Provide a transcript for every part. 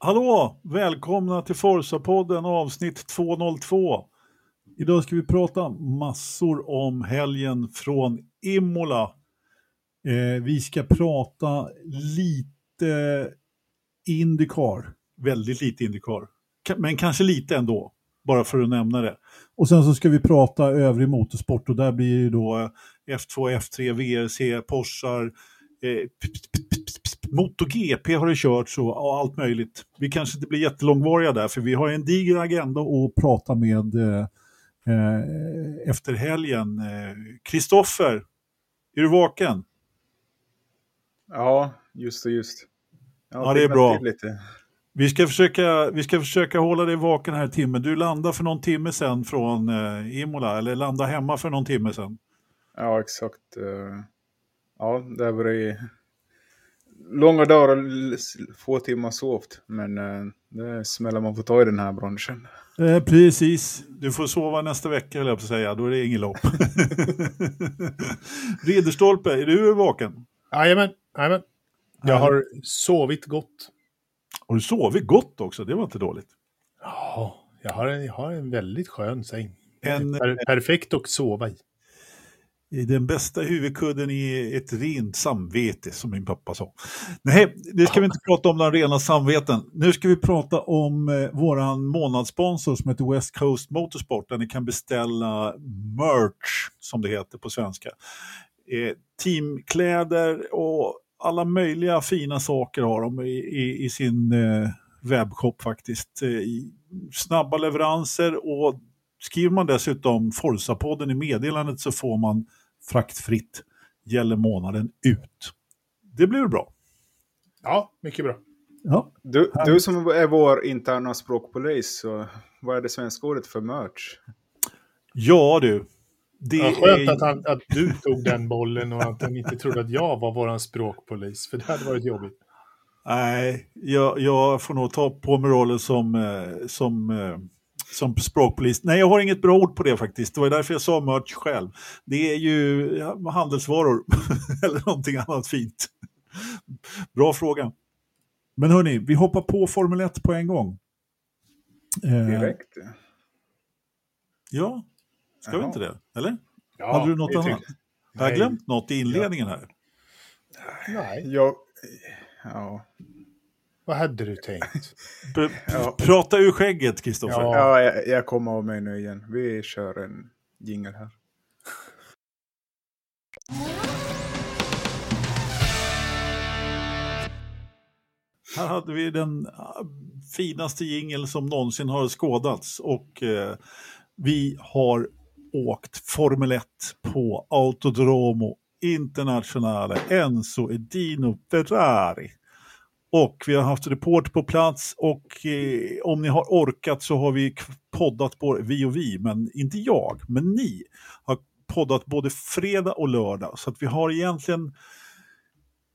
Hallå! Välkomna till Forsa-podden avsnitt 202. Idag ska vi prata massor om helgen från Imola. Eh, vi ska prata lite Indycar, väldigt lite Indycar, men kanske lite ändå, bara för att nämna det. Och sen så ska vi prata övrig motorsport och där blir det då F2, F3, VRC, Porschar, eh, MotoGP har det körts och, allt möjligt. Vi kanske inte blir jättelångvariga där för vi har en diger agenda att prata med eh, eh efter helgen. Kristoffer, är du vaken? Ja, just det, just. Ja, det är bra. Vi ska, försöka, vi ska försöka hålla dig vaken här timmen. Du landade för någon timme sedan från eh, Imola, eller landade hemma för någon timme sedan. Ja, exakt. Eh, ja, det har varit långa dagar och få timmar sovt. Men eh, det är smällar man får ta i den här branschen. Eh, precis. Du får sova nästa vecka, eller jag på att säga. Då är det ingen lopp. Ridderstolpe, är du vaken? Jajamän, jajamän. Jag har sovit gott. Har du sovit gott också? Det var inte dåligt. Ja, jag har en, jag har en väldigt skön säng. En, per, perfekt att sova i. Den bästa huvudkudden är ett rent samvete, som min pappa sa. Nej, det ska vi inte prata om, den rena samveten. Nu ska vi prata om eh, våran månadssponsor som heter West Coast Motorsport, där ni kan beställa merch, som det heter på svenska. Eh, teamkläder och alla möjliga fina saker har de i, i, i sin eh, webbshop faktiskt. Eh, snabba leveranser och skriver man dessutom Forza-podden i meddelandet så får man fraktfritt gäller månaden ut. Det blir bra. Ja, mycket bra. Ja. Du, du som är vår interna språkpolis, så vad är det svenska ordet för merch? Ja du, det ja, skönt är... att, han, att du tog den bollen och att han inte trodde att jag var våran språkpolis, för det hade varit jobbigt. Nej, jag, jag får nog ta på mig rollen som, eh, som, eh, som språkpolis. Nej, jag har inget bra ord på det faktiskt. Det var därför jag sa merch själv. Det är ju handelsvaror eller någonting annat fint. Bra fråga. Men hörni, vi hoppar på Formel 1 på en gång. Eh, Direkt. Ja, Ska Jaha. vi inte det? Eller? Ja, Hade du något annat? Har jag glömt något i inledningen här? Nej. Jag... Ja. Vad hade du tänkt? Ja. Prata ur skägget, Kristoffer. Ja, ja jag, jag, kommer av mig nu igen. Vi kör en jingel här. Här hade vi den ah, finaste jingel som någonsin har skådats och eh, vi har åkt Formel 1 på Autodromo Internationale Enzo Edino Ferrari. Och vi har haft report på plats och eh, om ni har orkat så har vi poddat på vi och vi, men inte jag, men ni har poddat både fredag och lördag. Så att vi har egentligen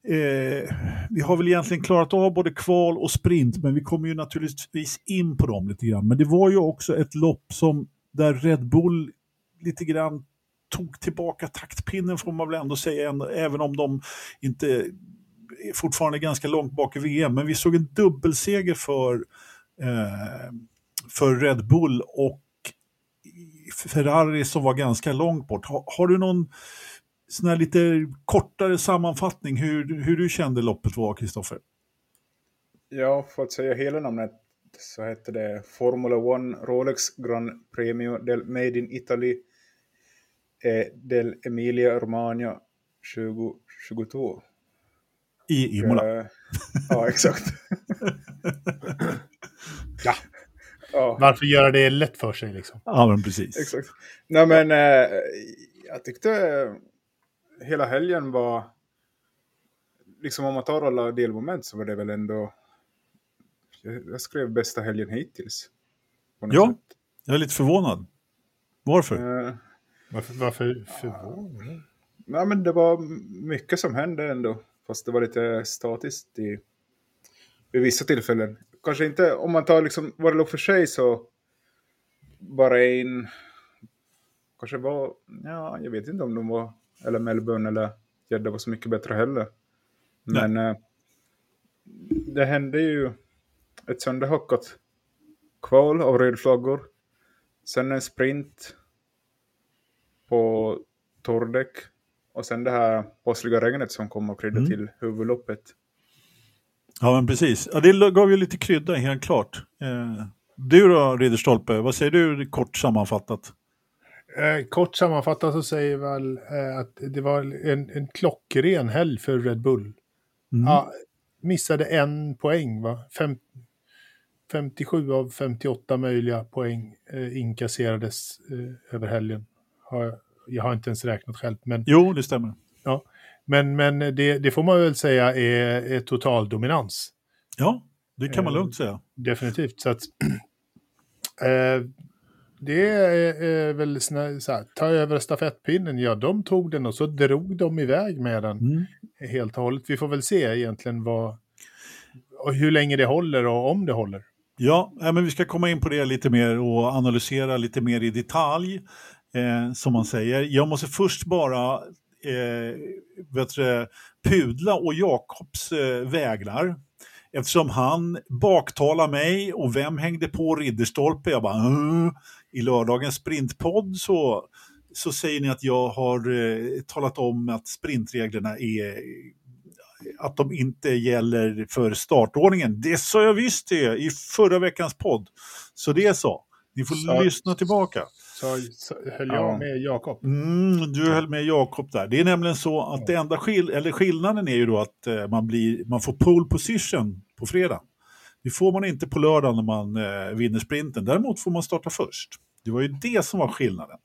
eh, vi har väl egentligen klarat av både kval och sprint, men vi kommer ju naturligtvis in på dem lite grann. Men det var ju också ett lopp som där Red Bull lite grann tog tillbaka taktpinnen får man väl ändå säga, även om de inte fortfarande ganska långt bak i VM. Men vi såg en dubbelseger för, eh, för Red Bull och Ferrari som var ganska långt bort. Har, har du någon sån här lite kortare sammanfattning hur, hur du kände loppet var, Kristoffer? Ja, för att säga hela namnet så hette det Formula One Rolex Grand Premio del Made in Italy eh, del Emilia Romagna 2022. I Imola. Eh, ja, exakt. ja. ja. Varför göra det lätt för sig liksom? Ja, men precis. Exakt. Nej, men eh, jag tyckte hela helgen var... Liksom om man tar alla delmoment så var det väl ändå... Jag skrev bästa helgen hittills. Ja, sätt. jag är lite förvånad. Varför? Eh, varför, varför förvånad? Ja, men det var mycket som hände ändå. Fast det var lite statiskt i, vid vissa tillfällen. Kanske inte, om man tar liksom vad det låg för sig så bara en, kanske var, ja, jag vet inte om de var, eller Melbourne eller Gädda var så mycket bättre heller. Men eh, det hände ju, ett sönderhackat kval av rödflaggor. Sen en sprint på torrdäck. Och sen det här påsliga regnet som kom och krydda Mm. till huvudloppet. Ja, men precis. Ja, det gav ju lite krydda, helt klart. Eh, du då, Ridderstolpe, vad säger du kort sammanfattat? Eh, kort sammanfattat så säger väl eh, att det var en, en klockren helg för Red Bull. Mm. Ja, missade en poäng, va? Fem, 57 av 58 möjliga poäng eh, inkasserades eh, över helgen. Har, jag- jag har inte ens räknat själv, men, Jo, det stämmer. men, men det, det får man väl säga är, är total dominans. Ja, det kan man Eh, lugnt säga. Definitivt. Så att, eh, det är, väl så här, ta över stafettpinnen. Ja, de tog den och så drog de iväg med den Mm. helt och hållet. Vi får väl se egentligen vad, hur länge det håller och om det håller. Ja, nej, men vi ska komma in på det lite mer och analysera lite mer i detalj, eh, som man säger. Jag måste först bara eh, vet du, pudla och Jakobs eh, vägnar. Eftersom han baktalar mig och vem hängde på Ridderstolpe? Jag bara "Mm." I lördagens sprintpodd så, så säger ni att jag har eh, talat om att sprintreglerna är att de inte gäller för startordningen. Det sa jag visst det i förra veckans podd. Så det är så. Ni får Så- lyssna tillbaka. Så höll Ja. jag med Jakob. Mm, du höll med Jakob där. Det är nämligen så att det enda skill eller skillnaden är ju då att eh, man, blir, man får pole position på fredag. Det får man inte på lördag när man eh, vinner sprinten. Däremot får man starta först. Det var ju det som var skillnaden.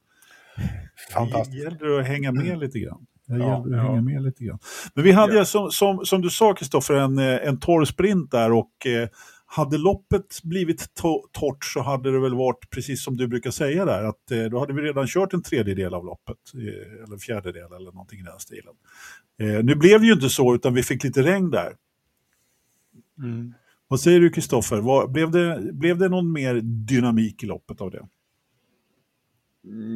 Det Fantastiskt. gäller att hänga med lite grann. Det Ja, gäller att ja. hänga med lite grann. Men vi hade Ja. som, som, som du sa Kristoffer en, eh, en torr sprint där och eh, hade loppet blivit to- torrt så hade det väl varit precis som du brukar säga där att eh, då hade vi redan kört en tredjedel av loppet eh, eller en fjärdedel eller någonting i den stilen. Eh, nu blev det ju inte så utan vi fick lite regn där. Mm. Vad säger du Kristoffer? Blev det, blev det någon mer dynamik i loppet av det?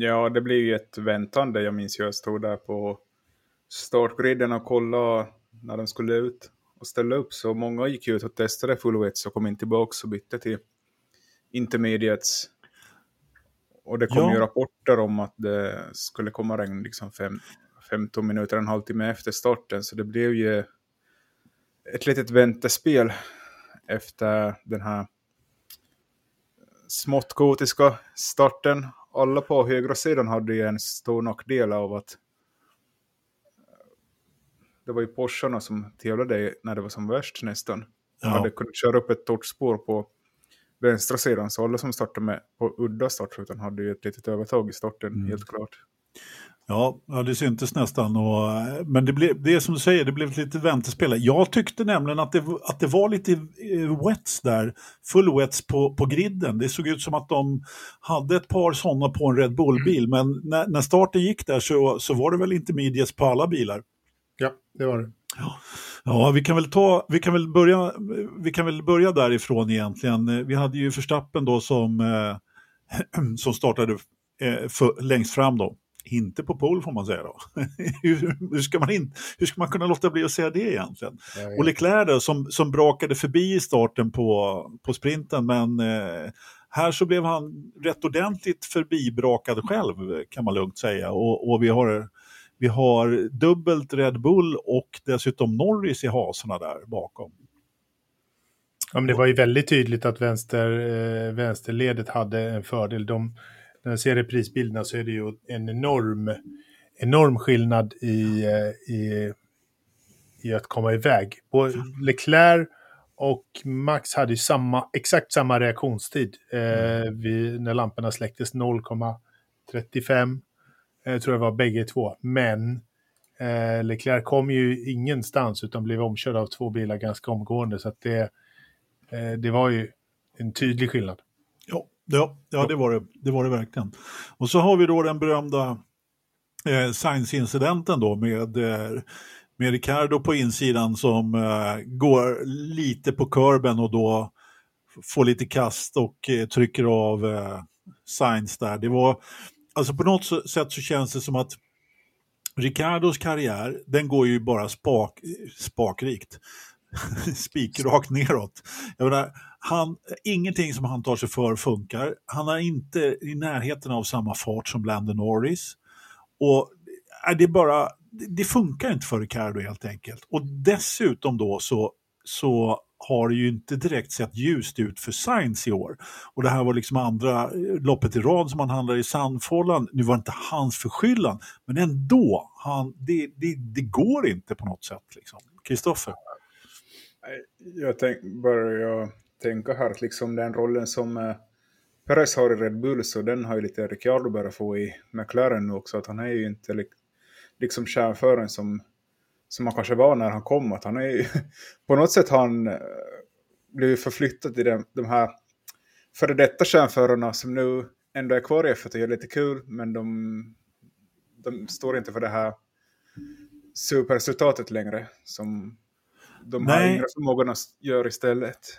Ja, det blir ju ett väntande. Jag minns ju jag stod där på startgriden och kollade när de skulle ut och ställa upp. Så många gick ut och testade full wets och kom in tillbaka och bytte till intermediates. Och det kom Ja. ju rapporter om att det skulle komma regn liksom fem, 15 minuter, en halvtimme efter starten. Så det blev ju ett litet väntespel efter den här smått gotiska starten. Alla på högra sidan hade ju en stor nackdel av att det var ju Porscharna som tävlade när det var som värst nästan. De Ja. hade kunnat köra upp ett torrt spår på vänstra sidan, så alla som startade med på udda startrutan hade ju ett litet övertag i starten, Mm. helt klart. Ja, ja det syntes nästan. Och, men det, blev, det är som du säger, det blev ett litet väntespel. Jag tyckte nämligen att det, att det var lite eh, wets där, full wets på, på griden. Det såg ut som att de hade ett par sådana på en Red Bull-bil, men när, när starten gick där så, så var det väl inte medias på alla bilar. Ja, det var det. Ja, vi kan väl, ta, vi kan väl, börja, vi kan väl börja därifrån egentligen. Vi hade ju Förstappen då som, eh, som startade eh, för, längst fram då. Inte på pole får man säga då. hur, hur, ska man in, hur ska man kunna låta bli att säga det egentligen? Och Leclerc då, som, som brakade förbi i starten på, på sprinten men eh, här så blev han rätt ordentligt förbibrakad själv kan man lugnt säga. Och, och vi, har, vi har dubbelt Red Bull och dessutom Norris i hasorna där bakom. Ja, men det var ju väldigt tydligt att vänster, eh, vänsterledet hade en fördel. De, när jag ser reprisbilderna så är det ju en enorm, enorm skillnad i, eh, i, i att komma iväg. Både Leclerc och Max hade ju samma, exakt samma reaktionstid eh, vid, när lamporna släcktes. 0,35 jag tror jag var bägge två. Men eh, Leclerc kom ju ingenstans utan blev omkörd av två bilar ganska omgående. Så att det, Eh, det var ju en tydlig skillnad. Ja, ja, ja det, var det, det var det verkligen. Och så har vi då den berömda eh, Science-incidenten då med, eh, med Ricardo på insidan som eh, går lite på kurben och då får lite kast och eh, trycker av eh, Sainz där. Det var, alltså på något sätt så känns det som att Ricardos karriär, den går ju bara spak, spakrikt. spikrakt neråt. Jag menar, han, ingenting som han tar sig för funkar. Han är inte i närheten av samma fart som Landon Norris. Och äh, det, bara, det funkar inte för Ricardo helt enkelt. Och dessutom då så, så har ju inte direkt sett ljust ut för Sainz i år. Och det här var liksom andra eh, loppet i rad som han handlade i Sandfållan. Nu var det inte hans förskyllan, men ändå, han, det, det, det går inte på något sätt. Liksom. Kristoffer? Liksom. Jag tänk, börjar tänka här att liksom den rollen som eh, Perez har i Red Bull så den har ju lite Ricciardo börjat få i McLaren nu också. Att han är ju inte li, liksom kärnföraren som som han kanske var när han kom. Att han är ju, på något sätt har han eh, blivit förflyttad till de, de här före detta kärnförarna som nu ändå är kvar i F1 och gör lite kul, men de, de står inte för det här superresultatet längre som de Nej. här yngre förmågorna gör istället.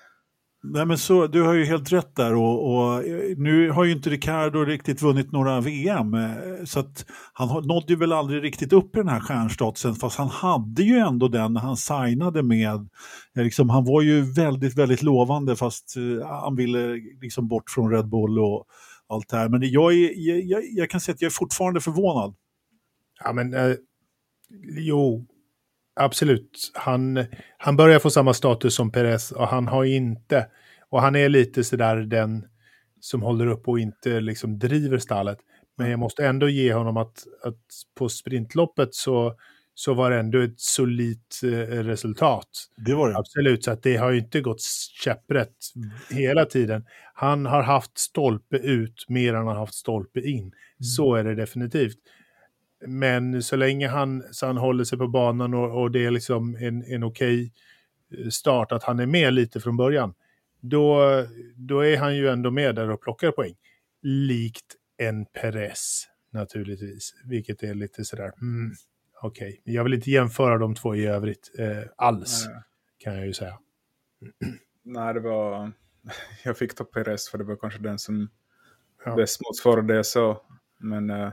Nej, men så, du har ju helt rätt där och, och, nu har ju inte Ricardo riktigt vunnit några VM eh, så att han nådde väl aldrig riktigt upp i den här stjärnstatusen fast han hade ju ändå den när han signade med, eh, liksom, han var ju väldigt, väldigt lovande fast eh, han ville liksom bort från Red Bull och allt det här. Men jag, är, jag, jag kan säga att jag är fortfarande förvånad. Ja men, eh, jo, absolut. Han, han börjar få samma status som Perez och han har inte, och han är lite sådär den som håller upp och inte liksom driver stallet. Men jag måste ändå ge honom att, att på sprintloppet så, så var det ändå ett solitt eh, resultat. Det var det. Absolut, så att det har ju inte gått käpprätt hela tiden. Han har haft stolpe ut mer än han har haft stolpe in. Mm. Så är det definitivt. Men så länge han, så han håller sig på banan och, och det är liksom en, en okej okay start, att han är med lite från början, då, då är han ju ändå med där och plockar poäng. Likt en Perez naturligtvis, vilket är lite sådär, mm, okej. Okay. Jag vill inte jämföra de två i övrigt eh, alls, Nej. kan jag ju säga. Nej, det var... Jag fick ta Perez för det var kanske den som ja. bäst motsvarade det jag sa. Men eh,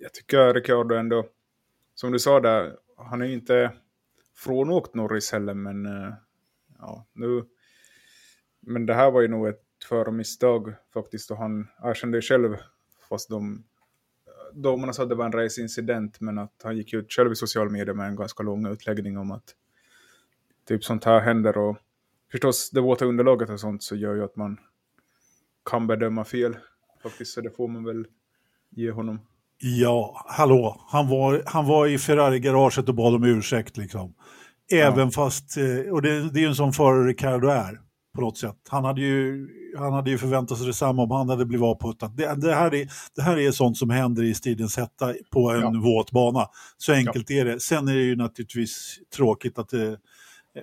jag tycker Ricardo ändå, som du sa där, han är ju inte frånåkt Norris heller, men eh, ja, nu... Men det här var ju nog ett förmisstag faktiskt, och han erkände själv, fast de domarna sa att det var en raceincident, men att han gick ut själv i sociala medier med en ganska lång utläggning om att typ sånt här händer och förstås det våta underlaget och sånt så gör ju att man kan bedöma fel faktiskt, så det får man väl ge honom. Ja, hallå, han var, han var i Ferrari-garaget och bad om ursäkt liksom. Även ja. fast, eh, och det, det är ju en sån förare Ricardo är på något sätt. Han hade ju, han hade ju förväntat sig detsamma om han hade blivit avputtad. Det, det, här är, det här är sånt som händer i stridens hetta på en ja. våt bana. Så enkelt ja. är det. Sen är det ju naturligtvis tråkigt att det,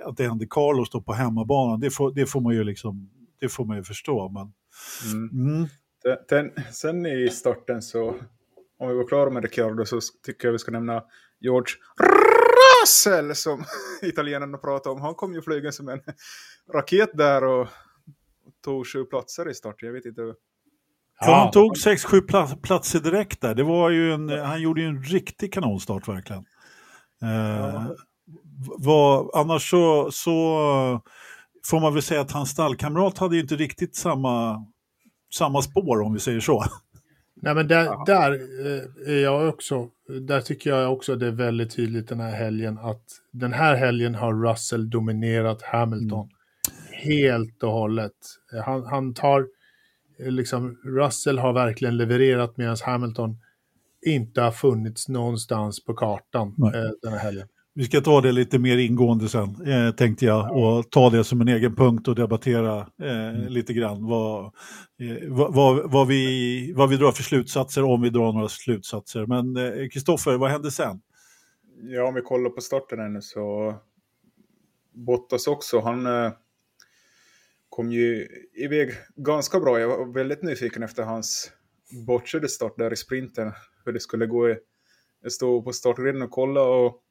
att det händer Carlos då på hemmabanan. Det får, det får man ju liksom, det får man ju förstå. Men, mm. Mm. Den, sen i starten så om vi var klara med Ricciardo så tycker jag vi ska nämna George Russell som italienarna pratar om. Han kom ju flygen som en raket där och tog sju platser i starten. Jag vet inte. Ja, han tog sex, sju platser direkt där. Det var ju en, han gjorde ju en riktig kanonstart verkligen. Eh, var, annars så, så får man väl säga att hans stallkamrat hade ju inte riktigt samma, samma spår om vi säger så. Nej men där, där eh, är jag också, där tycker jag också det är väldigt tydligt den här helgen att den här helgen har Russell dominerat Hamilton mm. helt och hållet. Han, han tar, eh, liksom, Russell har verkligen levererat medan Hamilton inte har funnits någonstans på kartan eh, den här helgen. Vi ska ta det lite mer ingående sen, eh, tänkte jag, och ta det som en egen punkt och debattera eh, mm. lite grann vad, eh, vad, vad, vi, vad vi drar för slutsatser, om vi drar några slutsatser. Men eh, Kristoffer, vad hände sen? Ja, om vi kollar på starten ännu så Bottas också, han eh, kom ju iväg ganska bra. Jag var väldigt nyfiken efter hans botchade start där i sprinten, hur det skulle gå. Jag stod på startgriden och kollade och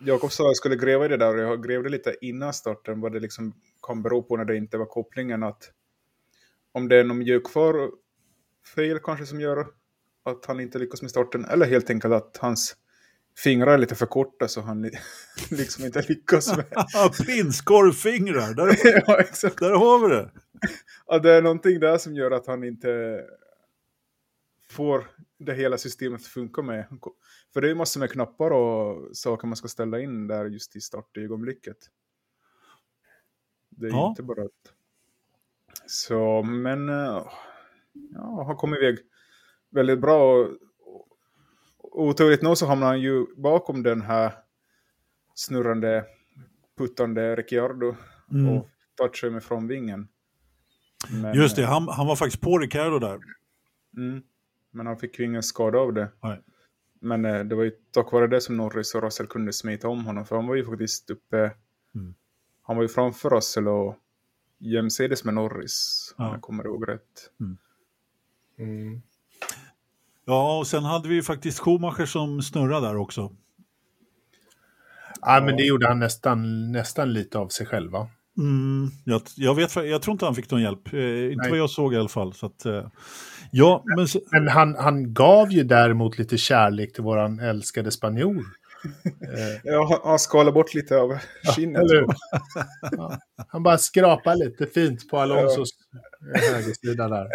Jakob sa att jag skulle gräva i det där och jag grävde lite innan starten vad det liksom kan bero på när det inte var kopplingen att om det är någon mjukvar fel kanske som gör att han inte lyckas med starten eller helt enkelt att hans fingrar är lite för korta så han li- liksom inte lyckas med. Prinskorvfingrar, där, ja, exakt. där har vi det. Ja, det är någonting där som gör att han inte får det hela systemet att funka med. För det är ju massor med knappar och saker man ska ställa in där just i startögonblicket. Det är Ja. inte bara att... Så, men... eh, Ja, han kom iväg väldigt bra. Och, oturligt nog så hamnar han ju bakom den här snurrande, puttande Ricciardo Mm. och touchar med framvingen. Men, Just det, han, han var faktiskt på Ricardo där. Mm. Men han fick ju ingen skada av det. Nej. Men eh, det var ju tack vare det som Norris och Russell kunde smita om honom. För han var ju faktiskt uppe... Mm. Han var ju framför Russell och jämsides med Norris. Ja. Om jag kommer ihåg rätt. Mm. Ja, och sen hade vi ju faktiskt Schumacher som snurrade där också. Ja, men det gjorde han nästan, nästan lite av sig själv, va? Mm, jag, jag, vet, jag tror inte han fick någon hjälp. Eh, inte Nej. vad jag såg i alla fall. Så att, eh, ja, men se- Men han, han gav ju däremot lite kärlek till våran älskade spanjor. Eh, Ja, han, han skalade bort lite av skinnet. Ja, han bara skrapar lite fint på Alonsos eh, högersida där.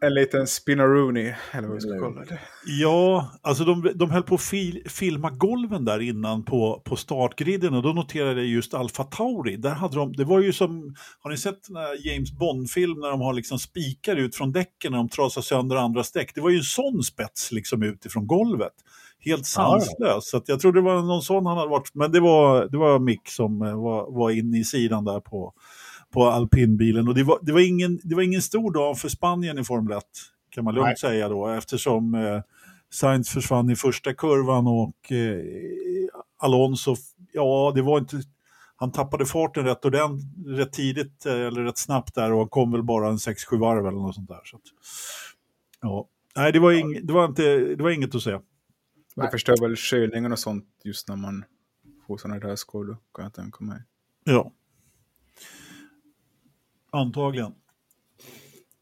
En liten spinneroonie, eller vad vi ska kalla det. ja alltså de, de höll på att fil, filma golven där innan på, på startgriden och då noterade jag just Alfa Tauri. Där hade de, det var ju som, har ni sett den här James Bond-film när de har liksom spikar ut från däcken när de trasar sönder andras däck? Det var ju en sån spets liksom utifrån golvet. Helt Ja, ja. sanslös. Så jag trodde det var någon sån han hade varit, men det var, det var Mick som eh, var, var inne i sidan där på, på alpinbilen. Och det var, det, var ingen, det var ingen stor dag för Spanien i Formel 1, kan man lugnt Nej. säga då, eftersom eh, Sainz försvann i första kurvan och eh, Alonso, ja, det var inte... Han tappade farten rätt, och den, rätt tidigt, eh, eller rätt snabbt där, och kom väl bara en 6-7 varv eller något sånt där. Så att, ja. Nej, det var, ing, det, var inte, det var inget att säga. Det förstör väl kylningen och sånt just när man får sådana där skador, kan jag tänka mig. Ja. Antagligen.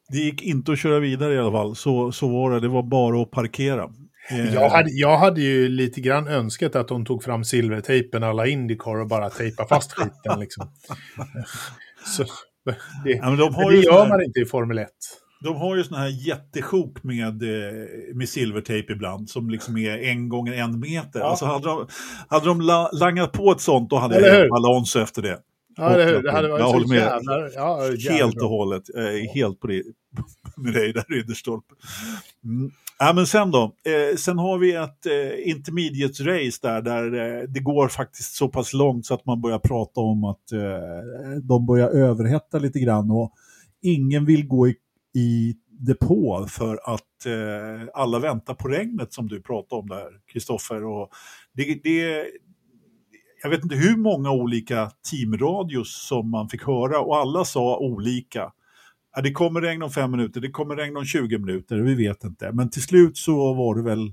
Det gick inte att köra vidare i alla fall, så, så var det. Det var bara att parkera. Eh, Jag hade, jag hade ju lite grann önskat att de tog fram silvertejpen alla Indycar och bara tejpa fast skiten liksom. Så, det, ja, men de, har det gör här, man inte i Formel 1. de har ju såna här jättesjok med, eh, med silvertejp ibland, som liksom är en gånger en meter. Ja. Alltså hade de, hade de la, langat på ett sånt, då hade Eller jag? Alonso efter det. Ja, det, det hade Jag varit håller så med. Ja, Helt och hållet. Jag är helt på det, med dig där Ridderstolpe. Mm. Ja, men sen då. Eh, sen har vi ett eh, intermediate race där, där eh, det går faktiskt så pass långt så att man börjar prata om att eh, de börjar överhetta lite grann och ingen vill gå i, i depå för att eh, alla väntar på regnet som du pratade om där, Kristoffer. Det, det, jag vet inte hur många olika teamradios som man fick höra och alla sa olika. Ja, det kommer regn om fem minuter, det kommer regn om 20 minuter, vi vet inte. Men till slut så var det väl,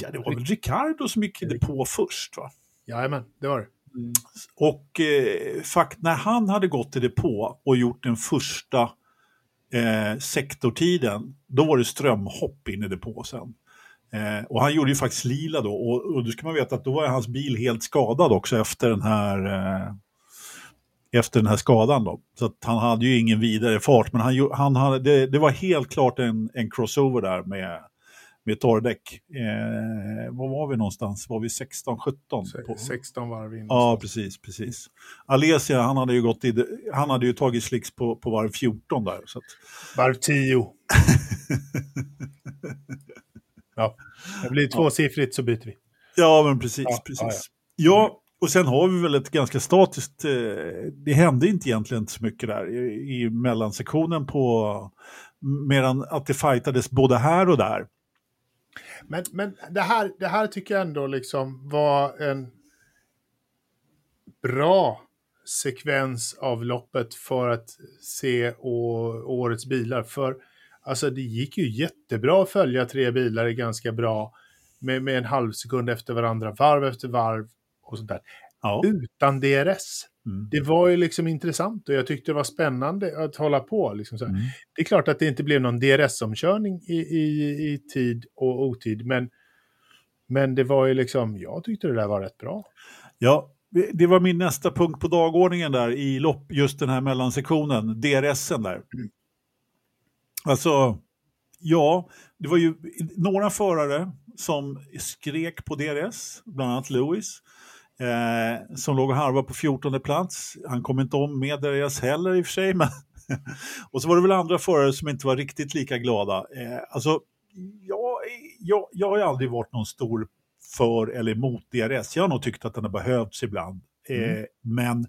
ja det var väl Ricardo som gick på först va? Jajamän, det var det. Och eh, fakt, när han hade gått i depå och gjort den första eh, sektortiden, då var det strömhopp in i depå sen. Eh, och han gjorde ju faktiskt lila då, och, och då ska man veta att då var hans bil helt skadad också efter den här eh, efter den här skadan då. Så han hade ju ingen vidare fart, men han, han hade, det, det var helt klart en, en crossover där med, med torrdäck. Eh, var var vi någonstans? Var vi 16, 17? På- 16 varv in. Ja, precis, precis. Alesia, han hade ju, gått i, han hade ju tagit slicks på, på varv 14 där. Så att, Varv 10. ja, det blir tvåsiffrigt så byter vi. ja, men precis. Ja, precis. ja, Ja, och sen har vi väl ett ganska statiskt, eh, det hände inte egentligen så mycket där i, i mellansektionen på, medan att det fightades både här och där. Men, men det, här, det här tycker jag ändå liksom var en bra sekvens av loppet för att se å, årets bilar. För alltså det gick ju jättebra att följa tre bilar ganska bra med, med en halv sekund efter varandra, varv efter varv och sånt där. Ja. Utan DRS. Mm. Det var ju liksom intressant och jag tyckte det var spännande att hålla på. Liksom. Mm. Det är klart att det inte blev någon DRS-omkörning i, i, i tid och otid, men Men det var ju liksom, jag tyckte det där var rätt bra. Ja, det var min nästa punkt på dagordningen där i lopp, just den här mellansektionen, DRSen där. Alltså, ja, det var ju några förare som skrek på DRS, bland annat Lewis, eh, som låg och harvade på 14 plats. Han kom inte om med DRS heller i och för sig, men och så var det väl andra förare som inte var riktigt lika glada. Eh, alltså, jag, jag, jag har aldrig varit någon stor för eller emot DRS. Jag har nog tyckt att den har behövts ibland. Mm. Eh, men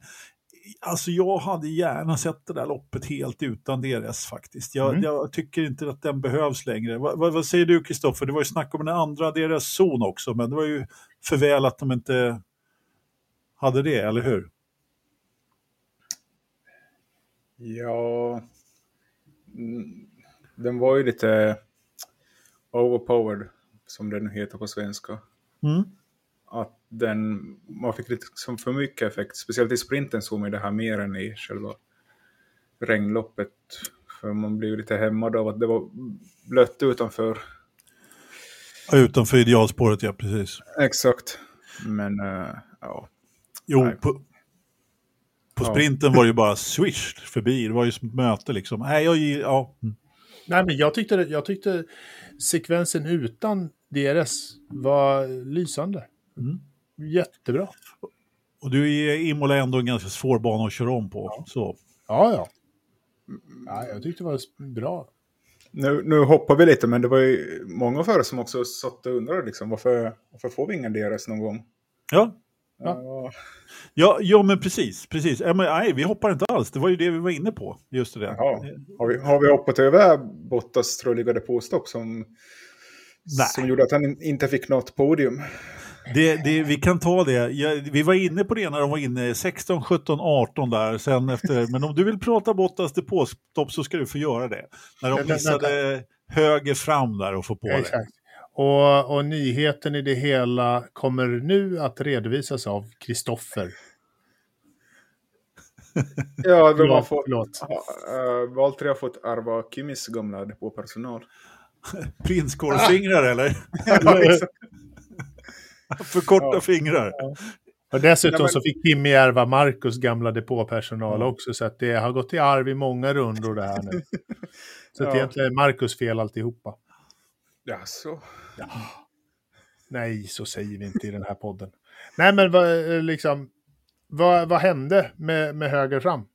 alltså jag hade gärna sett det där loppet helt utan DRS faktiskt. Jag, mm. jag tycker inte att den behövs längre. Va, va, vad säger du Kristoffer? Det var ju snack om en andra DRS-zon också, men det var ju för väl att de inte hade det, eller hur? Ja, mm, den var ju lite overpowered, som den heter på svenska. Mm. Att den, man fick lite som för mycket effekt, speciellt i sprinten såg man det här mer än i själva regnloppet. För man blev lite hämmad av att det var blött utanför. Utanför idealspåret, ja precis. Exakt. Men, uh, ja. Jo, Nej. på, på sprinten var det ju bara swish förbi. Det var ju som ett möte liksom. Nej, jag, ja. Mm. Nej, men jag tyckte, jag tyckte sekvensen utan DRS var lysande. Mm. Jättebra. Och du är Imola ändå en ganska svår bana att köra om på. Ja, så. ja. ja. ja jag tyckte det var bra. Nu, nu hoppar vi lite, men det var ju många förare som också satt och undrade liksom, varför, varför får vi ingen DRS någon gång? Ja, Ja. Ja, ja, men precis. precis. Ja, men, nej, vi hoppar inte alls. Det var ju det vi var inne på. Just det. Jaha. Har, vi, har vi hoppat över Bottas troliggade påstopp som, som gjorde att han inte fick något podium? Det, det, vi kan ta det. Ja, vi var inne på det när de var inne 16, 17, 18 där. Sen efter, men om du vill prata Bottas depåstopp så ska du få göra det. När de missade höger fram där och få på Exakt. det. Och, och nyheten i det hela kommer nu att redovisas av Kristoffer. ja, de har fått, uh, Valtteri har fått ärva Kimis gamla depåpersonal. Prinskorvsfingrar ah. eller? För korta ja. fingrar. Ja. Och dessutom Nej, men... så fick Kimmy ärva Marcus gamla depåpersonal mm. också, så att det har gått i arv i många rundor det här nu. Så ja. egentligen är Marcus fel alltihopa. Jaså? Ja. Nej, så säger vi inte i den här podden. Nej, men vad, eh, liksom, vad, vad hände med, med höger fram?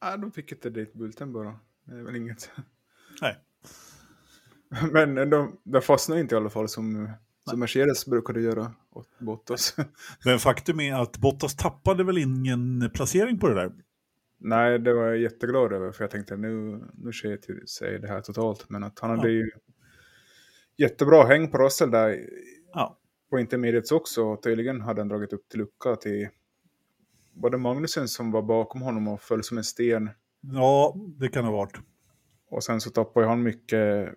Ja, de fick inte dit bulten bara. Det är väl inget. Nej. Men de, de fastnade inte i alla fall som, som Mercedes brukade göra åt Bottas. Men faktum är att Bottas tappade väl ingen placering på det där? Nej, det var jag jätteglad över. För jag tänkte nu, nu sker sig det här totalt. Men att han ja. hade ju jättebra häng på Russell där. Ja. På intermediates också. Tydligen hade han dragit upp till lucka till... Var det Magnusen som var bakom honom och föll som en sten? Ja, det kan ha varit. Och sen så tappade han mycket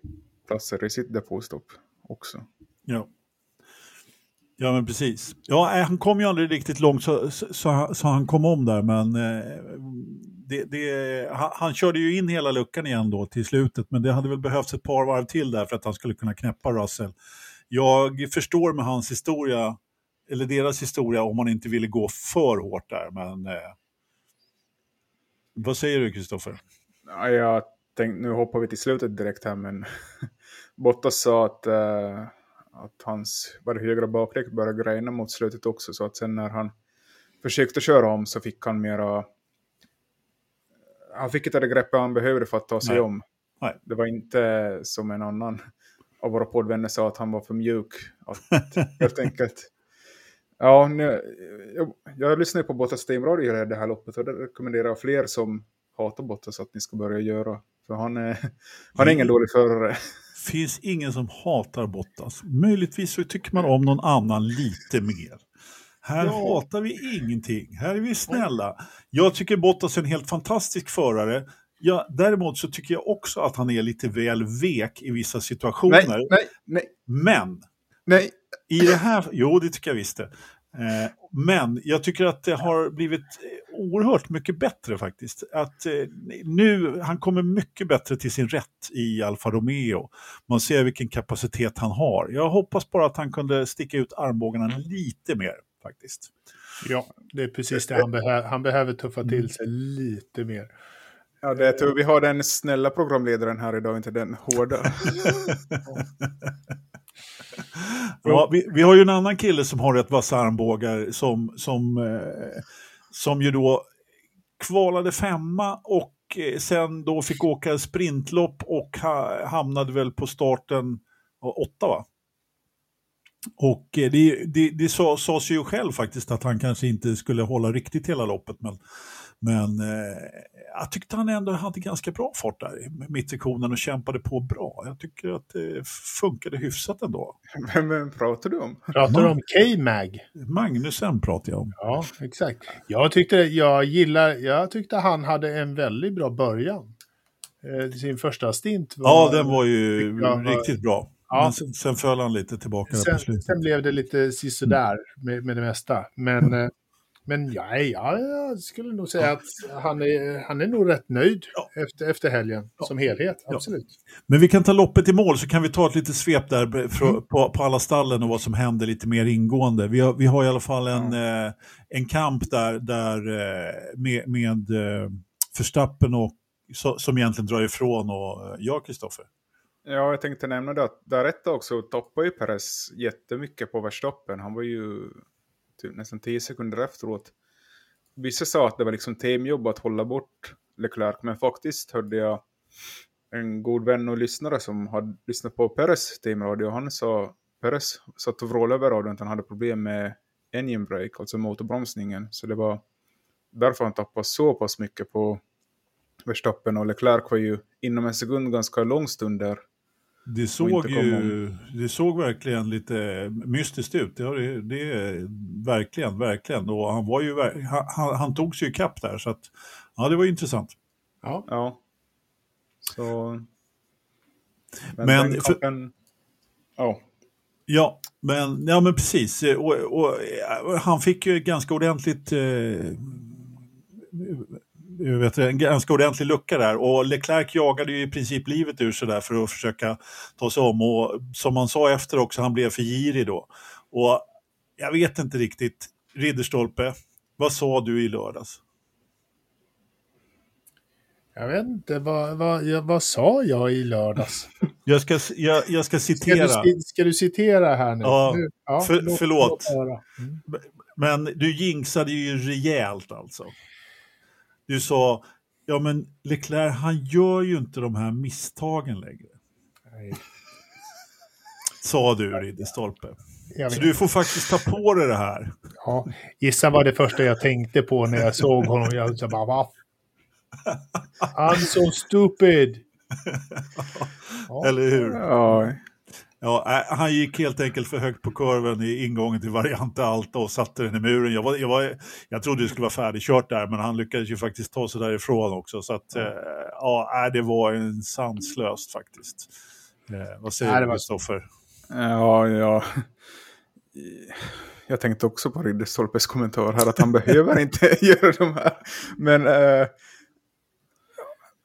platser i sitt depåstopp också. Ja. Ja, men precis. Ja, eh, han kom ju aldrig riktigt långt så, så, så han kom om där, men eh, det, det, han, han, körde ju in hela luckan igen då till slutet, men det hade väl behövts ett par varv till där för att han skulle kunna knäppa Russell. Jag förstår med hans historia, eller deras historia, om man inte ville gå för hårt där, men eh, vad säger du Kristoffer? Ja, jag tänkte, nu hoppar vi till slutet direkt här, men Bottas sa att, eh att hans var högra bakdäck började grejna mot slutet också, så att sen när han försökte köra om så fick han mera han fick inte det greppet han behövde för att ta sig Nej. om. Nej. Det var inte som en annan av våra poddvänner sa att han var för mjuk. Att, helt enkelt. Ja, nu, jag, jag lyssnade på Bottas Steam Radio det här loppet och det rekommenderar jag fler som hatar Bottas att ni ska börja göra. För han är, han är ingen dålig förare. Finns ingen som hatar Bottas. Möjligtvis så tycker man om någon annan lite mer. Här ja. hatar vi ingenting. Här är vi snälla. Jag tycker Bottas är en helt fantastisk förare. Ja, däremot så tycker jag också att han är lite väl vek i vissa situationer. Nej, nej, nej. Men, nej. i det här, jo det tycker jag visst det. Eh, men jag tycker att det har blivit oerhört mycket bättre faktiskt. Att, eh, nu, han kommer mycket bättre till sin rätt i Alfa Romeo. Man ser vilken kapacitet han har. Jag hoppas bara att han kunde sticka ut armbågarna lite mer faktiskt. Ja, det är precis det han behöver. Han behöver tuffa till sig lite mer. Ja, det är tur vi har den snälla programledaren här idag, inte den hårda. Ja, vi, vi har ju en annan kille som har rätt vassa armbågar som, som, eh, som ju då kvalade femma och eh, sen då fick åka sprintlopp och hamnade väl på starten åtta va? Och eh, det, det, det sa, sades ju själv faktiskt att han kanske inte skulle hålla riktigt hela loppet men men eh, jag tyckte han ändå hade ganska bra fart där i mittsektionen och kämpade på bra. Jag tycker att det funkade hyfsat ändå. Vem, vem pratar du om? Pratar du om K-Mag? Magnusen pratar jag om. Ja, exakt. Jag tyckte, jag gillar, jag tyckte han hade en väldigt bra början. Eh, sin första stint. Var, ja, den var ju var, riktigt bra. Ja. Men sen, sen föll han lite tillbaka sen, på slutet. Sen blev det lite sisådär med, med det mesta. Men eh, men ja, ja, jag skulle nog säga att han är, han är nog rätt nöjd ja. efter, efter helgen ja. som helhet. Absolut. Ja. Men vi kan ta loppet i mål så kan vi ta ett litet svep där för, mm. på, på, alla stallen och vad som händer lite mer ingående. Vi har, vi har i alla fall en, eh, en kamp där, där eh, med, med eh, Förstappen och, så, som egentligen drar ifrån och ja, Kristoffer? Ja, jag tänkte nämna det att där ett också toppar ju Perez jättemycket på Verstappen. Han var ju typ nästan tio sekunder efteråt. Vissa sa att det var liksom teamjobb att hålla bort Leclerc, men faktiskt hörde jag en god vän och lyssnare som hade lyssnat på Peres teamradio. Han sa, Peres satt och vrålade över radion att han hade problem med engine brake, alltså motorbromsningen. Så det var därför han tappade så pass mycket på Verstappen och Leclerc var ju inom en sekund ganska lång stund där det såg ju, det såg verkligen lite mystiskt ut. Det, det, det verkligen, verkligen. Och han var ju, han, han tog sig ju kapp där så att, ja det var intressant. Ja. ja. Så... Men, men för, ja. Ja, men, ja, men precis. Och, och, och han fick ju ganska ordentligt eh, vet, en ganska ordentlig lucka där och Leclerc jagade ju i princip livet ur sig där för att försöka ta sig om och som man sa efter också, han blev för girig då. Och jag vet inte riktigt, Ridderstolpe, vad sa du i lördags? Jag vet inte, vad, vad, vad sa jag i lördags? jag, ska, jag, jag ska citera. Ska du, ska du citera här nu? Ja, nu, ja för, låt, förlåt. Låt mm. Men du jinxade ju rejält alltså du sa, ja men Leclerc han gör ju inte de här misstagen längre. Nej. Sa du Ridderstolpe. Så du får faktiskt ta på dig det här. Ja, gissa vad det första jag tänkte på när jag såg honom. Jag sa bara, va? I'm so stupid. Ja. Eller hur? Ja. Ja, han gick helt enkelt för högt på kurven i ingången till variant Alta och satte den i muren. Jag, var, jag, var, jag trodde det skulle vara färdigkört där, men han lyckades ju faktiskt ta sig därifrån också. Så att, mm. ja, det var en sanslöst faktiskt. Eh, vad säger du, Kristoffer? Ja, ja. Jag tänkte också på Ridderstolpes kommentar här, att han behöver inte göra de här. Men, eh,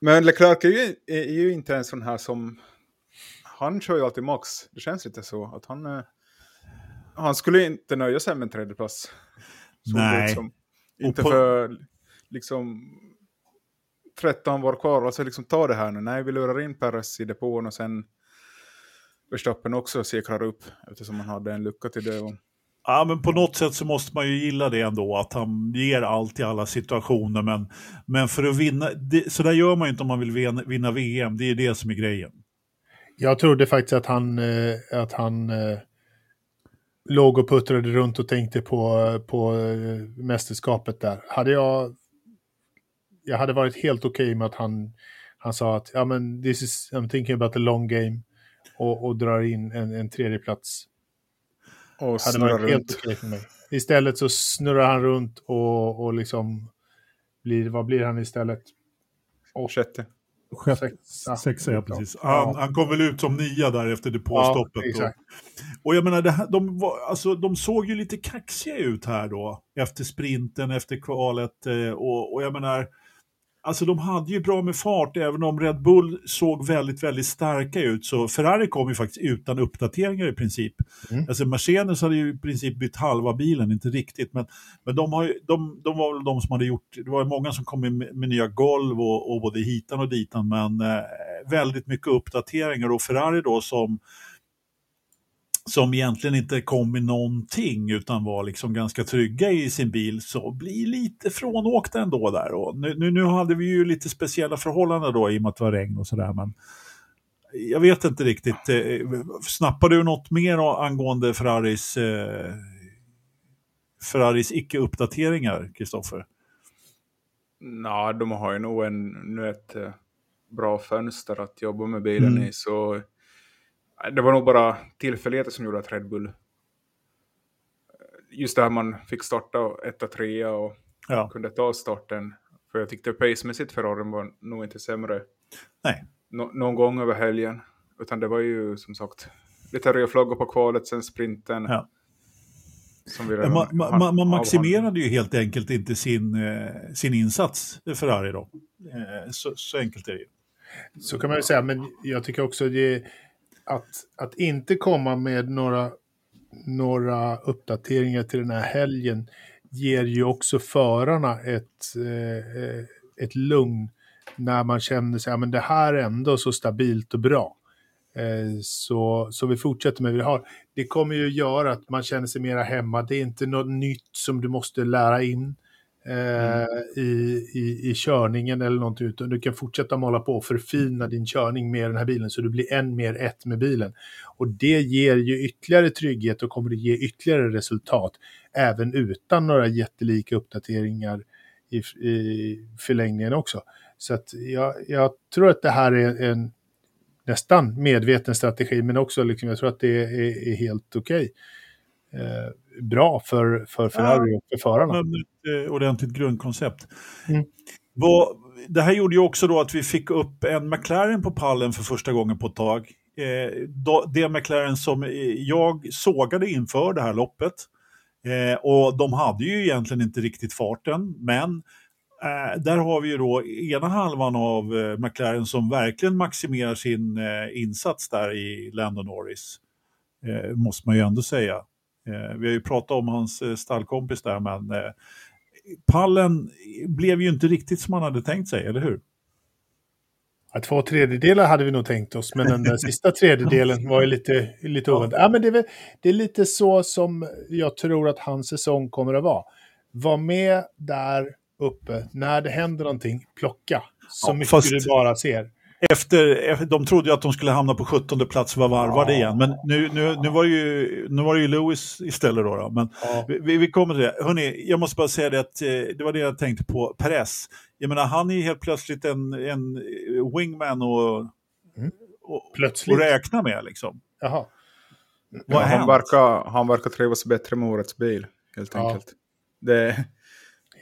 men Leclerc är ju, är ju inte en sån här som han kör ju alltid max. Det känns lite så. att Han, eh, han skulle inte nöja sig med en tredjeplats. Nej. Liksom. Inte på... för liksom 13 var kvar. Alltså liksom ta det här nu. Nej, vi lurar in Perez i depån och sen Verstappen också säkrar upp. Eftersom han hade en lucka till det. Och... Ja, men på något sätt så måste man ju gilla det ändå, att han ger allt i alla situationer. Men, men för att vinna, det, så där gör man ju inte om man vill vinna, vinna VM, det är det som är grejen. Jag trodde faktiskt att han, eh, att han eh, låg och puttrade runt och tänkte på, på eh, mästerskapet där. Hade jag, jag hade varit helt okej okay med att han, han sa att ja, men this is, I'm thinking about the long game och, och drar in en, en tredje plats. Och hade varit runt. helt okej okay för mig. Istället så snurrar han runt och, och liksom blir, vad blir han istället? Och, Sjätte. Sexa. sexa, ja precis. Ja. Han, han kom väl ut som nia där efter depåstoppet. Ja, och, och jag menar, här, de, var, alltså, de såg ju lite kaxiga ut här då, efter sprinten, efter kvalet. eh, Och, och jag menar, alltså de hade ju bra med fart, även om Red Bull såg väldigt, väldigt starka ut. Så Ferrari kom ju faktiskt utan uppdateringar i princip. Mm. Alltså Mercedes hade ju i princip bytt halva bilen, inte riktigt, men, men de, har ju, de, de var väl de som hade gjort, det var ju många som kom med, med nya golv och, och både hitan och ditan, men eh, väldigt mycket uppdateringar och Ferrari då som som egentligen inte kom med någonting utan var liksom ganska trygga i sin bil så blir lite frånåkta ändå där. Och nu, nu, nu hade vi ju lite speciella förhållanden då i och med att det var regn och sådär men jag vet inte riktigt. eh, Snappar du något mer angående Ferraris, eh, Ferraris icke-uppdateringar, Kristoffer? Nej, de har ju nog en, nu ett eh, bra fönster att jobba med bilen Mm. i. Så det var nog bara tillfälligheter som gjorde att Red Bull... Just det här man fick starta etta, trea och Ja. kunde ta starten. För jag tyckte pacemässigt Ferrari var nog inte sämre Nej. nå- någon gång över helgen. Utan det var ju som sagt lite röda flaggor på kvalet, sen sprinten. Ja. Som vi Ja, redan Man, man, man, maximerade ju helt enkelt inte sin, eh, sin insats, Ferrari då. Eh, så, så enkelt är det ju. Så kan man ju säga, men jag tycker också det att, att inte komma med några, några uppdateringar till den här helgen ger ju också förarna ett, eh, ett lugn när man känner sig, ja men det här är ändå så stabilt och bra. Eh, så, så vi fortsätter med det vi har. Det kommer ju göra att man känner sig mera hemma. Det är inte något nytt som du måste lära in Mm. Eh, i, i, i körningen eller någonting, utan du kan fortsätta måla på och förfina din körning med den här bilen så du blir än mer ett med bilen. Och det ger ju ytterligare trygghet och kommer att ge ytterligare resultat även utan några jättelika uppdateringar i, i förlängningen också. Så att jag, jag tror att det här är en nästan medveten strategi, men också liksom, jag tror att det är, är helt okej. Eh, bra för, för Ferrari och för förarna. Ett eh, ordentligt grundkoncept. Mm. Vad, det här gjorde ju också då att vi fick upp en McLaren på pallen för första gången på ett tag. Eh, då, det McLaren som eh, jag sågade inför det här loppet. Eh, och de hade ju egentligen inte riktigt farten, men eh, där har vi ju då ena halvan av eh, McLaren som verkligen maximerar sin eh, insats där i Lando Norris. Eh, måste man ju ändå säga. Eh, vi har ju pratat om hans eh, stallkompis där, men eh, pallen blev ju inte riktigt som man hade tänkt sig, eller hur? Ja, två tredjedelar hade vi nog tänkt oss, men den där sista tredjedelen var ju lite, lite Ja. Ja, men det, är väl, det är lite så som jag tror att hans säsong kommer att vara. Var med där uppe, när det händer någonting, plocka så Ja, mycket fast- du bara ser. Efter, de trodde ju att de skulle hamna på 17 plats var varvade Ja. igen, men nu, nu, nu, var det ju, nu var det ju Lewis istället då. då. Men Ja. vi- vi, kommer till det. Hörrni, jag måste bara säga det att eh, det var det jag tänkte på. Perez, jag menar han är helt plötsligt en, en wingman och, Mm. och, Plötsligt. och räkna med liksom. Jaha. Ja, han, verkar, han verkar trivas bättre med årets bil, helt Ja. enkelt. Det,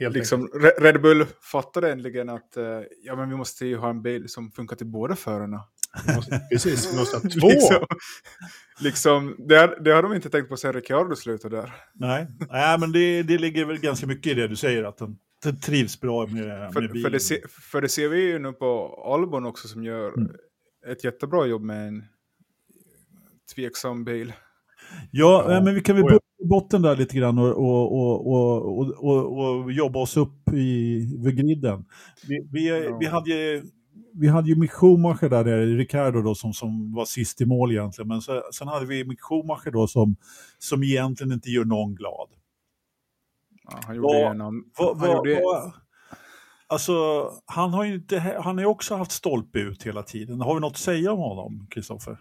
Helt liksom, Re- Red Bull fattade äntligen att eh, ja, men vi måste ju ha en bil som funkar till båda förarna. Precis, vi måste ha två. liksom, liksom, det, har- det har de inte tänkt på sen Ricciardo slutade där. Nej, Nej men det, det ligger väl ganska mycket i det du säger, att den trivs bra med, med För, bilen. för, det se, för det ser vi ju nu på Albon också som gör Mm. ett jättebra jobb med en tveksam bil. Ja, Ja. men vi kan väl Oh, ja. börja i botten där lite grann och, och, och, och, och, jobba oss upp i, vid griden. Vi, vi, Ja. vi, hade, ju- vi hade ju Mick Schumacher där nere, Ricardo då, som, som var sist i mål egentligen. Men så, sen hade vi Mick Schumacher då som, som egentligen inte gör någon glad. Ja, han gjorde gjorde, alltså, han har ju inte, han har också haft stolpe ut hela tiden. Har vi något att säga om honom, Kristoffer?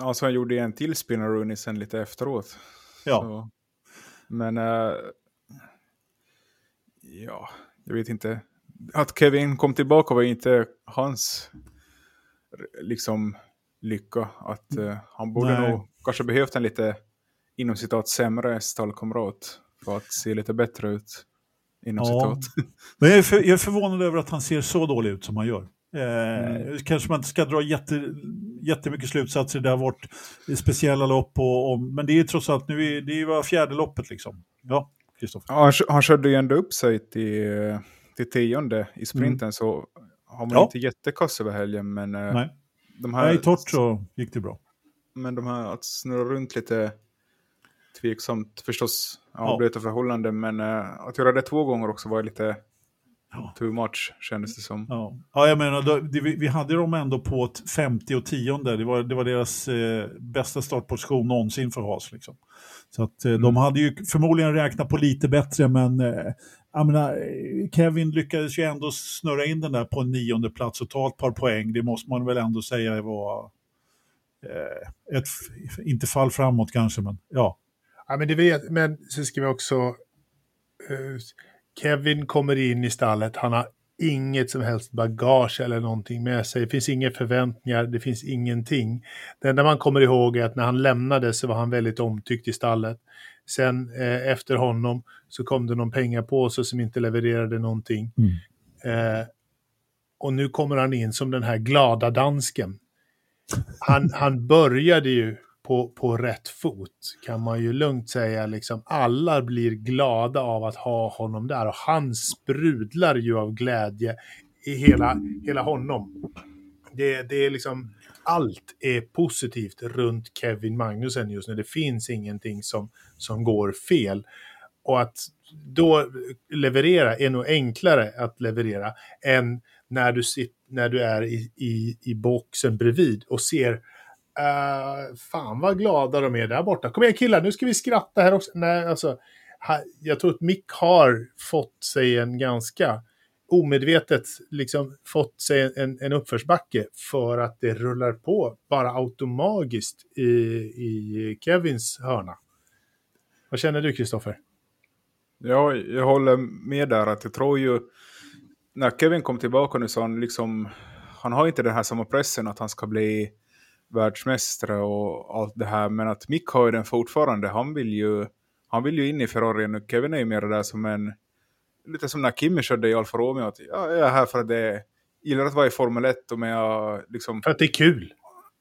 alltså han gjorde en till spinner Rooney sen lite efteråt. Ja. Så, men... eh, ja, jag vet inte. Att Kevin kom tillbaka var inte hans liksom lycka. Att eh, han borde Nej. nog kanske behövt en lite inom citat sämre stallkamrat för att se lite bättre ut. Inom Ja. citat. Men jag är, för, jag är förvånad över att han ser så dålig ut som han gör. Eh, mm. Kanske man inte ska dra jätte, jättemycket slutsatser. Det har varit speciella lopp, och, och, men det är trots allt nu, det var fjärde loppet liksom. Ja, Kristoffer. Ja, han, han körde ju ändå upp sig till, till tionde i sprinten, mm. så han var ja. inte jättekass över helgen. Men eh, Nej. de här, Nej, torrt så gick det bra. Men de här att snurra runt lite tveksamt förstås avbryta ja. förhållanden, men uh, att göra det två gånger också var lite ja. too much kändes det som. Ja, ja jag menar, då, det, vi, vi, hade dem ändå på 50 och 10 det var, det var deras eh, bästa startposition någonsin för Haas. Liksom. Så att eh, mm. de hade ju förmodligen räknat på lite bättre, men eh, jag menar, Kevin lyckades ju ändå snurra in den där på en nionde plats och ta ett par poäng. Det måste man väl ändå säga var eh, ett, inte fall framåt kanske, men ja. Ja, men, det vet, men så ska vi också... Kevin kommer in i stallet, han har inget som helst bagage eller någonting med sig. Det finns inga förväntningar, det finns ingenting. Det enda man kommer ihåg är att när han lämnade så var han väldigt omtyckt i stallet. Sen eh, efter honom så kom det någon pengapåse som inte levererade någonting. Mm. Eh, och nu kommer han in som den här glada dansken. Han, han började ju på, på rätt fot kan man ju lugnt säga. Liksom, alla blir glada av att ha honom där och han sprudlar ju av glädje i hela, hela honom. Det, det är liksom, allt är positivt runt Kevin Magnusen just nu. Det finns ingenting som, som går fel. Och att då leverera är nog enklare att leverera än när du, sit, när du är i, i, i boxen bredvid och ser Uh, fan vad glada de är där borta. Kom igen killar, nu ska vi skratta här också. Nej, alltså, jag tror att Mick har fått sig en ganska omedvetet liksom fått sig en, en uppförsbacke för att det rullar på bara automatiskt i, i Kevins hörna. Vad känner du Kristoffer? Ja, jag håller med där att jag tror ju när Kevin kom tillbaka nu så han liksom han har inte den här samma pressen att han ska bli världsmästare och allt det här. Men att Mick har ju den fortfarande. Han vill ju, han vill ju in i Ferrari nu. Kevin är ju mer där som en, lite som när Kimi körde i Alfa Romeo. Att, ja, jag är här för att det gillar att vara i Formel 1 och med liksom... För att det är kul.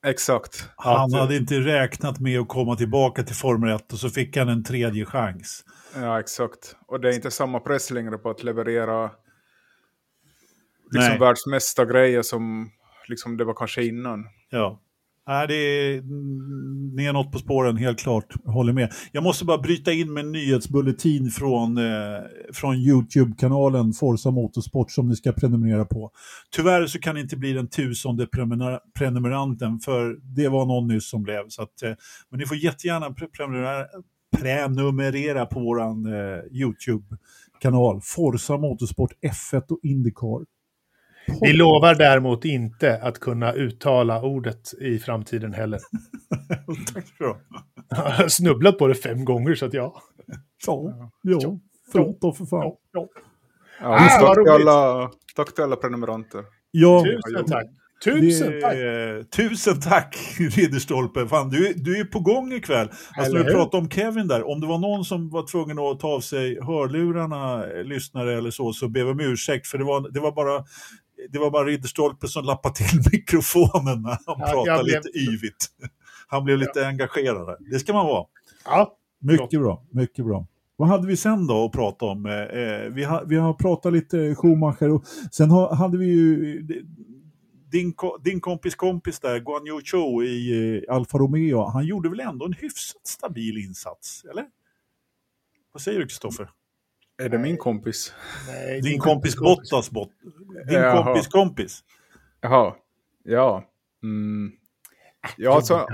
Exakt. Han hade inte räknat med att komma tillbaka till Formel 1 och så fick han en tredje chans. Ja, exakt. Och det är inte samma press längre på att leverera liksom världsmästargrejer som liksom det var kanske innan. Ja. Nej, det är, ni är något på spåren, helt klart. Jag Håller med. Jag måste bara bryta in med en nyhetsbulletin från, eh, från YouTube-kanalen Forza Motorsport som ni ska prenumerera på. Tyvärr så kan det inte bli den tusende prenumeranten, för det var någon nyss som blev. Så att, eh, men ni får jättegärna pre prenumerera, prenumerera på vår eh, YouTube-kanal Forza Motorsport F1 och Indycar. Vi lovar däremot inte att kunna uttala ordet i framtiden heller. Tack du Jag har snubblat på det fem gånger så att ja. Ja, ja. Förlåt då för fan. Ja, ja. ja ah, tack, till alla, tack till alla prenumeranter. Ja. Tusen tack. Tusen det, tack! Tusen tack Ridderstolpe! Fan, du, du är på gång ikväll. Alltså när vi pratade om Kevin där, om det var någon som var tvungen att ta av sig hörlurarna, lyssnare eller så, så ber vi om ursäkt. För det var, det var bara det var bara Ridderstolpe som lappade till mikrofonen när han ja, pratade blev... lite yvigt. Han blev lite ja. engagerad. Det ska man vara. Ja, mycket bra, mycket bra. Vad hade vi sen då att prata om? Eh, vi, har, vi har pratat lite Schumacher och sen har, hade vi ju din, din kompis kompis där, Guan Yu Cho i eh, Alfa Romeo, han gjorde väl ändå en hyfsat stabil insats, eller? Vad säger du Kristoffer? Är det min kompis? Nej, din, kompis, kompis Bottas bot. Din Jaha. kompis kompis. Jaha, ja. Mm. Ja, alltså,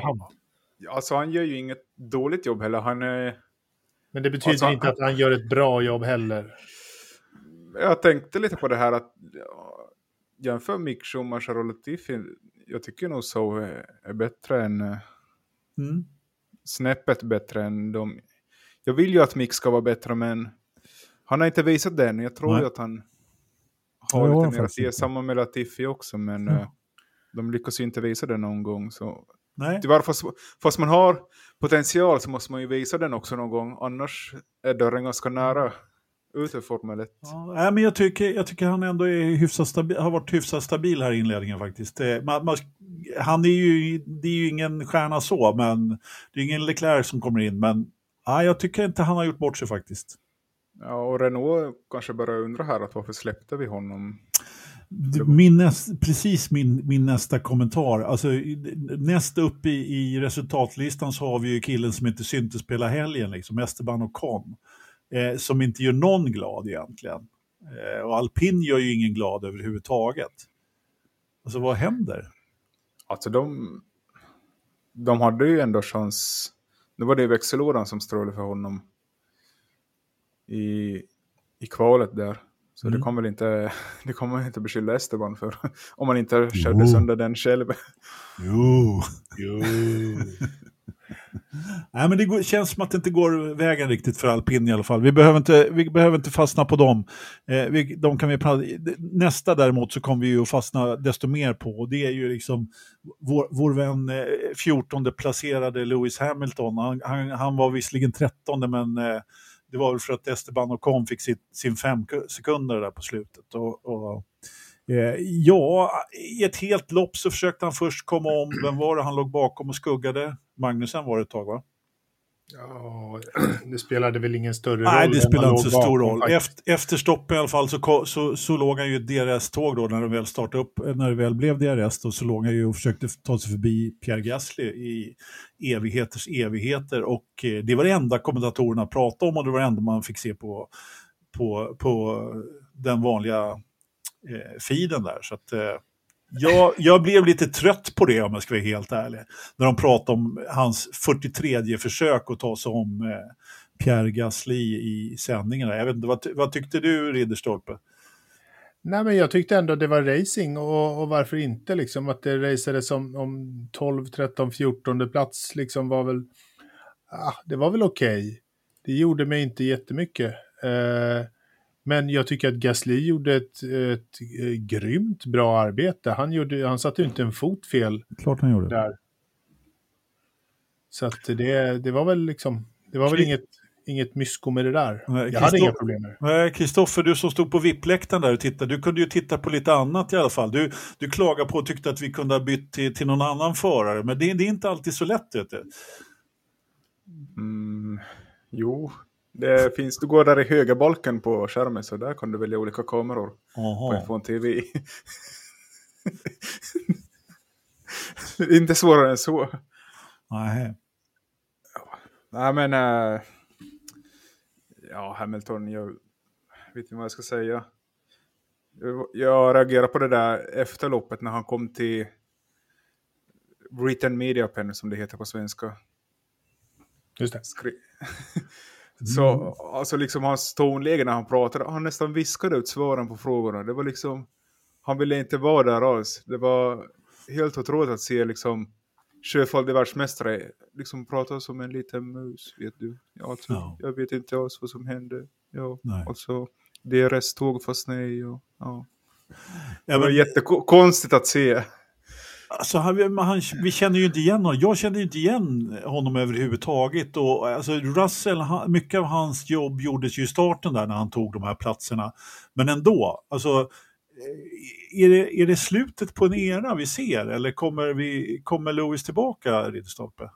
alltså han gör ju inget dåligt jobb heller. Han är... Men det betyder alltså, inte att han gör ett bra jobb heller. Jag tänkte lite på det här att jämför Mick Schumacher och Latifi. Jag tycker nog så är bättre än... Mm. Snäppet bättre än de. Jag vill ju att Mick ska vara bättre men han har inte visat det än. Jag tror ju att han har ja, lite mer att ge. Samma med Latifi också, men ja. uh, de lyckas ju inte visa det någon gång. Så. Nej. Tyvärr, fast, fast man har potential så måste man ju visa den också någon gång. Annars är dörren ganska nära ut ur Formel 1. Ja, nej, men jag, tycker, jag tycker han ändå stabil, har varit hyfsat stabil här i inledningen faktiskt. Det, man, man, han är ju, det är ju ingen stjärna så, men det är ingen Leclerc som kommer in. Men ja, jag tycker inte han har gjort bort sig faktiskt. Ja, och Renault kanske börjar undra här att varför släppte vi honom? Min näst, precis min, min nästa kommentar. Alltså, näst upp i, i resultatlistan så har vi ju killen som inte syntes spela helgen, liksom, Esteban Ocon. Eh, som inte gör någon glad egentligen. Eh, och alpin gör ju ingen glad överhuvudtaget. Alltså vad händer? Alltså de, de hade ju ändå chans. Nu var det växellådan som strålade för honom i, i kvalet där. Så mm. det kommer väl inte, det kommer inte beskylla Esteban för. Om man inte körde sönder den själv. Jo. jo. Nej, men det går, känns som att det inte går vägen riktigt för alpin i alla fall. Vi behöver inte, vi behöver inte fastna på dem. Eh, vi, de kan vi Nästa däremot så kommer vi ju att fastna desto mer på. Och det är ju liksom vår, vår vän eh, 14 placerade Lewis Hamilton. Han, han, han var visserligen 13 men eh, det var väl för att Esteban Ocon fick sitt, sin fem sekunder där på slutet. Och, och eh, ja, i ett helt lopp så försökte han först komma om. Vem var det han låg bakom och skuggade? Magnusen var det ett tag va? Ja, det spelade väl ingen större roll. Nej, det spelade inte så stor roll. Efter, efter stopp i alla fall så, så, så låg han ju ett DRS-tåg då när det väl startade upp, när det väl blev DRS då, så låg han ju och försökte ta sig förbi Pierre Gasly i evigheters evigheter och eh, det var det enda kommentatorerna pratade om och det var det enda man fick se på, på, på den vanliga eh, feeden där. Så att, eh, jag, jag blev lite trött på det om jag ska vara helt ärlig. När de pratade om hans 43 försök att ta sig om eh, Pierre Gasly i sändningarna. Jag vet inte, vad, vad tyckte du Ridderstolpe? Nej, men jag tyckte ändå det var racing och, och varför inte liksom att det racades om, om 12, 13, 14 plats liksom var väl, ah, det var väl okej. Okay. Det gjorde mig inte jättemycket. Eh, men jag tycker att Gasly gjorde ett, ett, ett grymt bra arbete. Han, gjorde, han satte inte en fot fel. Klart han gjorde. Där. Så att det, det var väl liksom, det var väl inget, inget mysko med det där. Nej, jag hade inga problem med det. Kristoffer, du som stod på VIP-läktaren där och tittade, du kunde ju titta på lite annat i alla fall. Du, du klagade på och tyckte att vi kunde ha bytt till, till någon annan förare, men det, det är inte alltid så lätt. Vet du. Mm, jo, det finns, du går där i högerbalken på skärmen så där kan du välja olika kameror Aha. på F1 TV. inte svårare än så. Nej. Nej men... Äh, ja, Hamilton, jag vet inte vad jag ska säga. Jag reagerar på det där efter loppet när han kom till Written Media Pen som det heter på svenska. Just det. Så mm. alltså liksom hans tonläge när han pratade, han nästan viskade ut svaren på frågorna. Det var liksom, han ville inte vara där alls. Det var helt otroligt att se liksom sjöfaldig världsmästare liksom prata som en liten mus, vet du. Alltså, ja. Jag vet inte alls vad som hände. Ja, nej. alltså, det är resttåg fast nej. Och, ja. Det var jättekonstigt att se. Alltså han, han, vi känner ju inte igen honom. Jag känner ju inte igen honom överhuvudtaget. Och, alltså, Russell, han, mycket av hans jobb gjordes ju i starten där när han tog de här platserna. Men ändå, alltså, eh, är det, är det slutet på en era vi ser eller kommer, vi, kommer Lewis tillbaka, Ridderstolpe?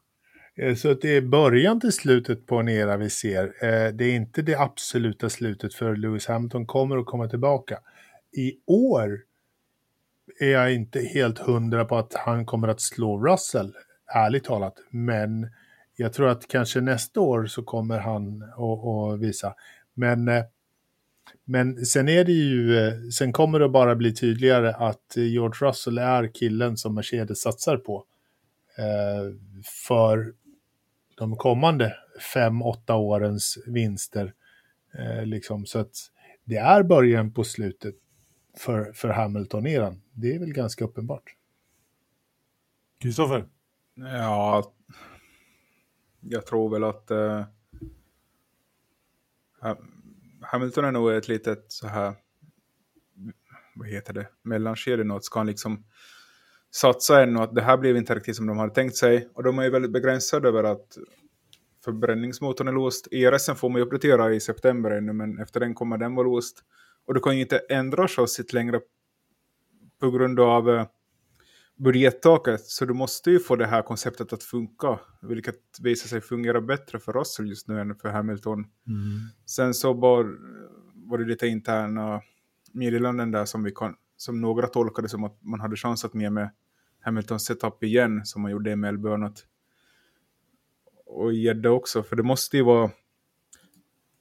Eh, så att det är början till slutet på en era vi ser. Eh, det är inte det absoluta slutet för Lewis Hamilton kommer att komma tillbaka. I år är jag inte helt hundra på att han kommer att slå Russell, ärligt talat. Men jag tror att kanske nästa år så kommer han att visa. Men, eh, men sen är det ju, eh, sen kommer det bara bli tydligare att George Russell är killen som Mercedes satsar på. Eh, för de kommande fem, åtta årens vinster. liksom, så att det är början på slutet för, för Hamilton-eran. Det är väl ganska uppenbart. Kristoffer? Ja, jag tror väl att uh, Hamilton är nog ett litet så här, vad heter det, mellanskede nu. Ska han liksom satsa ännu att det här blev inte riktigt som de hade tänkt sig. Och de är ju väldigt begränsade över att förbränningsmotorn är låst. ERSen får man ju uppdatera i september ännu, men efter den kommer den vara låst. Och du kan ju inte ändra chassit längre på grund av eh, budgettaket. Så du måste ju få det här konceptet att funka, vilket visar sig fungera bättre för Russell just nu än för Hamilton. Mm. Sen så var, var det lite interna meddelanden där som, vi kan, som några tolkade som att man hade chansat mer med Hamiltons setup igen, som man gjorde i Melbourne. Att, och Jeddah också, för det måste ju vara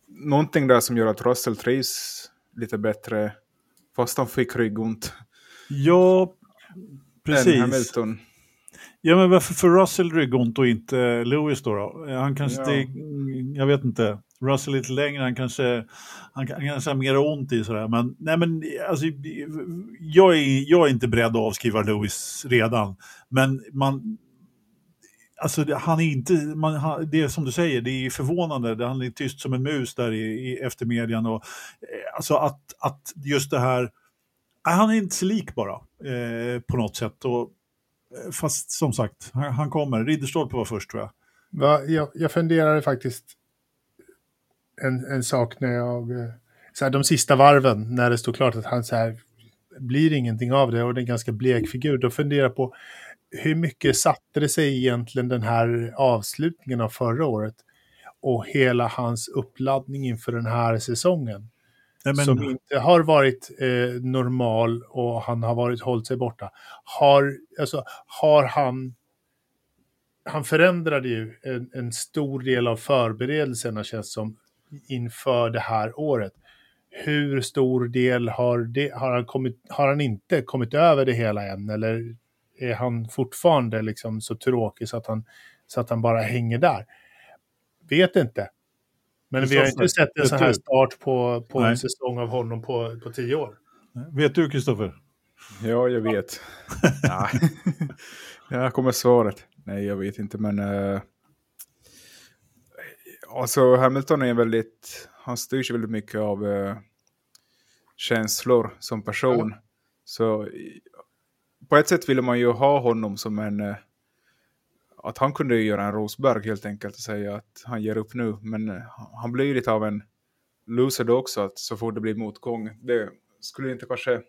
någonting där som gör att Russell trivs lite bättre, fast han fick ryggont. Ja, precis. Än Hamilton. Ja, men varför får Russell ryggont och inte Lewis då? då? Han kanske, Ja. det, jag vet inte. Russell lite längre, han kanske, han, han kanske har mer ont i sådär. Men, nej, men alltså, jag, är, jag är inte beredd att avskriva Lewis redan. Men man, alltså han är inte, man, han, det är som du säger, det är förvånande. Han är tyst som en mus där i, i eftermedjan. Och, eh, alltså att, att just det här, han är inte så lik bara eh, på något sätt. Och, eh, fast som sagt, han, han kommer. Ridderstolpe var först tror jag. Va, jag, jag funderade faktiskt en, en sak när jag... Eh, så här, de sista varven, när det stod klart att han så här, blir ingenting av det och det är en ganska blek figur, då funderar jag på hur mycket satte det sig egentligen den här avslutningen av förra året och hela hans uppladdning inför den här säsongen. Nej, men, som inte har varit eh, normal och han har varit hållit sig borta. Har, alltså, har han... Han förändrade ju en, en stor del av förberedelserna känns som inför det här året. Hur stor del har, det, har, han kommit, har han inte kommit över det hela än? Eller är han fortfarande liksom så tråkig så att han, så att han bara hänger där? Vet inte. Men vi har inte sett en sån här start på, på en säsong av honom på, på tio år. vet du Kristoffer? Ja, jag vet. ja. Här kommer svaret. Nej, jag vet inte, men... Uh, alltså, Hamilton är väldigt... Han styrs väldigt mycket av eh, känslor som person. Så i- på ett sätt ville man ju ha honom som en... Eh, att han kunde ju göra en Rosberg helt enkelt och säga att han ger upp nu. Men eh, han blir ju lite av en loser då också, att så fort det blir motgång. Det skulle inte kanske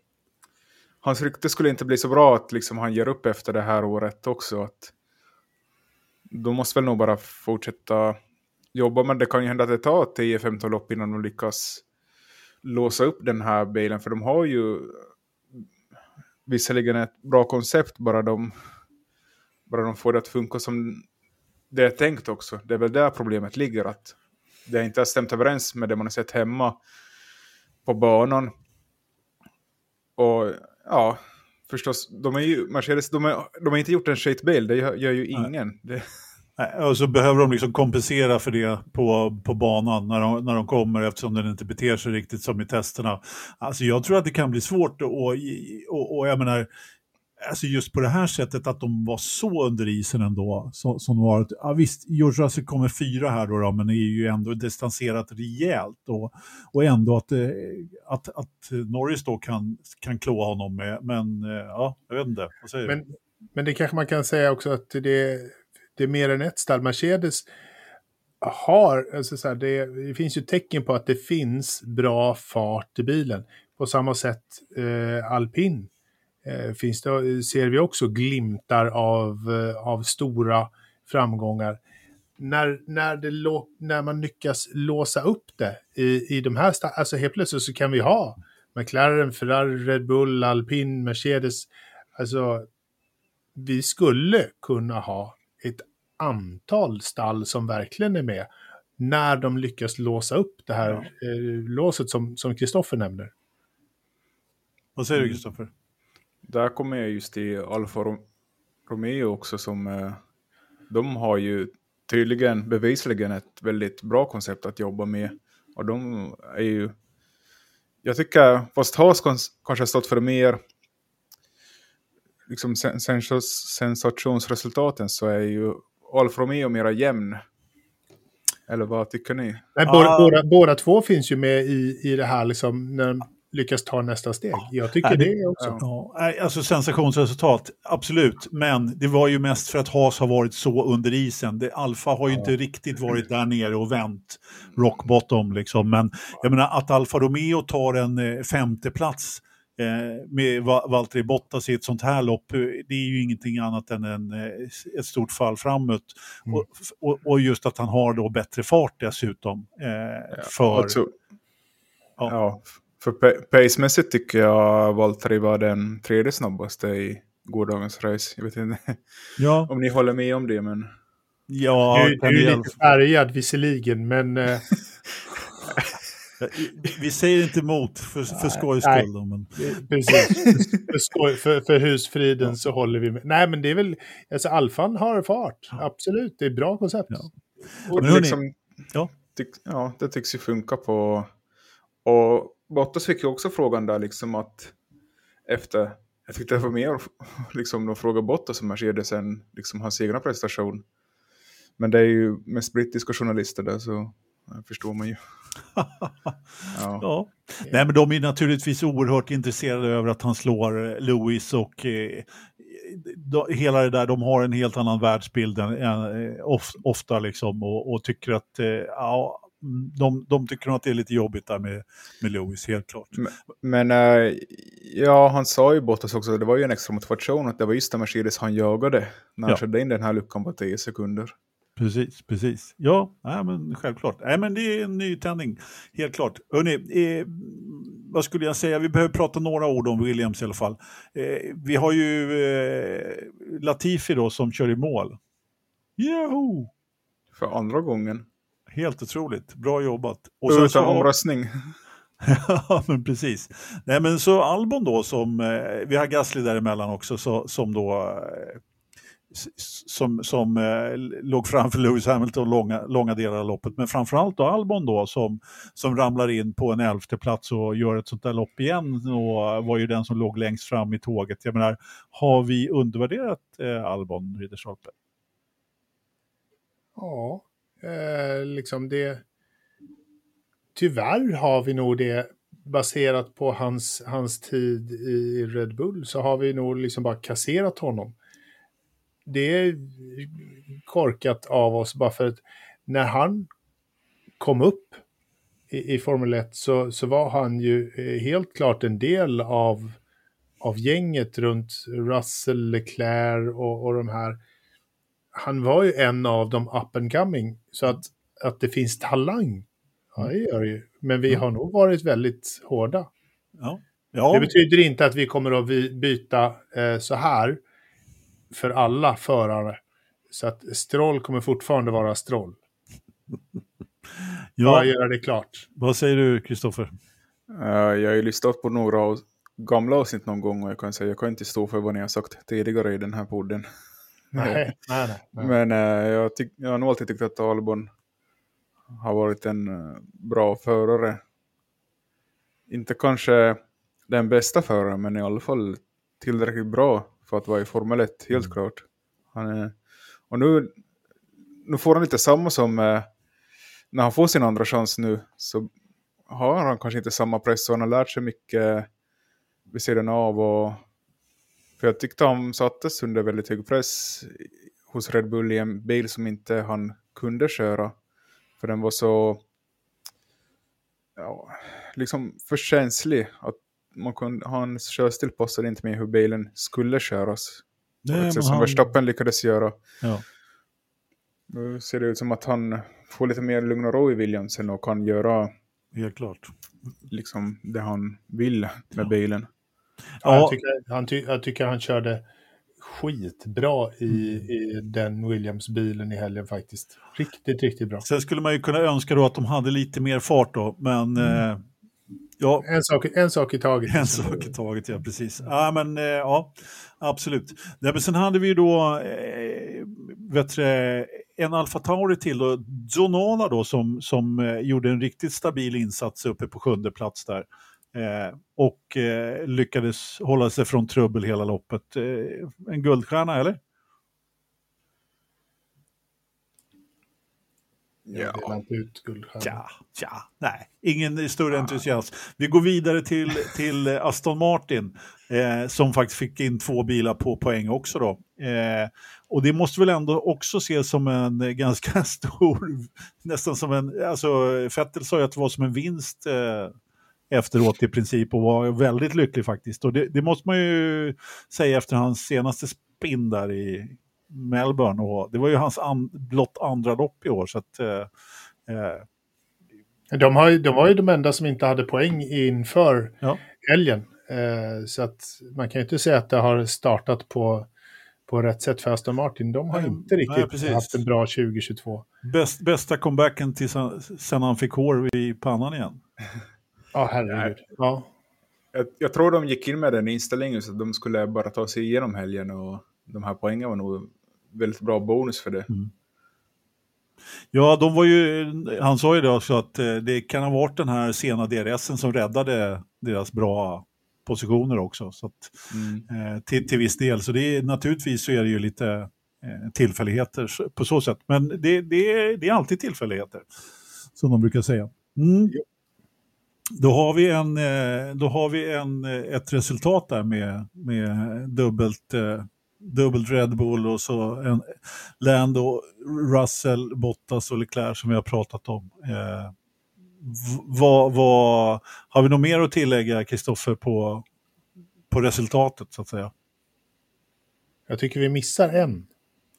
hans rykte skulle inte bli så bra att liksom han ger upp efter det här året också. Att de måste väl nog bara fortsätta jobba, men det kan ju hända att det tar 10-15 lopp innan de lyckas låsa upp den här bilen, för de har ju visserligen ett bra koncept, bara de, bara de får det att funka som det är tänkt också. Det är väl där problemet ligger, att det inte har stämt överens med det man har sett hemma på banan. Och ja, förstås, de är ju, Mercedes, de, är, de har inte gjort en skitbil, det gör, gör ju ingen. Det, och så behöver de liksom kompensera för det på, på banan när de, när de kommer eftersom den inte beter sig riktigt som i testerna. Alltså jag tror att det kan bli svårt och, och, och jag menar, alltså just på det här sättet att de var så under isen ändå. Så, som var, ja, visst, George Russell kommer fyra här då, då men är ju ändå distanserat rejält. Och, och ändå att, eh, att, att Norris då kan, kan klå honom med, men eh, ja, jag vet inte. Vad säger du? Men, men det kanske man kan säga också att det, det är mer än ett stall. Mercedes har, alltså så här, det, det finns ju tecken på att det finns bra fart i bilen. På samma sätt eh, alpin eh, finns det, ser vi också glimtar av, eh, av stora framgångar. När, när, det när man lyckas låsa upp det i, i de här, alltså helt plötsligt så kan vi ha McLaren, Ferrari, Red Bull, alpin, Mercedes. Alltså, vi skulle kunna ha ett antal stall som verkligen är med när de lyckas låsa upp det här eh, låset som som Kristoffer nämner. Vad säger du Kristoffer? där kommer jag just till Alfa Rom- Romeo också som eh, de har ju tydligen bevisligen ett väldigt bra koncept att jobba med. Och de är ju, jag tycker, fast Haas kans- kanske har stått för mer liksom sen- sens- sensationsresultaten så är ju Alfa Romeo mera jämn. Eller vad tycker ni? Nej, Ah. båda, båda, båda två finns ju med i, i det här liksom, när de lyckas ta nästa steg. Jag tycker Nej, det- det också. Ja, nej, alltså sensationsresultat, absolut. Men det var ju mest för att Haas har varit så under isen. Det, Alfa har ju inte riktigt varit där nere och vänt rock bottom. Liksom. Men jag menar att Alfa Romeo tar en eh, femte plats med Va- Valtteri Bottas i ett sånt här lopp, eh, det är ju ingenting annat än en, eh, ett stort fall framåt. Mm. Och, och, och just att han har då bättre fart dessutom. Eh, för, så- Ja. ja. För pa- pacemässigt tycker jag Valtteri var den tredje snabbaste i gårdagens race. Jag vet inte ja, om ni håller med om det, men ja, du, du är lite färgad visserligen, men eh, Vi säger inte emot för, för skojs skull. Då, men... precis. För, skoj, för, för husfriden så håller vi med. Nej, men det är väl, alltså Alfan har fart. Absolut, det är ett bra koncept. Ja. och Men liksom, ja. tyck, ja, det tycks ju funka på... Och Bottas fick ju också frågan där liksom att efter, jag tyckte det var mer liksom de frågar Bottas om Mercedes än liksom hans egna prestation. Men det är ju mest brittiska journalister där så förstår man ju. Ja. Ja. Nej, men de är naturligtvis oerhört intresserade över att han slår eh, Lewis och eh, de, hela det där, de har en helt annan världsbild än, än, eh, of, ofta liksom och, och tycker att eh, ja, de, de tycker nog att det är lite jobbigt där med, med Lewis, helt klart. Men eh, ja, han sa ju Bottas också, det var ju en extra motivation att det var just den Mercedes han jagade när han Ja. körde in den här luckan på 10 sekunder. Precis, precis. Ja, nej, men självklart. Nej, men det är en nytändning, helt klart. Hörrni, eh, vad skulle jag säga? Vi behöver prata några ord om Williams i alla fall. Eh, vi har ju eh, Latifi då som kör i mål. Joho! För andra gången. Helt otroligt, bra jobbat. Och Utan så, omröstning. ja, men precis. Nej, men så Albon då som, eh, vi har Gasly däremellan också, så, som då eh, som, som eh, låg framför Lewis Hamilton långa, långa delar av loppet. Men framförallt då Albon då som, som ramlar in på en elfte plats och gör ett sånt där lopp igen och var ju den som låg längst fram i tåget. Jag menar, har vi undervärderat eh, Albon, Ridderstolpe? Ja, eh, liksom det... Tyvärr har vi nog det baserat på hans, hans tid i Red Bull så har vi nog liksom bara kasserat honom. Det är korkat av oss bara för att när han kom upp i, i Formel 1 så, så var han ju eh, helt klart en del av, av gänget runt Russell, Leclerc och, och de här han var ju en av de up and coming. Så att, att det finns talang, ja det gör det ju. Men vi har nog varit väldigt hårda. Ja. ja. Det betyder inte att vi kommer att byta eh, så här för alla förare. Så att Stroll kommer fortfarande vara Stroll. ja. Bara göra det klart. Vad säger du, Kristoffer? Eh, jag har ju lyssnat på några av gamla avsnitt någon gång och jag kan säga jag kan inte stå för vad ni har sagt tidigare i den här podden. Nej, nej, nej. nej. Men eh, jag, tyck- jag har nog alltid tyckt att Albon har varit en eh, bra förare. Inte kanske den bästa föraren, men i alla fall tillräckligt bra för att vara i Formel 1, helt klart. Han och nu, nu får han lite samma som eh, när han får sin andra chans nu så har han kanske inte samma press och han har lärt sig mycket vid sidan av. Och, för jag tyckte han sattes under väldigt hög press hos Red Bull i en bil som inte han kunde köra. För den var så ja, liksom för känslig. Att man kunde, hans körstil passade inte med hur bilen skulle köras. Nej, på men ett sätt som han- Verstappen lyckades göra. Ja. Nu ser det ut som att han får lite mer lugn och ro i Williamsen och kan göra Helt klart. liksom det han vill med bilen. Ja, Ja. jag, tycker, han ty, jag tycker han körde skitbra i, i den Williams-bilen i helgen faktiskt. Riktigt, riktigt bra. Sen skulle man ju kunna önska då att de hade lite mer fart då, men eh, ja, En sak, en sak i taget. en sak i taget, ja precis. Ja, men eh, ja, absolut. Nej, men sen hade vi ju då eh, vet du, en Alfa Tauri till då, Zonola då som, som eh, gjorde en riktigt stabil insats uppe på sjunde plats där. Eh, och eh, lyckades hålla sig från trubbel hela loppet. Eh, en guldstjärna eller? Ja. delar inte ut. Tja, tja, nej, ingen större entusiasm. Vi går vidare till, till Aston Martin eh, som faktiskt fick in två bilar på poäng också då. Eh, och det måste väl ändå också ses som en ganska stor, nästan som en, alltså Vettel sa ju att det var som en vinst eh, efteråt i princip och var väldigt lycklig faktiskt. Och det, det måste man ju säga efter hans senaste spin där i Melbourne. Och det var ju hans an, blott andra lopp i år. Så att, eh, eh, De, har, de var ju de enda som inte hade poäng inför Ja. helgen. Eh, så att man kan ju inte säga att det har startat på, på rätt sätt för Aston Martin. De har Nej, inte nej, riktigt precis. haft en bra 2022. Bäst, bästa comebacken till sen, sen han fick hår i pannan igen. Ja, herregud. Ja. Jag, jag tror de gick in med den inställningen så att de skulle bara ta sig igenom helgen och de här poängen var nog väldigt bra bonus för det. Ja, de var ju, han sa ju det också att eh, det kan ha varit den här sena DRSen som räddade deras bra positioner också. Så att, Mm. eh, till, till viss del. Så det är, naturligtvis så är det ju lite eh, tillfälligheter på så sätt. Men det, det, är, det är alltid tillfälligheter, som de brukar säga. Mm. Då har vi, en, då har vi en, ett resultat där med, med dubbelt, dubbelt Red Bull och så en Lando, Russell, Bottas och Leclerc som vi har pratat om. Eh, vad, vad, har vi något mer att tillägga, Kristoffer, på, på resultatet så att säga? Jag tycker vi missar en.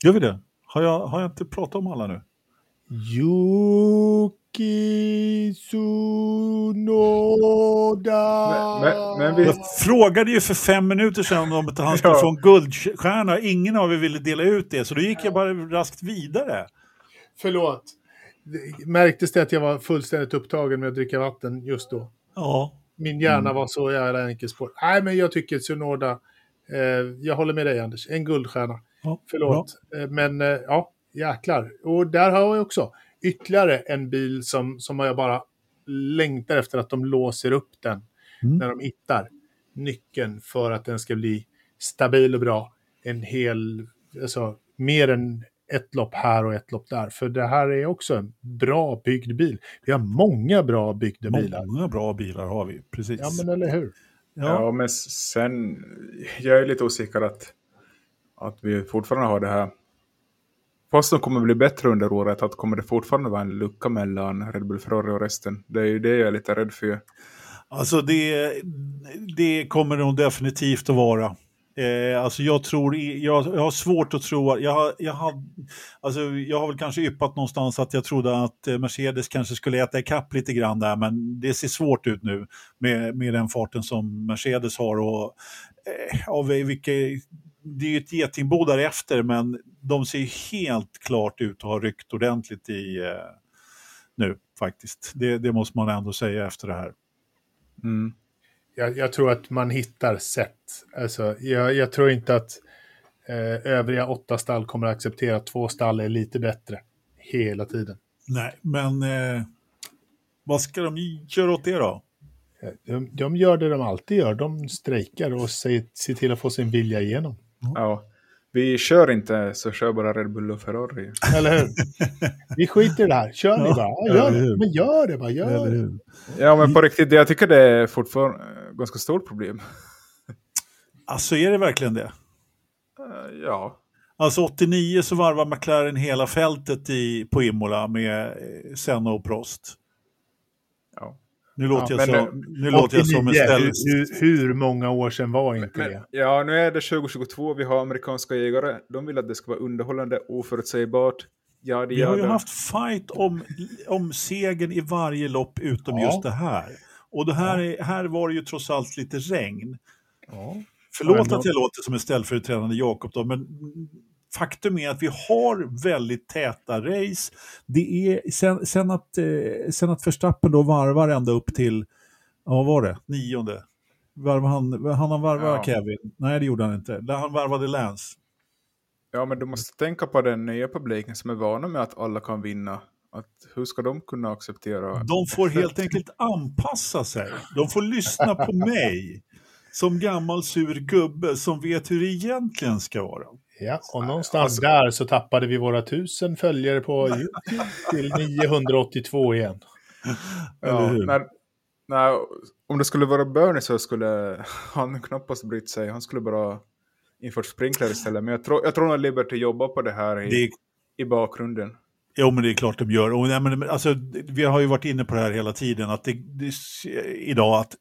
Gör vi det? Har jag, har jag inte pratat om alla nu? Yuki Tsunoda. Men- men- men vi- Jag frågade ju för fem minuter sedan om att han skulle Ja. få en guldstjärna. Ingen av er ville dela ut det, så då gick jag bara raskt vidare. Förlåt. Det- Märktes det att jag var fullständigt upptagen med att dricka vatten just då? Ja, Min hjärna Mm. var så jävla enkelspår. Nej, men jag tycker Tsunoda, eh, jag håller med dig Anders, en guldstjärna. ja Förlåt. Eh, men eh, ja, jäklar. Och där har jag också ytterligare en bil som, som jag bara längtar efter att de låser upp den Mm. när de hittar nyckeln för att den ska bli stabil och bra. En hel, alltså mer än ett lopp här och ett lopp där. För det här är också en bra byggd bil. Vi har många bra byggda bilar. Många bra bilar har vi, precis. Ja, men eller hur? Ja. Ja. men sen, jag är lite osäker att, att vi fortfarande har det här. Fast de kommer bli bättre under året, att kommer det fortfarande vara en lucka mellan Red Bull Ferrari och resten? Det är ju det jag är lite rädd för. Alltså det, det kommer nog definitivt att vara. Eh, alltså jag tror, jag, jag har svårt att tro, jag har, jag, har, alltså jag har väl kanske yppat någonstans att jag trodde att eh, Mercedes kanske skulle äta ikapp lite grann där, men det ser svårt ut nu med, med den farten som Mercedes har. Och, eh, av vilka, det är ju ett getingbo därefter, men de ser helt klart ut att ha ryckt ordentligt i eh, nu faktiskt. Det, det måste man ändå säga efter det här. Mm. Jag, jag tror att man hittar sätt. Alltså, jag, jag tror inte att eh, övriga åtta stall kommer att acceptera att två stall är lite bättre hela tiden. Nej, men eh, vad ska de göra åt det då? De, de gör det de alltid gör. De strejkar och säger, ser till att få sin vilja igenom. Ja. Vi kör inte, så kör bara Red Bull och Ferrari. Eller hur? Vi skiter i det här. Kör ni Ja, bara. Ja, gör det. Men gör det bara. Gör det. Ja, men på riktigt, jag tycker det är fortfarande ett ganska stort problem. Alltså är det verkligen det? Eh, Ja. Alltså 89 så varvar McLaren hela fältet i, på Imola med eh, Senna och Prost. ja. Nu låter, men jag, som, nu låter jag som en 89, ställ... hur, hur många år sedan var inte Men, det? ja, nu är det 2022, vi har amerikanska jägare. De vill att det ska vara underhållande, oförutsägbart. Ja, Vi har ju haft fight om, om segern i varje lopp utom Ja. just det här. Och det här, är, här var det ju trots allt lite regn. Ja. Förlåt Ja, att jag låter som en ställföreträdande Jakob men faktum är att vi har väldigt täta race. Det är, sen, sen, att, eh, sen att Verstappen då varvar ända upp till, ja, vad var det, nionde? Varv han, han han varva Ja. Kevin? Nej, det gjorde han inte. Han varvade Lance. Ja, men du måste tänka på den nya publiken som är vana med att alla kan vinna. Att hur ska de kunna acceptera? De får helt enkelt anpassa sig. De får lyssna på mig. som gammal sur gubbe som vet hur det egentligen ska vara. Ja, och någonstans alltså, där så tappade vi våra tusen följare på YouTube till 982 igen. Ja, när, när, om det skulle vara Bernie så skulle han knappast brytt sig. Han skulle bara infört sprinkler istället. Men jag tror, jag tror att Liberty jobbar på det här i, det... i bakgrunden. Jo, men det är klart de gör. Och, nej, men, alltså, vi har ju varit inne på det här hela tiden, att det, det, idag att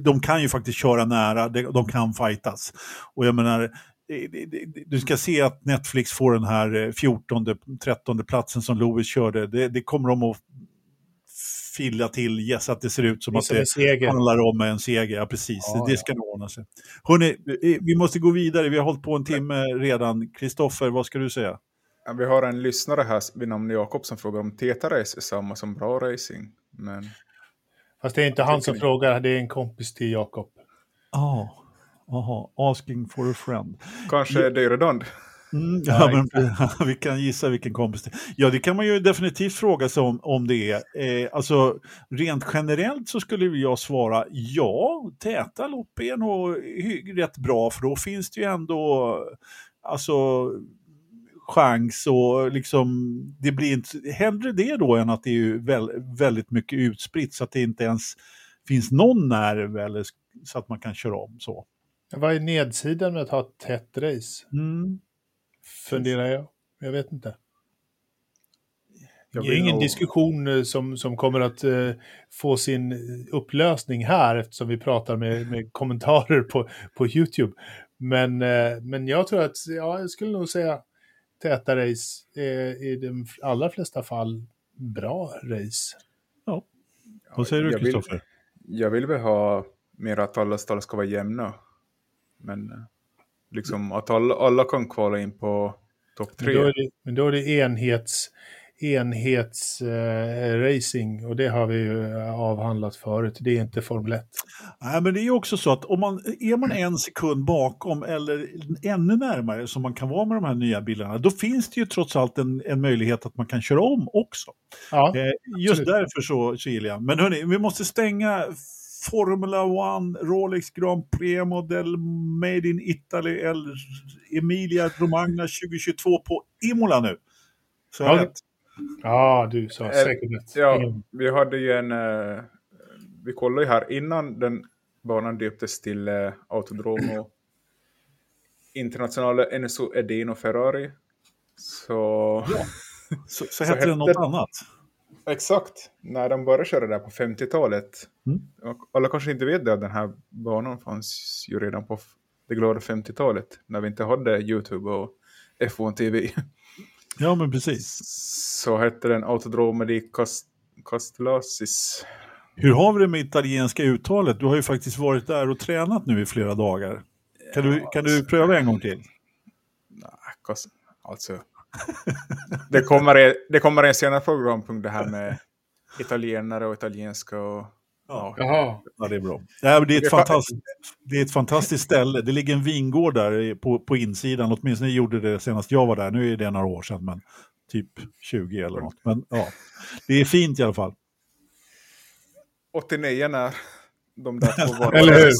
de kan ju faktiskt köra nära, de, de kan fightas. Och jag menar, du ska se att Netflix får den här 14, 13 platsen som Lewis körde. Det, det kommer de att filla till, yes, att det ser ut som det att det seger. handlar om en seger. Ja, precis. Ja, det ska nog ordna sig. Hörrni, vi måste gå vidare. Vi har hållit på en timme redan. Kristoffer, vad ska du säga? Ja, vi har en lyssnare här vid namn Jakob som frågar om Teta-race är samma som bra racing. Men... Fast det är inte han som ni... frågar, det är en kompis till Jakob. Ja, oh. asking for a friend. Kanske ja. Deiredond? Mm, ja, men, vi kan gissa vilken kompis det är. Ja, det kan man ju definitivt fråga sig om, om det är. Eh, alltså, rent generellt så skulle jag svara ja, täta lopp är nog rätt bra för då finns det ju ändå alltså, chans och liksom, det blir inte, hellre det då än att det är väl, väldigt mycket utspritt så att det inte ens finns någon nerv eller så att man kan köra om så. Vad är nedsidan med att ha ett tätt race? Mm. Funderar jag. Jag vet inte. Det är ingen nog... diskussion eh, som, som kommer att uh, få sin upplösning här eftersom vi pratar med, med kommentarer på, på YouTube. Men, uh, men jag tror att, ja, jag skulle nog säga täta race är i de allra flesta fall bra race. Ja. Vad säger du Kristoffer? Jag vill väl ha mer att alla stall ska vara jämna. Men liksom att alla, alla kan kvala in på topp tre. Men då är det, men då är det enhets enhetsracing eh, och det har vi ju avhandlat förut. Det är inte Formel 1. Nej, men det är ju också så att om man är man en sekund bakom eller ännu närmare som man kan vara med de här nya bilarna, då finns det ju trots allt en, en möjlighet att man kan köra om också. Ja, eh, just därför så, så gillar jag. Men hörni, vi måste stänga Formula One, Rolex Grand Prix Model Made in Italy, Emilia Romagna 2022 på Imola nu. Så ja, rätt. Ja, du sa säkert rätt. Ja, vi hade ju en... Uh, vi kollade ju här innan den banan döptes till uh, Autodromo Internationale Enzo Edino Ferrari. Så... Ja. Så, så, så hette det något annat? Exakt, när de började köra där på 50-talet. Mm. Alla kanske inte vet det, den här banan fanns ju redan på det glada 50-talet. När vi inte hade YouTube och F1 TV. Ja, men precis. Så hette den Autodrome di Cast Castellassis. Hur har vi det med italienska uttalet? Du har ju faktiskt varit där och tränat nu i flera dagar. Kan, du, kan du pröva en gång till? Nej, alltså. Det, kommer, det kommer en senare programpunkt det här med italienare och italienska och Ja. Jaha. ja, det är bra. Ja, det, är ett fantastiskt, det är ett fantastiskt ställe. Det ligger en vingård där på, på insidan. Åtminstone gjorde det senast jag var där. Nu är det några år sedan, men typ 20 eller något. Men ja, det är fint i alla fall. 89 när de där två var Eller hur?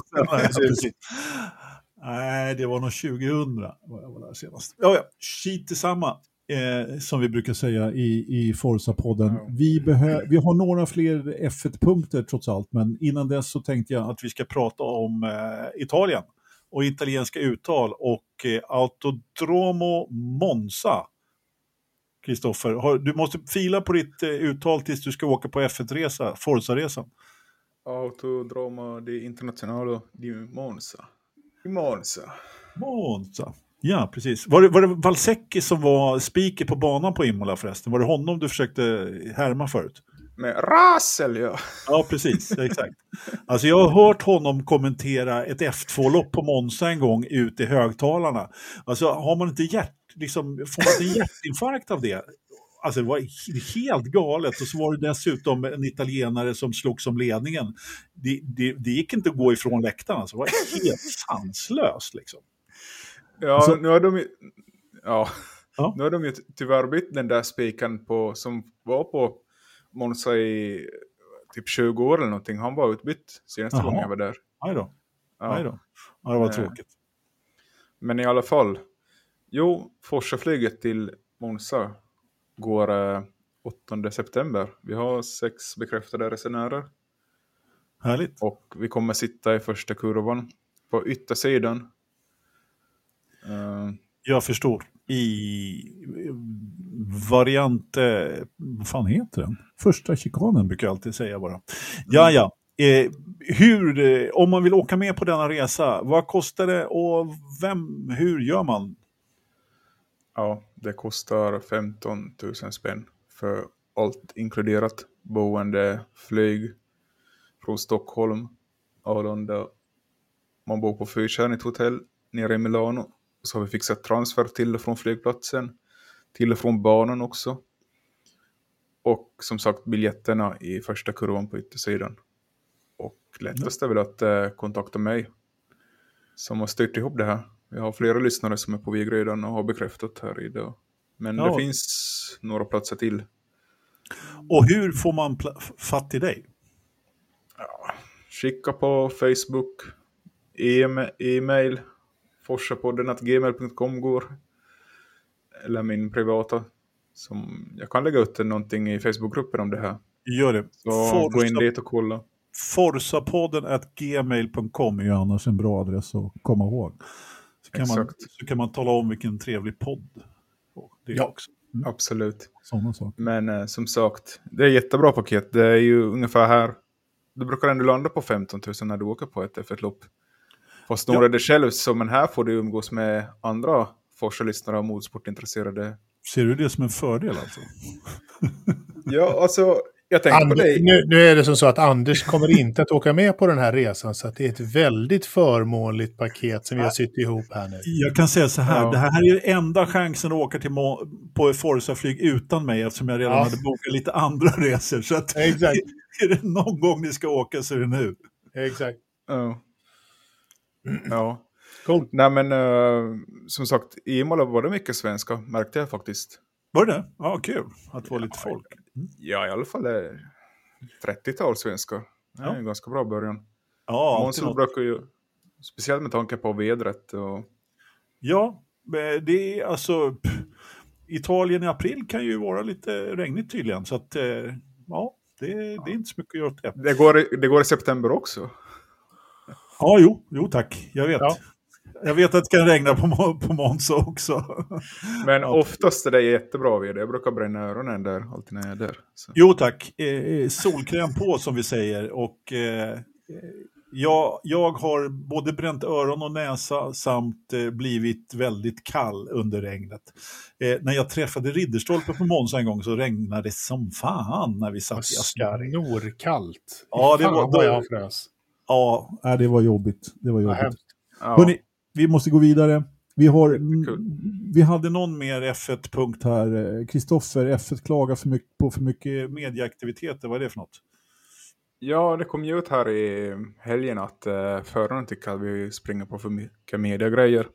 Nej, det var nog 2000 jag var där senast. Ja, ja, skit samma eh, som vi brukar säga i, i Forza-podden. Mm. Vi, vi har några fler F1-punkter trots allt, men innan dess så tänkte jag att vi ska prata om eh, Italien och italienska uttal och eh, Autodromo Monza. Kristoffer, du måste fila på ditt eh, uttal tills du ska åka på F1-resa, Forza-resan. Autodromo di Internazionale di Monza. Monza. Monza. Ja, precis. Var det, var det Valsecki som var speaker på banan på Imola förresten? Var det honom du försökte härma förut? Med Rassel, ja. Ja, precis. Exakt. Alltså jag har hört honom kommentera ett F2-lopp på Monza en gång ut i högtalarna. Alltså har man inte hjärt, liksom, får man inte hjärtinfarkt av det? Alltså det var helt galet och så var det dessutom en italienare som slog som ledningen. Det, det, det gick inte att gå ifrån läktaren, alltså. det var helt sanslöst liksom. Ja, alltså, nu har de ju... Ja. ja. Nu har de ju tyvärr bytt den där spiken på, som var på Monza i typ 20 år eller någonting. Han var utbytt senaste gången jag var där. Aj då. Ja. Nej då. Ja, det var Eh. tråkigt. Men i alla fall. Jo, Forsa-flyget till Monza går eh, 8 september. Vi har sex bekräftade resenärer. Härligt. Och vi kommer sitta i första kurvan på yttersidan. Eh, Jag förstår. I variant, eh, vad fan heter den? Första chikanen brukar jag alltid säga bara. Ja, ja. Eh, hur, eh, om man vill åka med på denna resa, vad kostar det och vem, hur gör man? Ja, det kostar 15 000 spänn för allt inkluderat. Boende, flyg från Stockholm, Arlanda. Man bor på fyrstjärnigt hotell nere i Milano. Så har vi fixat transfer till och från flygplatsen. Till och från banan också. Och som sagt biljetterna i första kurvan på yttersidan. Och lättast är väl att eh, kontakta mig. Som har styrt ihop det här. Vi har flera lyssnare som är på väg redan och har bekräftat här idag. Men Ja. det finns några platser till. Och hur får man fatt i dig? Skicka på Facebook, e- e-mail, forsapodden.gmail.com går. Eller min privata. Som, jag kan lägga ut någonting i Facebookgruppen om det här. Gör det. Så gå in dit och kolla. forsapodden at gmail.com är ju annars en bra adress att komma ihåg. Så kan, man, så kan man tala om vilken trevlig podd. Det är Ja. också. Absolut. Sådana saker. Men eh, som sagt, det är jättebra paket. Det är ju ungefär här. Du brukar ändå landa på 15 000 när du åker på ett F1-lopp. Fast snarare Ja. det själv, så men här får du umgås med andra Forsa-lyssnare och motorsportintresserade. Ser du det som en fördel alltså? Ja, alltså, jag tänkte på Anders, dig. nu, nu är det som så att Anders kommer inte att åka med på den här resan, så att det är ett väldigt förmånligt paket som vi har sytt ihop här nu. Jag kan säga så här, Ja. det här är ju enda chansen att åka till Mo- på Forza-flyg utan mig eftersom jag redan Ja. hade bokat lite andra resor. Så att, Exakt. är det någon gång ni ska åka så är det nu. Exakt. Ja. ja. Coolt. Nej men eh, som sagt, i Imola var det mycket svenska, märkte jag faktiskt. Var det det? Ja, kul att det var lite folk. Ja, i alla fall eh, 30-tal svenskar. Det är Ja. en ganska bra början. Ja, Månsson brukar ju, speciellt med tanke på vädret och ja det är alltså... pff, Italien i april kan ju vara lite regnigt tydligen. Så att, eh, ja, det, det är inte så mycket att göra åt det. det går, det går i september också. Ja, jo, jo tack. Jag vet. Ja. Jag vet att det kan regna på, på Monza också. Men oftast är det jättebra väder. Jag brukar bränna öronen där, alltid när jag är där. Så. Jo tack, eh, solkräm på som vi säger. Och, eh, jag, jag har både bränt öron och näsa samt eh, blivit väldigt kall under regnet. Eh, när jag träffade Ridderstolpe på Monza en gång så regnade det som fan när vi satt i Ascari. Snorkallt. Ja, det var- vad jag frös. Ja, det var jobbigt. Det var jobbigt. Ja. Hörrni, vi måste gå vidare. Vi, har, vi hade någon mer F1-punkt här. Kristoffer, F1 klagar för mycket, på för mycket medieaktiviteter. Vad är det för något? ja, det kom ju ut här i helgen att uh, förarna tycker att vi springer på för mycket mediegrejer.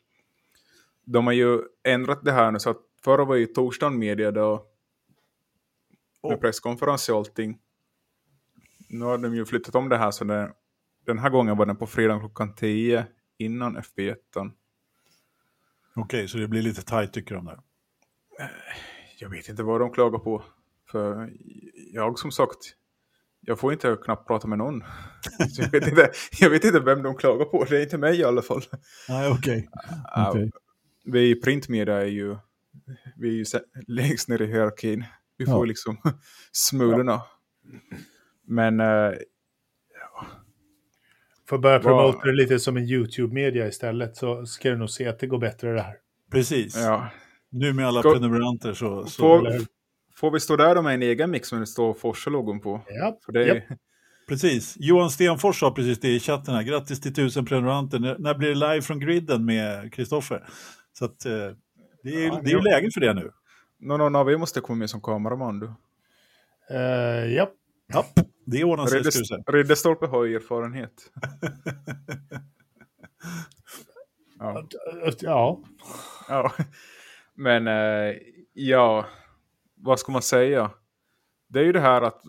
De har ju ändrat det här nu så att förra var ju torsdagen media då med Oh. presskonferens och allting. Nu har de ju flyttat om det här så det, den här gången var den på fredag klockan 10 innan FB1. Okej, så det blir lite tajt tycker de där. Jag vet inte vad de klagar på. För jag som sagt, jag får inte knappt prata med någon. Jag, vet inte, jag vet inte vem de klagar på, det är inte mig i alla fall. Nej, okej. Ja, Okej. Vi i printmedia är ju, vi är ju längst ner i hierarkin. Vi får Ja. liksom smulorna. Men eh, Får börja promota det lite som en YouTube-media istället så ska du nog se att det går bättre det här. Precis. ja, Nu med alla Gå- prenumeranter så... så Får- får vi stå där med en egen mix som det står Forsa-logon på? Ja. För det är, Japp. Precis. Johan Stenfors sa precis det i chatten här. Grattis till tusen prenumeranter. När, när blir det live från griden med Kristoffer? Så att, eh, det, är, Ja, det är ju ja. läge för det nu. någon, av er måste komma med som kameraman. Du. Uh, ja. Ja, det ordnar sig, ska du säga. Ridder, Ridderstolpe har ju erfarenhet. ja. ja. ja. Men eh, ja, vad ska man säga? Det är ju det här att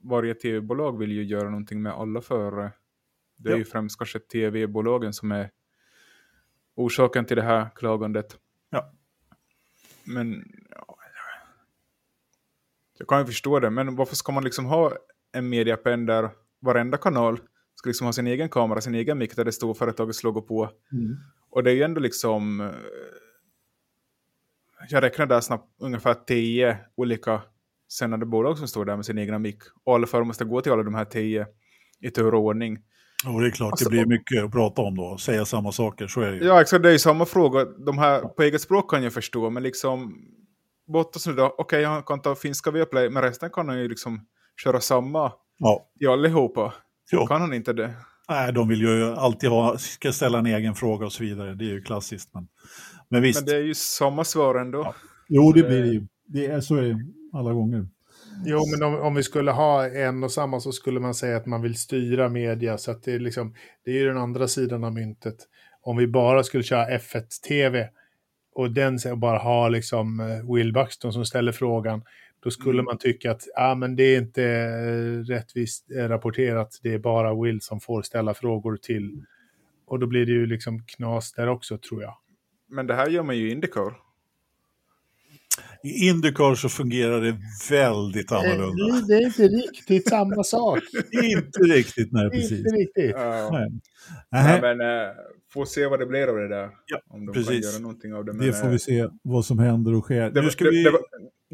varje tv-bolag vill ju göra någonting med alla förare. Det är Ja. ju främst kanske tv-bolagen som är orsaken till det här klagandet. Ja. Men ja, jag kan ju förstå det, men varför ska man liksom ha en mediapen där varenda kanal ska liksom ha sin egen kamera, sin egen mick där det står företagets logo på. Mm. Och det är ju ändå liksom, eh, jag räknar där snabbt ungefär tio olika sändande bolag som står där med sin egna mick. Och alla företag måste gå till alla de här tio i tur och ordning. Och det är klart, Alltså, det blir mycket att prata om då, säga samma saker, så är det ju. Ja, exakt, det är ju samma fråga. De här på eget språk kan jag förstå, men liksom Bottas nu då, okej, han kan ta finska Viaplay, men resten kan han ju liksom köra samma Ja. i allihopa. Ja. Kan han inte det? Nej, de vill ju alltid ha, ska ställa en egen fråga och så vidare, det är ju klassiskt. Men, men visst, Men det är ju samma svar ändå. jo det blir det ju. Det är, så är det alla gånger. Jo, men om, om vi skulle ha en och samma så skulle man säga att man vill styra media. Så att det är liksom, det är ju den andra sidan av myntet. Om vi bara skulle köra F1-TV och den bara ha liksom eh, Will Buxton som ställer frågan, då skulle Mm. man tycka att ah, men det är inte eh, rättvist eh, rapporterat, det är bara Will som får ställa frågor till. Och då blir det ju liksom knas där också, tror jag. Men det här gör man ju i Indycar. I Indycar så fungerar det väldigt annorlunda. Eh, Det är inte riktigt samma sak. Inte riktigt, nej precis. inte riktigt. Ja. Nej. Nej, men äh, får se vad det blir av det där. Ja, om de precis. kan göra någonting av det. Men, det får eh, vi se vad som händer och sker. Det, nu ska det, vi... det,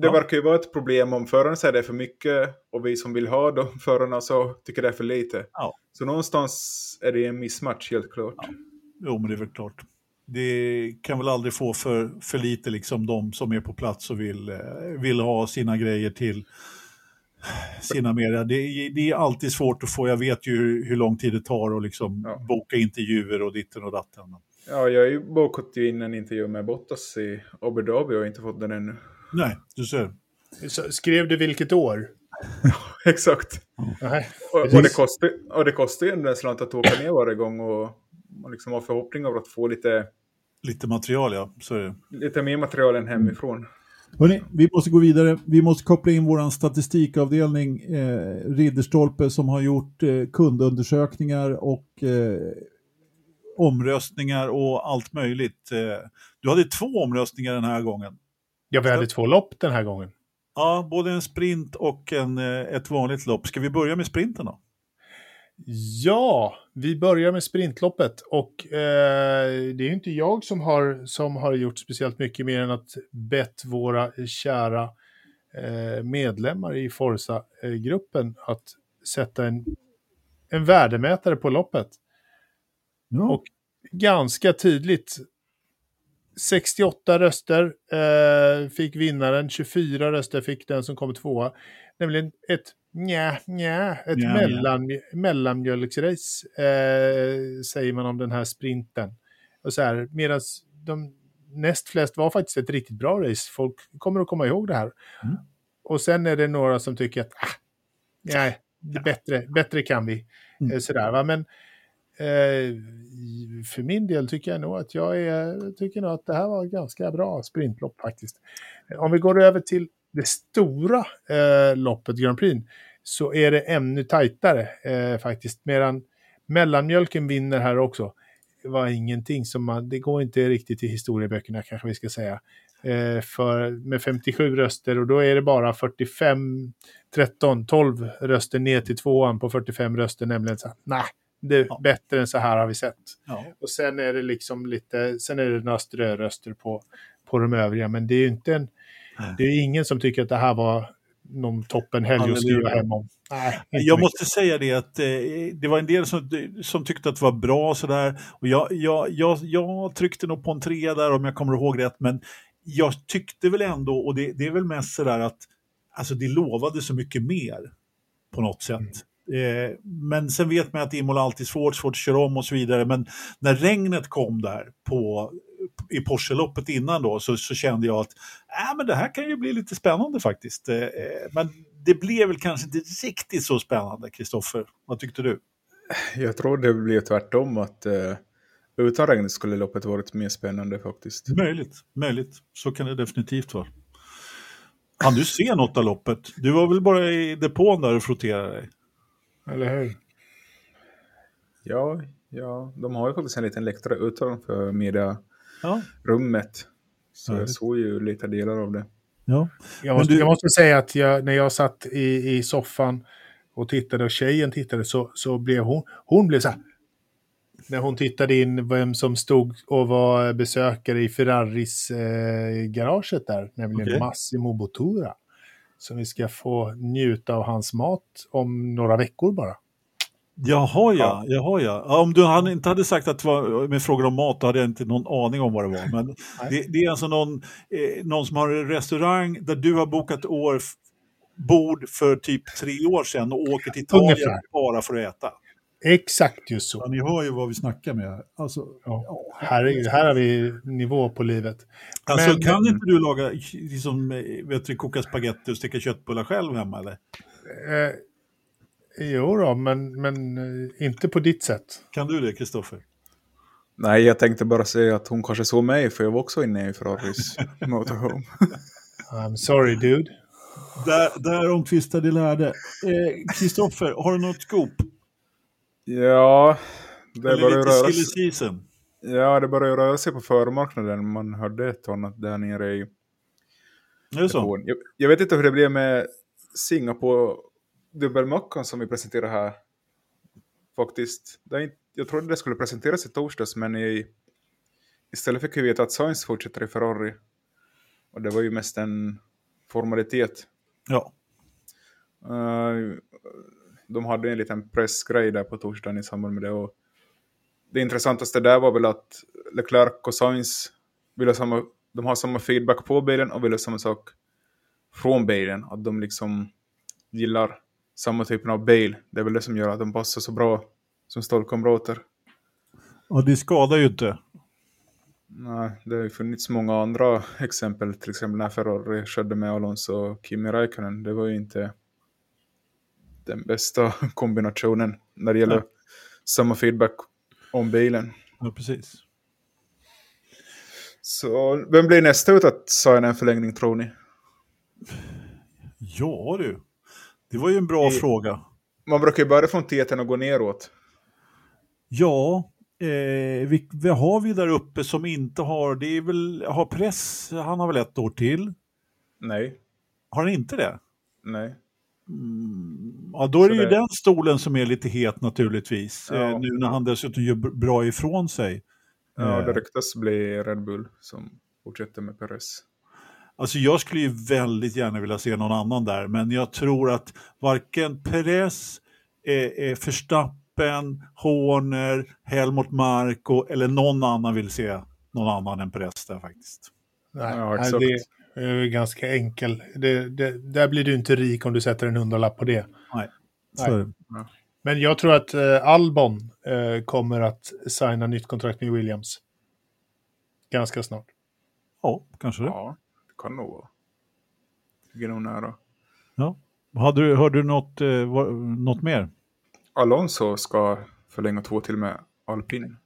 det ja. verkar ju vara ett problem om förarna säger det är för mycket och vi som vill ha de förarna så tycker det är för lite. Ja. Så någonstans är det en missmatch helt klart. Jo, men det är väl klart. Det kan väl aldrig få för, för lite, liksom de som är på plats och vill, eh, vill ha sina grejer till sina media. Det, är- det är alltid svårt att få, jag vet ju hur, hur lång tid det tar att liksom Ja. boka intervjuer och ditten och datten. Ja, jag har ju bokat in en intervju med Bottas i Abu Dhabi och inte fått den ännu. Nej, du ser. Så, skrev du vilket år? Exakt. Nej. Och, och, det kostar, och det kostar ju en slant att åka ner varje gång och man liksom har förhoppning om att få lite, Lite material, ja. Så är det. lite mer material än hemifrån. Hörrni, vi måste gå vidare. Vi måste koppla in vår statistikavdelning, eh, Ridderstolpe, som har gjort eh, kundundersökningar och eh, omröstningar och allt möjligt. Eh, du hade två omröstningar den här gången. Ja, vi hade två lopp den här gången. Ja, både en sprint och en, eh, ett vanligt lopp. Ska vi börja med sprinten då? Ja, vi börjar med sprintloppet och eh, det är ju inte jag som har, som har gjort speciellt mycket mer än att bett våra kära eh, medlemmar i Forza-gruppen att sätta en, en värdemätare på loppet. Ja. Och ganska tydligt 68 röster eh, fick vinnaren, 24 röster fick den som kom tvåa. Nämligen ett nja, nja, ett nja. mellan, mellanmjölksrace eh, säger man om den här sprinten. Och så här, medan de näst flest var faktiskt ett riktigt bra race. Folk kommer att komma ihåg det här. Mm. Och sen är det några som tycker att ah, nej, bättre, bättre kan vi. Mm. Eh, Sådär, va? Men Eh, för min del tycker jag nog att jag är, tycker nog att det här var ett ganska bra sprintlopp faktiskt. Om vi går över till det stora eh, loppet, Grand Prix, så är det ännu tajtare eh, faktiskt. Medan mellanmjölken vinner här också. Det var ingenting som man, det går inte riktigt i historieböckerna kanske vi ska säga. Eh, för, med 57 röster och då är det bara 45, 13, 12 röster ner till tvåan på 45 röster, nämligen så nej, nah det, Ja. bättre än så här har vi sett. Ja. Och sen är det liksom lite, sen är det några ströröster på, på de övriga, men det är ju inte en, Nej. det är ingen som tycker att det här var någon toppen helg att skriva hem om. Nej, Jag måste säga det att eh, det var en del som, som tyckte att det var bra sådär. Och jag, jag, jag, jag tryckte nog på en trea där om jag kommer ihåg rätt. Men jag tyckte väl ändå, och det, det är väl mest sådär att alltså det lovade så mycket mer på något sätt. Eh, men sen vet man att Imola alltid är svårt, svårt att köra om och så vidare. Men när regnet kom där på, i Porsche-loppet innan då så, så kände jag att äh, men det här kan ju bli lite spännande faktiskt. Eh, eh, men det blev väl kanske inte riktigt så spännande, Kristoffer. Vad tyckte du? Jag tror det blir tvärtom att uh, utan regn skulle loppet varit mer spännande faktiskt. Möjligt, möjligt. Så kan det definitivt vara. Kan du se något av loppet? Du var väl bara i depån där och frotterade dig? Eller hur? Ja, ja, de har ju faktiskt en liten läktare utanför mediarummet. Ja. Så jag såg ju lite delar av det. ja. Jag måste, du- jag måste säga att jag, när jag satt i, i soffan och tittade och tjejen tittade så, så blev hon, hon blev så här. När hon tittade in vem som stod och var besökare i Ferraris eh, garaget där, nämligen Okej. Massimo Bottura. Så vi ska få njuta av hans mat om några veckor bara. Jaha ja, jaha ja. Om du inte hade sagt att det var med frågor om mat, då hade jag inte någon aning om vad det var. Men det, det är alltså någon, eh, någon som har en restaurang där du har bokat år, bord för typ tre år sedan och åker till Italien Ungefär. bara för att äta. Exakt just Ja, så. ni hör ju vad vi snackar med. Alltså, Ja. Här, här har vi nivå på livet. alltså Men- kan inte du laga, liksom, eh, vet du, koka spagetti och steka köttbullar själv hemma eller? Eh, jo då, men, men eh, inte på ditt sätt. Kan du det, Kristoffer? Nej, jag tänkte bara säga att hon kanske såg mig, för jag var också inne i Ferraris motorhome. I'm sorry dude. Där, där omtvistade de lärde. Eh, Kristoffer, har du något scoop? Ja, det Eller börjar lite röra sig. season? Ja, det börjar röra sig på förmarknaden. Man hörde ett annat där nere i Är så? Jag, jag vet inte hur det blev med Singapore dubbelmackan som vi presenterar här. Faktiskt. Det är inte, jag trodde det skulle presenteras i torsdags, men i, istället fick vi veta att Sainz fortsätter i Ferrari. Och det var ju mest en formalitet. Ja. Eh, de hade en liten pressgrej där på torsdagen i samband med det. Och det intressantaste där var väl att Leclerc och Sainz vill ha samma, de har samma feedback på bilen och vill ha samma sak från bilen. Att de liksom gillar samma typen av bil. Det är väl det som gör att de passar så bra som stålkamrater. ja, det skadar ju inte. Nej, det har ju funnits många andra exempel, till exempel när Ferrari körde med Alonso och Kimi Räikkönen. Det var ju inte den bästa kombinationen när det gäller Nej. samma feedback om bilen. Ja, precis. Så vem blir nästa ut att signa en förlängning tror ni? Ja du, det var ju en bra I- fråga. Man brukar ju börja från T10 och gå neråt. Ja, eh, vi, vad har vi där uppe som inte har, det är väl, har press, han har väl ett år till? Nej, Har han inte det? nej. Ja, då är det Så ju det- den stolen som är lite het naturligtvis. Ja. Eh, nu när han dessutom gör bra ifrån sig. Ja, Eh, det ryktas bli Red Bull som fortsätter med Perez. Alltså jag skulle ju väldigt gärna vilja se någon annan där, men jag tror att varken Perez, eh, eh, Verstappen, Horner, Helmut Marko eller någon annan vill se någon annan än Perez där faktiskt. Nej, Ja, exakt. det är ju ganska enkel. Det, det, där blir du inte rik om du sätter en hundralapp på det. Nej. Nej. Men jag tror att eh, Albon eh, kommer att signa nytt kontrakt med Williams. Ganska snart. ja, kanske det. Ja, det kan nog vara. Ligger nog nära. Ja. Hade du, hörde du något, eh, vad- något mer? Alonso ska förlänga två till med alpin.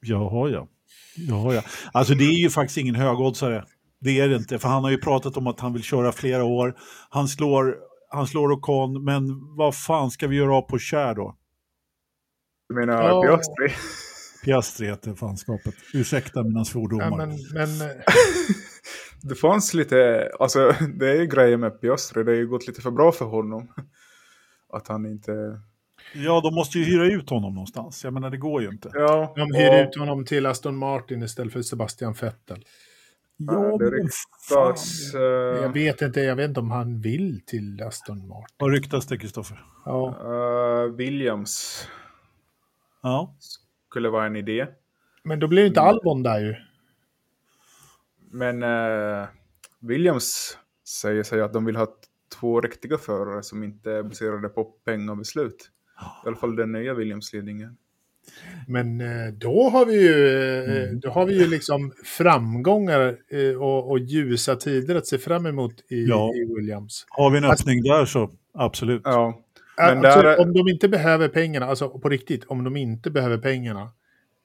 Jaha, ja. Jaha, ja. Alltså det är ju faktiskt ingen högoddsare. Det är det inte, för han har ju pratat om att han vill köra flera år. Han slår, han slår Ocon, men vad fan ska vi göra av på kär då? Du menar Ja. Piastri? Piastri heter fanskapet. Ursäkta mina svordomar. Ja, men, men eh, Det fanns lite, alltså det är ju grejer med Piastri, det har ju gått lite för bra för honom. Att han inte... Ja, de måste ju hyra ut honom någonstans. Jag menar, det går ju inte. Ja, de och- hyr ut honom till Aston Martin istället för Sebastian Vettel. Ja, det ryktas... eh, Jag vet inte, jag vet inte om han vill till Aston Martin. Vad ryktas det, Kristoffer? Ja, eh, Williams Ja. skulle vara en idé. men då blir det inte Albon där ju. Men eh, Williams säger sig att de vill ha två riktiga förare som inte är baserade på pengabeslut. I alla fall den nya Williams-ledningen. Men eh, då har vi ju, eh, Mm. då har vi ju liksom framgångar eh, och, och ljusa tider att se fram emot i, Ja. i Williams. Har vi en Alltså- öppning där så absolut. Ja, Men alltså, där- Om de inte behöver pengarna, alltså på riktigt, om de inte behöver pengarna,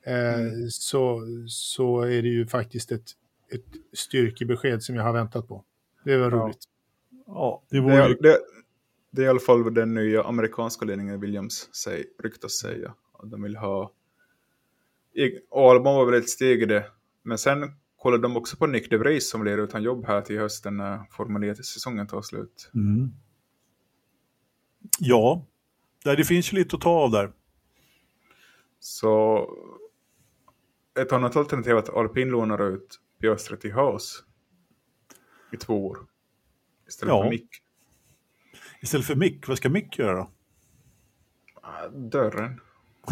eh, Mm. så, så är det ju faktiskt ett, ett styrkebesked som jag har väntat på. Det var Ja. roligt. Ja, det det, vore ju... är- det, det är i alla fall vad den nya amerikanska ledningen Williams säger, ryktas säga. De vill ha... Och Albon var väl ett steg i det. Men sen kollade de också på Nick DeVries som blir utan jobb här till hösten när Formel 1-säsongen tar slut. Mm. Ja, det finns ju lite att ta av där. Så ett annat alternativ är att Alpin lånar ut Piastri till Haas i två år. Istället Ja. för Mick. Istället för Mick, vad ska Mick göra då? Ah, Dörren.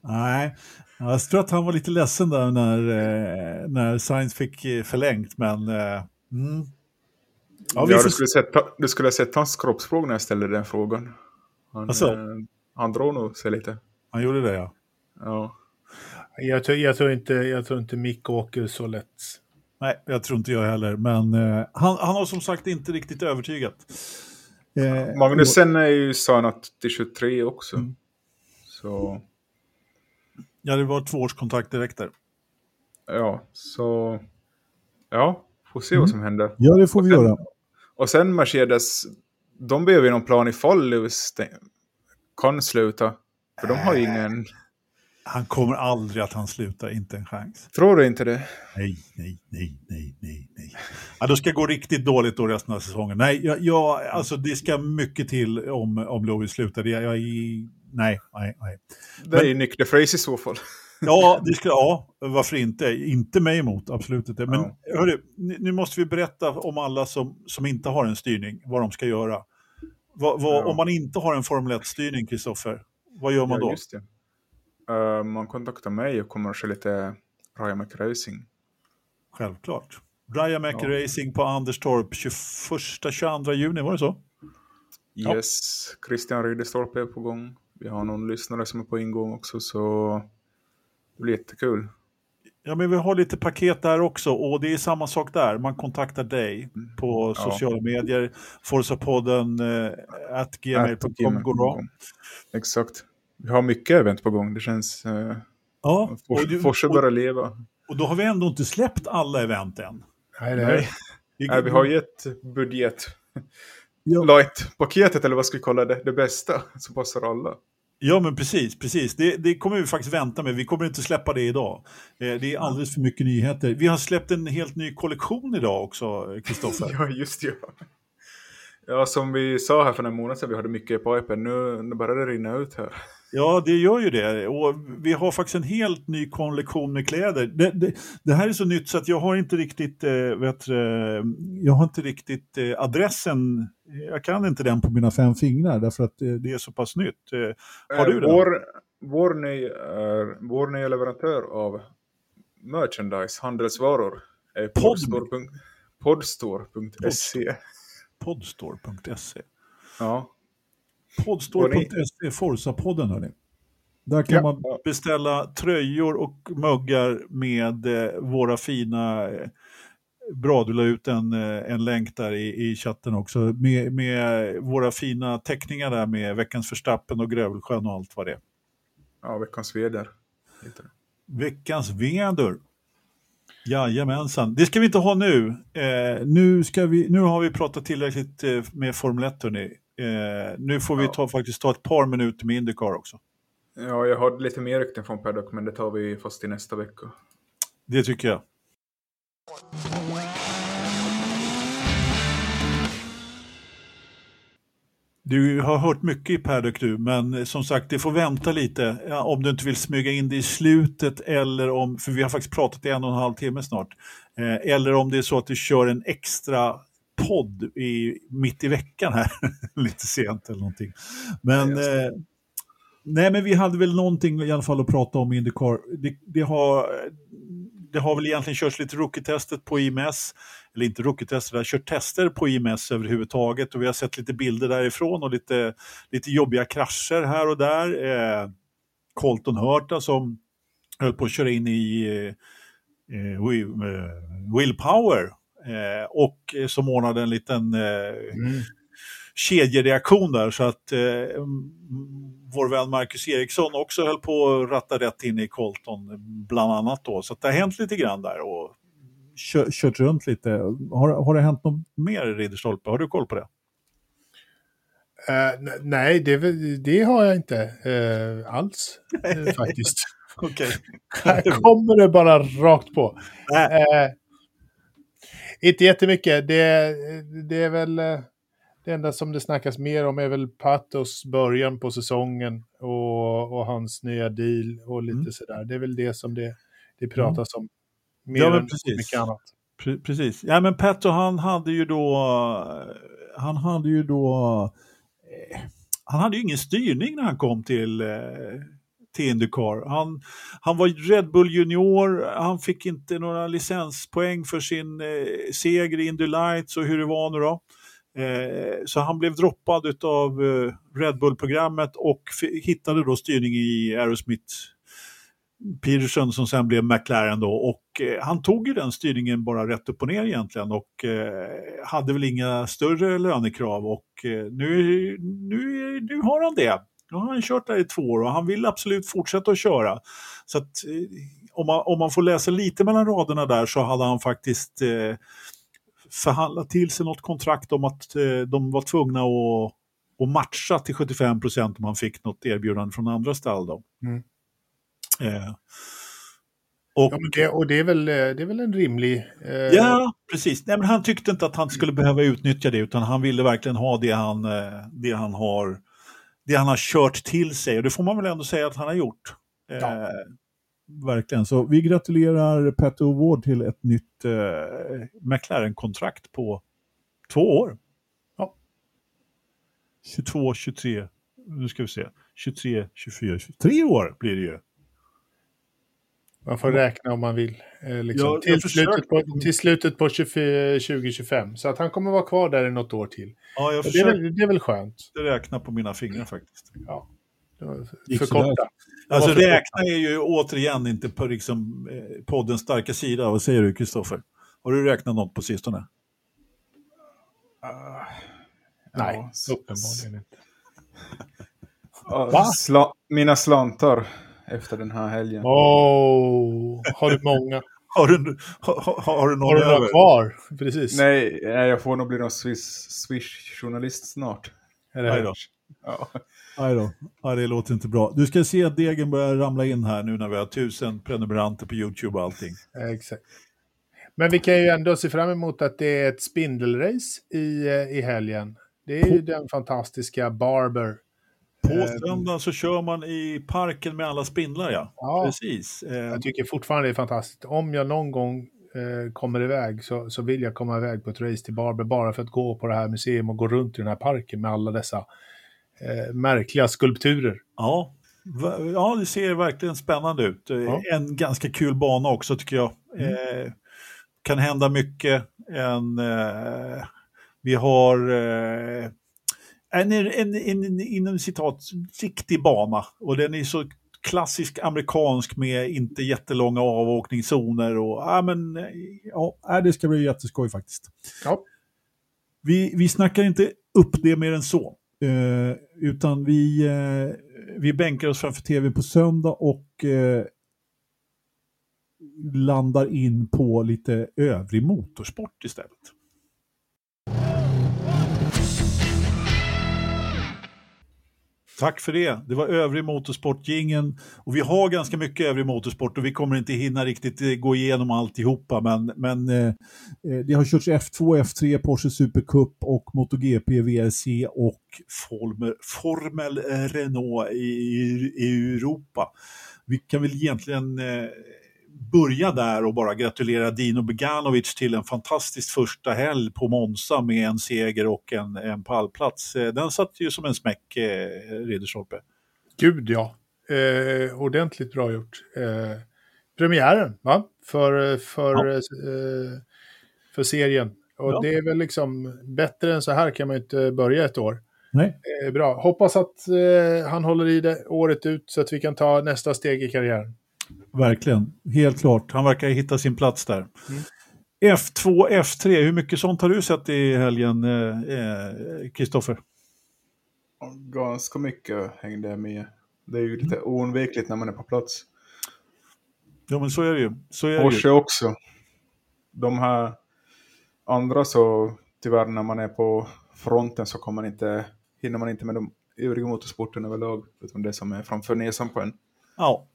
Nej, jag tror att han var lite ledsen där när, eh, när Sainz fick eh, förlängt, men... Eh, mm. Ja, får du, skulle sett, du skulle ha sett hans kroppsspråk när jag ställde den frågan. Han, Asså? eh, han drar nog sig lite. Han gjorde det, ja. Ja. Jag tror, jag, tror inte, jag tror inte Mick åker så lätt. Nej, jag tror inte jag heller, men eh, han, han har som sagt inte riktigt övertygat. Eh, Magnusen är ju signat till 23 också. Mm. Så, Ja, det var två års kontakt direkt där. ja, så... Ja, får se Mm. vad som händer. Ja, det får vi Och sen- göra. Och sen Mercedes, de behöver ju någon plan ifall Lewis kan sluta. För de har ju ingen... Han kommer aldrig att han slutar, inte en chans. Tror du inte det? Nej, nej, nej, nej, nej, nej. Ja, då ska det gå riktigt dåligt då resten av säsongen. Nej, jag, jag, alltså det ska mycket till om, om Lewis slutar. Det, jag, i- nej, nej, nej. Det är ju Nick DeFrace i så fall. Ja, det ska, ja, varför inte? Inte mig emot, absolut inte. Men Ja. hörru, nu måste vi berätta om alla som, som inte har en styrning, vad de ska göra. Vad, vad, Ja. Om man inte har en Formel 1-styrning, Kristoffer, vad gör man Ja, då? Eh, man kontaktar mig och kommer att se lite Ryan McRacing. Självklart. Brian Mac Ja. Racing på Anderstorp 21-22 juni, var det så? Ja. Yes, Christian Ridderstolpe är på gång. Vi har någon lyssnare som är på ingång också, så det blir jättekul. Ja, men vi har lite paket där också och det är samma sak där. Man kontaktar dig på Mm. Ja. sociala medier. Forsapodden eh, at gmail.com går bra. Exakt. Vi har mycket event på gång. Det känns... Uh, Ja, Forse börjar leva. och då har vi ändå inte släppt alla event än. Nej, det Nej. Nej, vi har ju ett budget. Ja. Light-paketet, eller vad ska vi kalla det? Det bästa, som passar alla. Ja, men precis. precis. Det, det kommer vi faktiskt vänta med. Vi kommer inte släppa det idag. Eh, Det är alldeles för mycket nyheter. Vi har släppt en helt ny kollektion idag också, Kristoffer. Ja, just det. Ja. ja, som vi sa här för några månader sedan, vi hade mycket i pipen. Nu, nu börjar det rinna ut här. Ja, det gör ju det. Och vi har faktiskt en helt ny kollektion med kläder. Det, det, det här är så nytt så att jag har inte riktigt, eh, vet, du, eh, jag har inte riktigt eh, adressen. Jag kan inte den på mina fem fingrar därför att eh, det är så pass nytt. Eh, har du Eh, den? Vår, vår, ny, är, vår nya leverantör av merchandise, handelsvaror, är podstore.se. Podstore.se. Podstore.se. Ja. Podstore.se, Forza-podden hörni. Där kan Ja. man beställa tröjor och muggar med eh, våra fina eh, Bra, du la ut en, eh, en länk där i, i chatten också med, med våra fina teckningar där med veckans förstappen och Grövelsjön och allt vad det är. ja, veckans väder. Veckans väder. Jajamensan. Det ska vi inte ha nu. Eh, nu, ska vi, nu har vi pratat tillräckligt eh, med Formel 1 hörni. Eh, nu får vi Ja. ta, faktiskt ta ett par minuter med Indycar också. Ja, jag har lite mer rykten från Paddock, men det tar vi fast i nästa vecka. Det tycker jag. Du har hört mycket i Paddock du, men som sagt det får vänta lite ja, om du inte vill smyga in det i slutet eller om, för vi har faktiskt pratat i en och en halv timme snart, eh, eller om det är så att du kör en extra podd i, mitt i veckan här, lite sent eller någonting. Men, eh, nej men vi hade väl någonting i alla fall att prata om i Indycar. Det, det har det har väl egentligen körts lite rookie-testet på IMS, eller inte rookie-tester, det har kört tester på IMS överhuvudtaget och vi har sett lite bilder därifrån och lite, lite jobbiga krascher här och där. Eh, Colton Hurta som höll på att köra in i eh, eh, eh, Will Power eh, och eh, som ordnade en liten eh, Mm. kedjereaktion där så att eh, vår vän Marcus Eriksson också höll på att ratta rätt in i Colton bland annat då. Så det har hänt lite grann där och kö, kört runt lite. Har, har det hänt något mer i Ridderstolpe? Har du koll på det? Uh, nej, det, det, har jag inte uh, alls uh, faktiskt. Okej. Här kommer det bara rakt på. Inte jättemycket. Det, det är väl... Det enda som det snackas mer om är väl Patos början på säsongen och, och hans nya deal och lite mm. sådär. Det är väl det som det, det pratas om. Mer ja, än precis. mycket annat. Precis. Ja, men Pato han hade ju då... Han hade ju då... Eh, han hade ju ingen styrning när han kom till, eh, till Indycar. Han, han var Red Bull junior, han fick inte några licenspoäng för sin eh, seger i Indy Lights och hur det var nu då. Eh, så han blev droppad av eh, Red Bull-programmet och hittade då styrning i Aerosmith Peterson som sen blev McLaren då och eh, han tog ju den styrningen bara rätt upp och ner egentligen och eh, hade väl inga större lönekrav och eh, nu, nu, nu har han det. Nu har han kört där i två år och han vill absolut fortsätta att köra. Så att, eh, om, man, om man får läsa lite mellan raderna där så hade han faktiskt eh, förhandlat till sig något kontrakt om att eh, de var tvungna att, att matcha till 75 procent om han fick något erbjudande från andra stall. Då. Mm. Eh, och, ja, det, och det är, väl, eh, det är väl en rimlig... Eh... Ja, precis. Nej, men han tyckte inte att han skulle behöva utnyttja det, utan han ville verkligen ha det han, eh, det han, har, det han har kört till sig. Och det får man väl ändå säga att han har gjort. Ja. Eh, verkligen. Så vi gratulerar Pat O'Ward till ett nytt eh, McLaren-kontrakt på två år. Ja. 22, 23, nu ska vi se, 23, 24, 23 år blir det ju. Man får räkna om man vill. Eh, liksom. ja, till, slutet på, till slutet på 2025. Så att han kommer vara kvar där i något år till. Ja, jag det, är väl, det är väl skönt. Jag räkna på mina fingrar faktiskt. Ja. Förkorta. Alltså räkna är ju återigen inte på liksom, eh, poddens starka sida. Vad säger du Kristoffer? Har du räknat något på sistone? Uh, nej, uppenbarligen inte. uh, sla mina slantar efter den här helgen. Oh, har du många? har, du, har, har du någon har du några kvar? Precis. Nej, jag får nog bli någon Swish-journalist snart. Är det då. Ja. Nej då. Ja, det låter inte bra. Du ska se att degen börjar ramla in här nu när vi har tusen prenumeranter på YouTube och allting. exakt. Men vi kan ju ändå se fram emot att det är ett spindelrace i, eh, i helgen. Det är ju den fantastiska Barber på eh, söndag så kör man i parken med alla spindlar, ja. ja Precis. Eh, jag tycker fortfarande det är fantastiskt. Om jag någon gång eh, kommer iväg så, så vill jag komma iväg på ett race till Barber bara för att gå på det här museet och gå runt i den här parken med alla dessa eh, märkliga skulpturer. Ja. ja, det ser verkligen spännande ut. Ja. En ganska kul bana också tycker jag. Mm. Eh, kan hända mycket. En, eh, vi har en, en, en, inom citat, riktig bana. Och den är så klassisk amerikansk med inte jättelånga avåkningszoner. Och, ja, men, ja, det ska bli jätteskoj faktiskt. Ja. Vi, vi snackar inte upp det mer än så. Eh, utan vi, eh, vi bänkar oss framför tv på söndag och eh, landar in på lite övrig motorsport istället. Tack för det. Det var övrig motorsportgingen och vi har ganska mycket övrig motorsport och vi kommer inte hinna riktigt eh, gå igenom alltihopa men, men eh, eh det har körts F2, F3, Porsche Supercup och MotoGP, VRC och Formel, Formel Renault i, i Europa. Vi kan väl egentligen eh, börja där och bara gratulera Dino Beganovic till en fantastisk första helg på Monza med en seger och en, en pallplats. Eh, den satt ju som en smäck, eh, Ridderstolpe. Gud ja, eh, ordentligt bra gjort. Eh, premiären, va? För, för, ja. eh, för serien. Och ja. det är väl liksom bättre än så här kan man ju inte börja ett år. Nej. Eh, bra. Hoppas att eh, han håller i det året ut så att vi kan ta nästa steg i karriären. Verkligen, helt klart. Han verkar hitta sin plats där. Mm. F2, F3, hur mycket sånt har du sett i helgen, Kristoffer? Eh, eh, Ganska mycket hängde jag med. Det är ju lite oundvikligt när man är på plats. Ja, men så är det ju. Så är Porsche också. De här andra så, tyvärr när man är på fronten så kommer man inte hinner man inte med de övriga motorsporterna överlag, utan det som är framför näsan på en. Ja,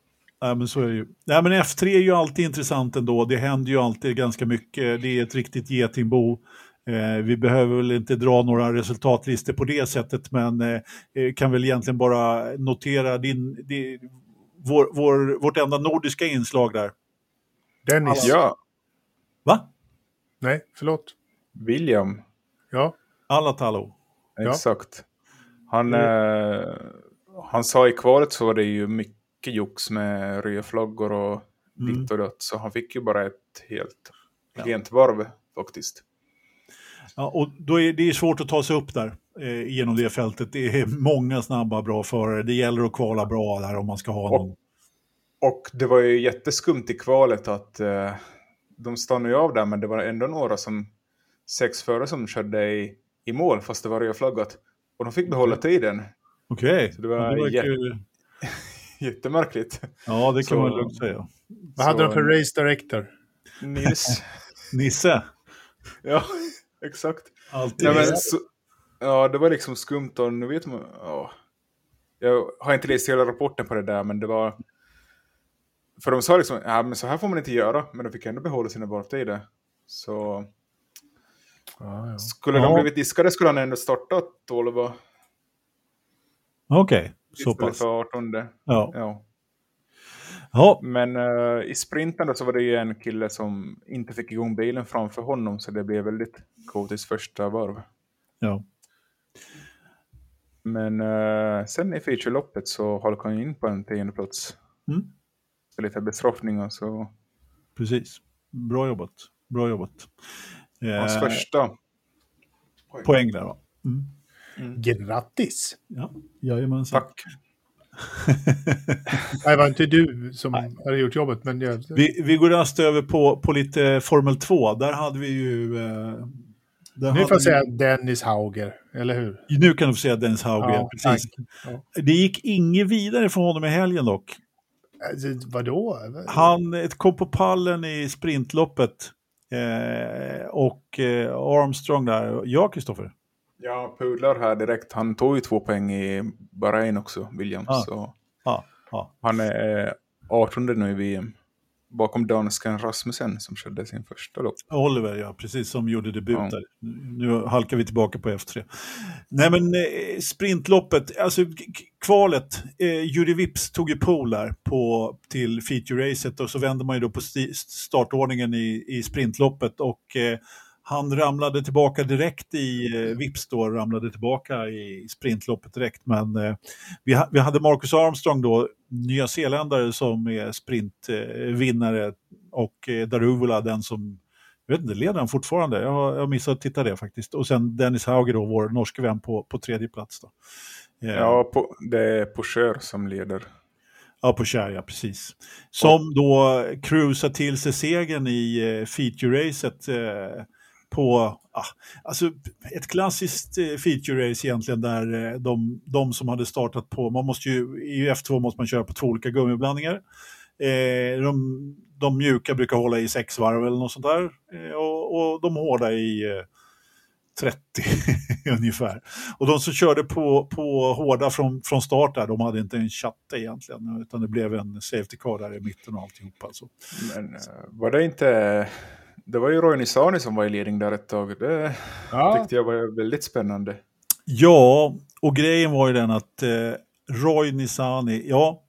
ja men så är det ju. Nej, men F3 är ju alltid intressant ändå. Det händer ju alltid ganska mycket. Det är ett riktigt getingbo. Eh, vi behöver väl inte dra några resultatlistor på det sättet, men eh, kan väl egentligen bara notera din, din, vår, vår, vårt enda nordiska inslag där. Dennis. Ja, Va? Nej, förlåt. William. Ja. Alatalo. Ja. Exakt. Han, eh, han sa i kvalet så var det ju mycket jox med röda flaggor och Mm. ditt och datt. Så han fick ju bara ett helt Ja. rent varv faktiskt. Ja, och då är det är svårt att ta sig upp där eh, genom det fältet. Det är många snabba, bra förare. Det gäller att kvala bra där om man ska ha någon. Och det var ju jätteskumt i kvalet att eh, de stannade ju av där men det var ändå några som sex förare som körde i, i mål fast det var rödflaggat. Och de fick behålla tiden. Okej, Så det var Ja, verkar jätte- ju- Jättemärkligt. ja det kan Så- man lugnt säga. Vad hade Så, de för race director? Nils. Nisse, ja, exakt. alltid. Ja, men, så, ja, det var liksom skumt och nu vet man... Ja. Jag har inte läst hela rapporten på det där, men det var... För de sa liksom, ja men så här får man inte göra, men de fick ändå behålla sina varvtider. Så Ja, ja. skulle Ja. de blivit diskade skulle han ändå starta 12 Okej, så pass. för 18. Ja. Ja. Ja, Men eh, i sprinten så var det ju en kille som inte fick igång bilen framför honom, så det blev väldigt kaotiskt första varv. ja. Men eh, sen i featureloppet så halkade han in på en tionde plats. Mm. Så lite bestraffningar så... precis. Bra jobbat. Bra jobbat. Hans Eh, första. poäng där va? Mm. Grattis! Ja, jajamensan. Tack. Nej, det var inte du som hade gjort jobbet, men jag... Vi, vi går raskt över på, på lite Formel 2. Där hade vi ju... Eh, Nu får jag vi- säga Dennis Hauger, eller hur? Nu kan du få säga Dennis Hauger, Ja, precis. tack. Det gick inget vidare för honom i helgen dock. Alltså, vadå? Han kom på pallen i sprintloppet. Eh, och eh, Armstrong där. Ja, Kristoffer? Ja, Pudlar här direkt. Han tog ju två poäng i Bahrain också, Williams. Ja. Så Ja, ja. han är eh, 18 nu i VM. Bakom dansken Rasmussen som körde sin första lopp. Oliver, ja, precis som gjorde debut Ja. där. Nu halkar vi tillbaka på F3. Nej, men eh, sprintloppet, alltså kvalet, eh, Juri Vips tog ju pol där på, till feature-racet och så vände man ju då på startordningen i, i sprintloppet och eh, han ramlade tillbaka direkt i, eh, Vips då ramlade tillbaka i sprintloppet direkt, men eh, vi, ha, vi hade Marcus Armstrong då, nya zeeländare som är sprintvinnare och eh, Daruvula den som, jag vet inte, leder han fortfarande? Jag har, jag har missat att titta det faktiskt. Och sen Dennis Hauger då, vår norske vän på, på tredje plats då. Eh, Ja, på, det är Pocher som leder. Ja, på kär, ja, precis. Som då cruisar till sig segern i eh, feature-racet eh, på, ah, alltså ett klassiskt eh, feature-race egentligen där eh, de, de som hade startat på, man måste ju, i F2 måste man köra på två olika gummiblandningar. Eh, de, de mjuka brukar hålla i sex varv eller något sånt där eh, och, och de hårda i eh, 30 ungefär. Och de som körde på, på hårda från, från start där, de hade inte en chatte egentligen, utan det blev en safety car där i mitten och alltihop. Alltså. Men eh, var det inte... Det var ju Roy Nissani som var i ledning där ett tag. Det Ja, tyckte jag var väldigt spännande. Ja, och grejen var ju den att eh, Roy Nissani, ja,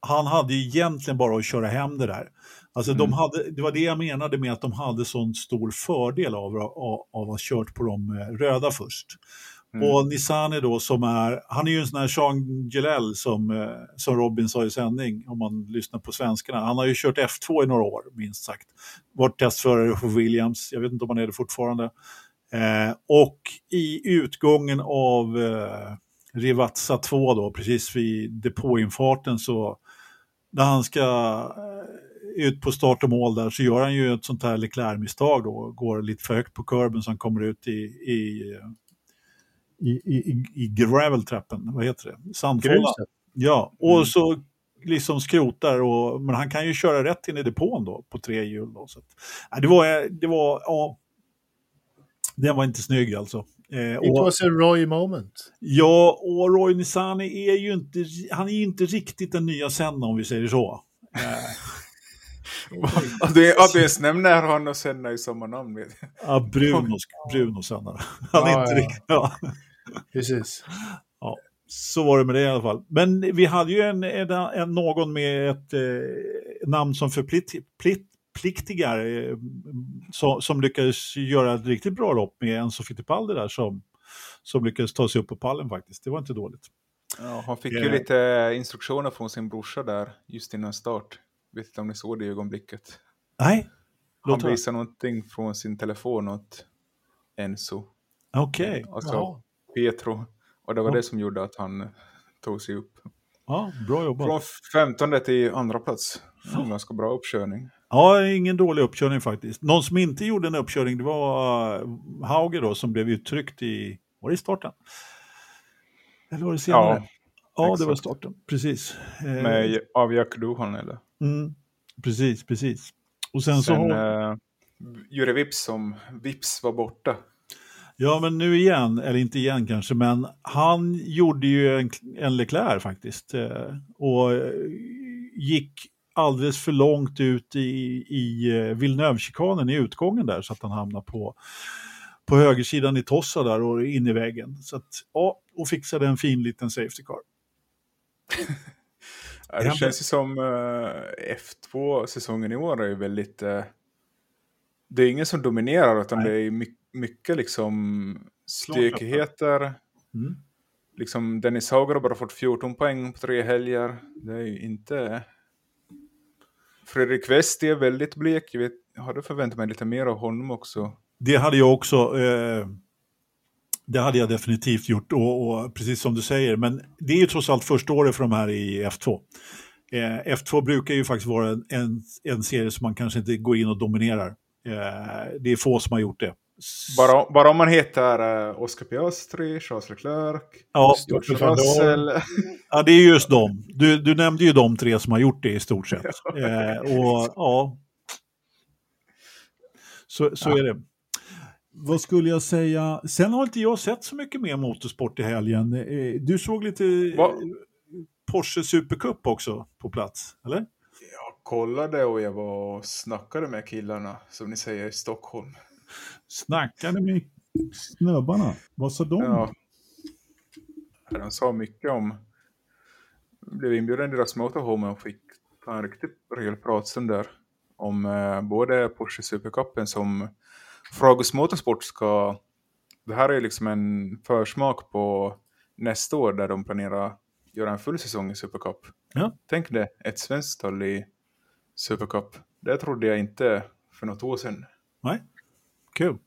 han hade ju egentligen bara att köra hem det där. Alltså de Mm. hade, det var det jag menade med att de hade sån stor fördel av, av, av att ha kört på de eh, röda först. Mm. Och Nissani då som är, han är ju en sån här Jean Gillel som, eh, som Robin sa i sändning, om man lyssnar på svenskarna. Han har ju kört F2 i några år, minst sagt. Varit testförare för Williams, jag vet inte om han är det fortfarande. Eh, och i utgången av eh, Rivazza 2 då, precis vid depåinfarten så när han ska eh, ut på start och mål där så gör han ju ett sånt här Leclerc-misstag då, går lite för högt på kurben så han kommer ut i, i, eh, i, i, i, graveltrappen, vad heter det? Sandfållan. gruset. Ja, och Mm. så liksom skrotar, och, men han kan ju köra rätt in i depån då på tre hjul. Då, så att, ja, det var, det var, ja, den var inte snygg alltså. Eh, It och, was a Roy moment. ja, och Roy Nissani är ju inte, han är ju inte riktigt den nya Senna om vi säger så. Eh, att du ens nämner han och Senna i samma namn. Vet jag. ja, Bruno, Bruno Senna. Han är Ja, inte ja. riktigt, ja. Precis. Så var det med det i alla fall. Men vi hade ju en, en, en någon med ett eh, namn som förpliktigar eh, som, som lyckades göra ett riktigt bra lopp med Enzo Fittipaldi där som, som lyckades ta sig upp på pallen faktiskt. Det var inte dåligt. Ja, han fick Ja. ju lite instruktioner från sin brorsa där just innan start. Vet inte om ni såg det i ögonblicket. Nej, Han låt höra. visade någonting från sin telefon åt Enzo, Okej, alltså Jaha. Pietro. Och det var Ja. det som gjorde att han tog sig upp. ja, bra jobbat. Från 15 till andra plats. En ganska bra uppkörning. Ja, ingen dålig uppkörning faktiskt. Någon som inte gjorde en uppkörning det var uh, Hauger då som blev uttryckt i, var det i starten? Eller var det senare? Ja, Ja, det var starten, precis. Eh, med, av Jack Duhan eller? Mm, precis, precis. Och sen, så Sen har... eh, Jure Vips som Vips var borta. Ja, men nu igen, eller inte igen kanske, men han gjorde ju en, en Leclerc faktiskt. Eh, och eh, gick alldeles för långt ut i, i eh, Villeneuve-chikanen i utgången där så att han hamnade på, på högersidan i Tossa där och in i väggen. Så att, ja, och fixade en fin liten safety car. Ja, det känns ju som eh, F2-säsongen i år är ju väldigt... det är ingen som dominerar utan Nej. det är my- mycket liksom stökigheter. Mm. Liksom Dennis Hauger har bara fått 14 poäng på tre helger. Det är ju inte... Fredrik West är väldigt blek. Jag, vet, jag hade förväntat mig lite mer av honom också. Det hade jag också. Eh, det hade jag definitivt gjort, och, och precis som du säger. Men det är ju trots allt första året för de här i F2. Eh, F2 brukar ju faktiskt vara en, en, en serie som man kanske inte går in och dominerar. Eh, det är få som har gjort det. Bara, bara om man heter uh, Oscar Piastri, Charles Leclerc, Ja, George. Russell. ja, det är just dem. Du, du nämnde ju de tre som har gjort det i stort sett. Eh, och ja, så, så är det. Vad skulle jag säga? Sen har inte jag sett så mycket mer motorsport i helgen. Eh, Du såg lite Va? Porsche Supercup också på plats, eller? Jag kollade och jag var och snackade med killarna, som ni säger, i Stockholm. Snackade med snubbarna. Vad sa de? Ja. De sa mycket om... Blev inbjuden i deras motorhome och fick ta en riktigt rejäl pratstund där. Om eh, både Porsche Supercupen som Fragus Motorsport ska... Det här är liksom en försmak på nästa år där de planerar göra en full säsong i Supercup. Ja. Tänk det, ett svenskt stall i Supercup. Det trodde jag inte för något år sedan. Nej, kul.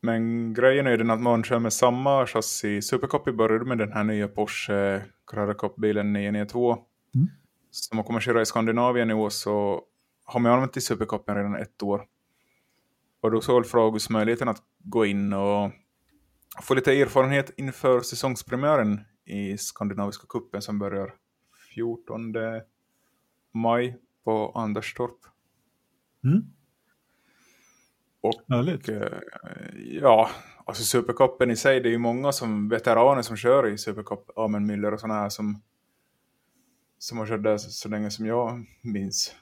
Men grejen är den att man kör med samma chassi. Supercopy började med den här nya Porsche Carrera Cup-bilen 992. Mm. Som man kommer köra i Skandinavien i år så har man använt i Supercupen redan ett år. Och då såg Fragus möjligheten att gå in och få lite erfarenhet inför säsongspremiären i Skandinaviska cupen som börjar 14 maj på Anderstorp. Mm. Och Härligt. eh, ja, alltså Supercupen i sig, det är ju många som veteraner som kör i Supercup. Amen Müller och sådana här som, som har kört där så, så länge som jag minns.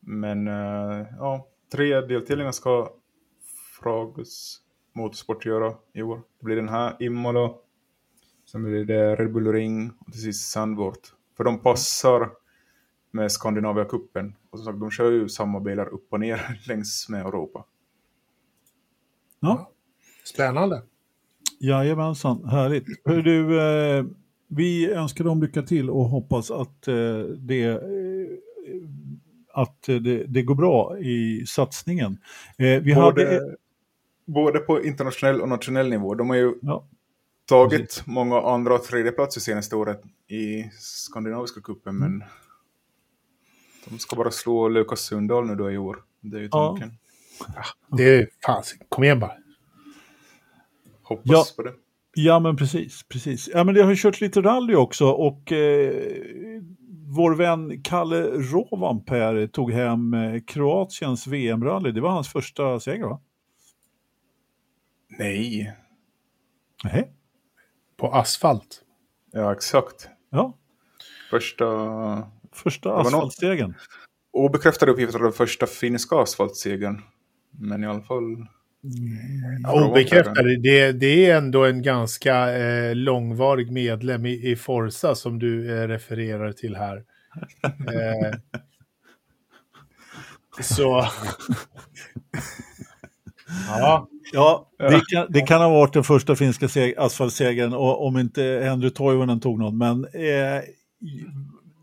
Men eh, ja, tre deltävlingar ska Fragus Motorsport göra i år. Det blir den här Imola, sen blir det Red Bull Ring och till sist Sandvort. För de passar med Skandinavia kuppen Och som sagt, de kör ju samma bilar upp och ner längs med Europa. Ja, Spännande. jajamensan. Härligt. Hör du, eh, vi önskar dem lycka till och hoppas att eh, det eh, att det, det går bra i satsningen. Eh, vi hade... Både, både på internationell och nationell nivå. De har ju Ja, tagit Precis. många andra och tredjeplatser senaste året i skandinaviska kuppen Mm. men de ska bara slå Lukas Sundahl nu då i år. Det är ju Ja. tanken. Det är fan, kom igen bara. Hoppas Ja. på det. Ja, men precis. precis. Ja, men det har ju kört lite rally också och eh, vår vän Kalle Rovanper tog hem eh, Kroatiens VM-rally. Det var hans första seger, va? Nej. Nej. På asfalt. Ja, exakt. Ja, Första första asfaltstegen. obekräftade uppgifter av den första finska asfaltsegern. Men i alla fall... Frågan Obekräftade. Det, det är ändå en ganska eh, långvarig medlem i, i Forza som du eh, refererar till här. Eh, så... ja, Ja, det kan, det kan ha varit den första finska seg- asfaltsegern och, om inte Henry Toivonen tog någon. Men eh,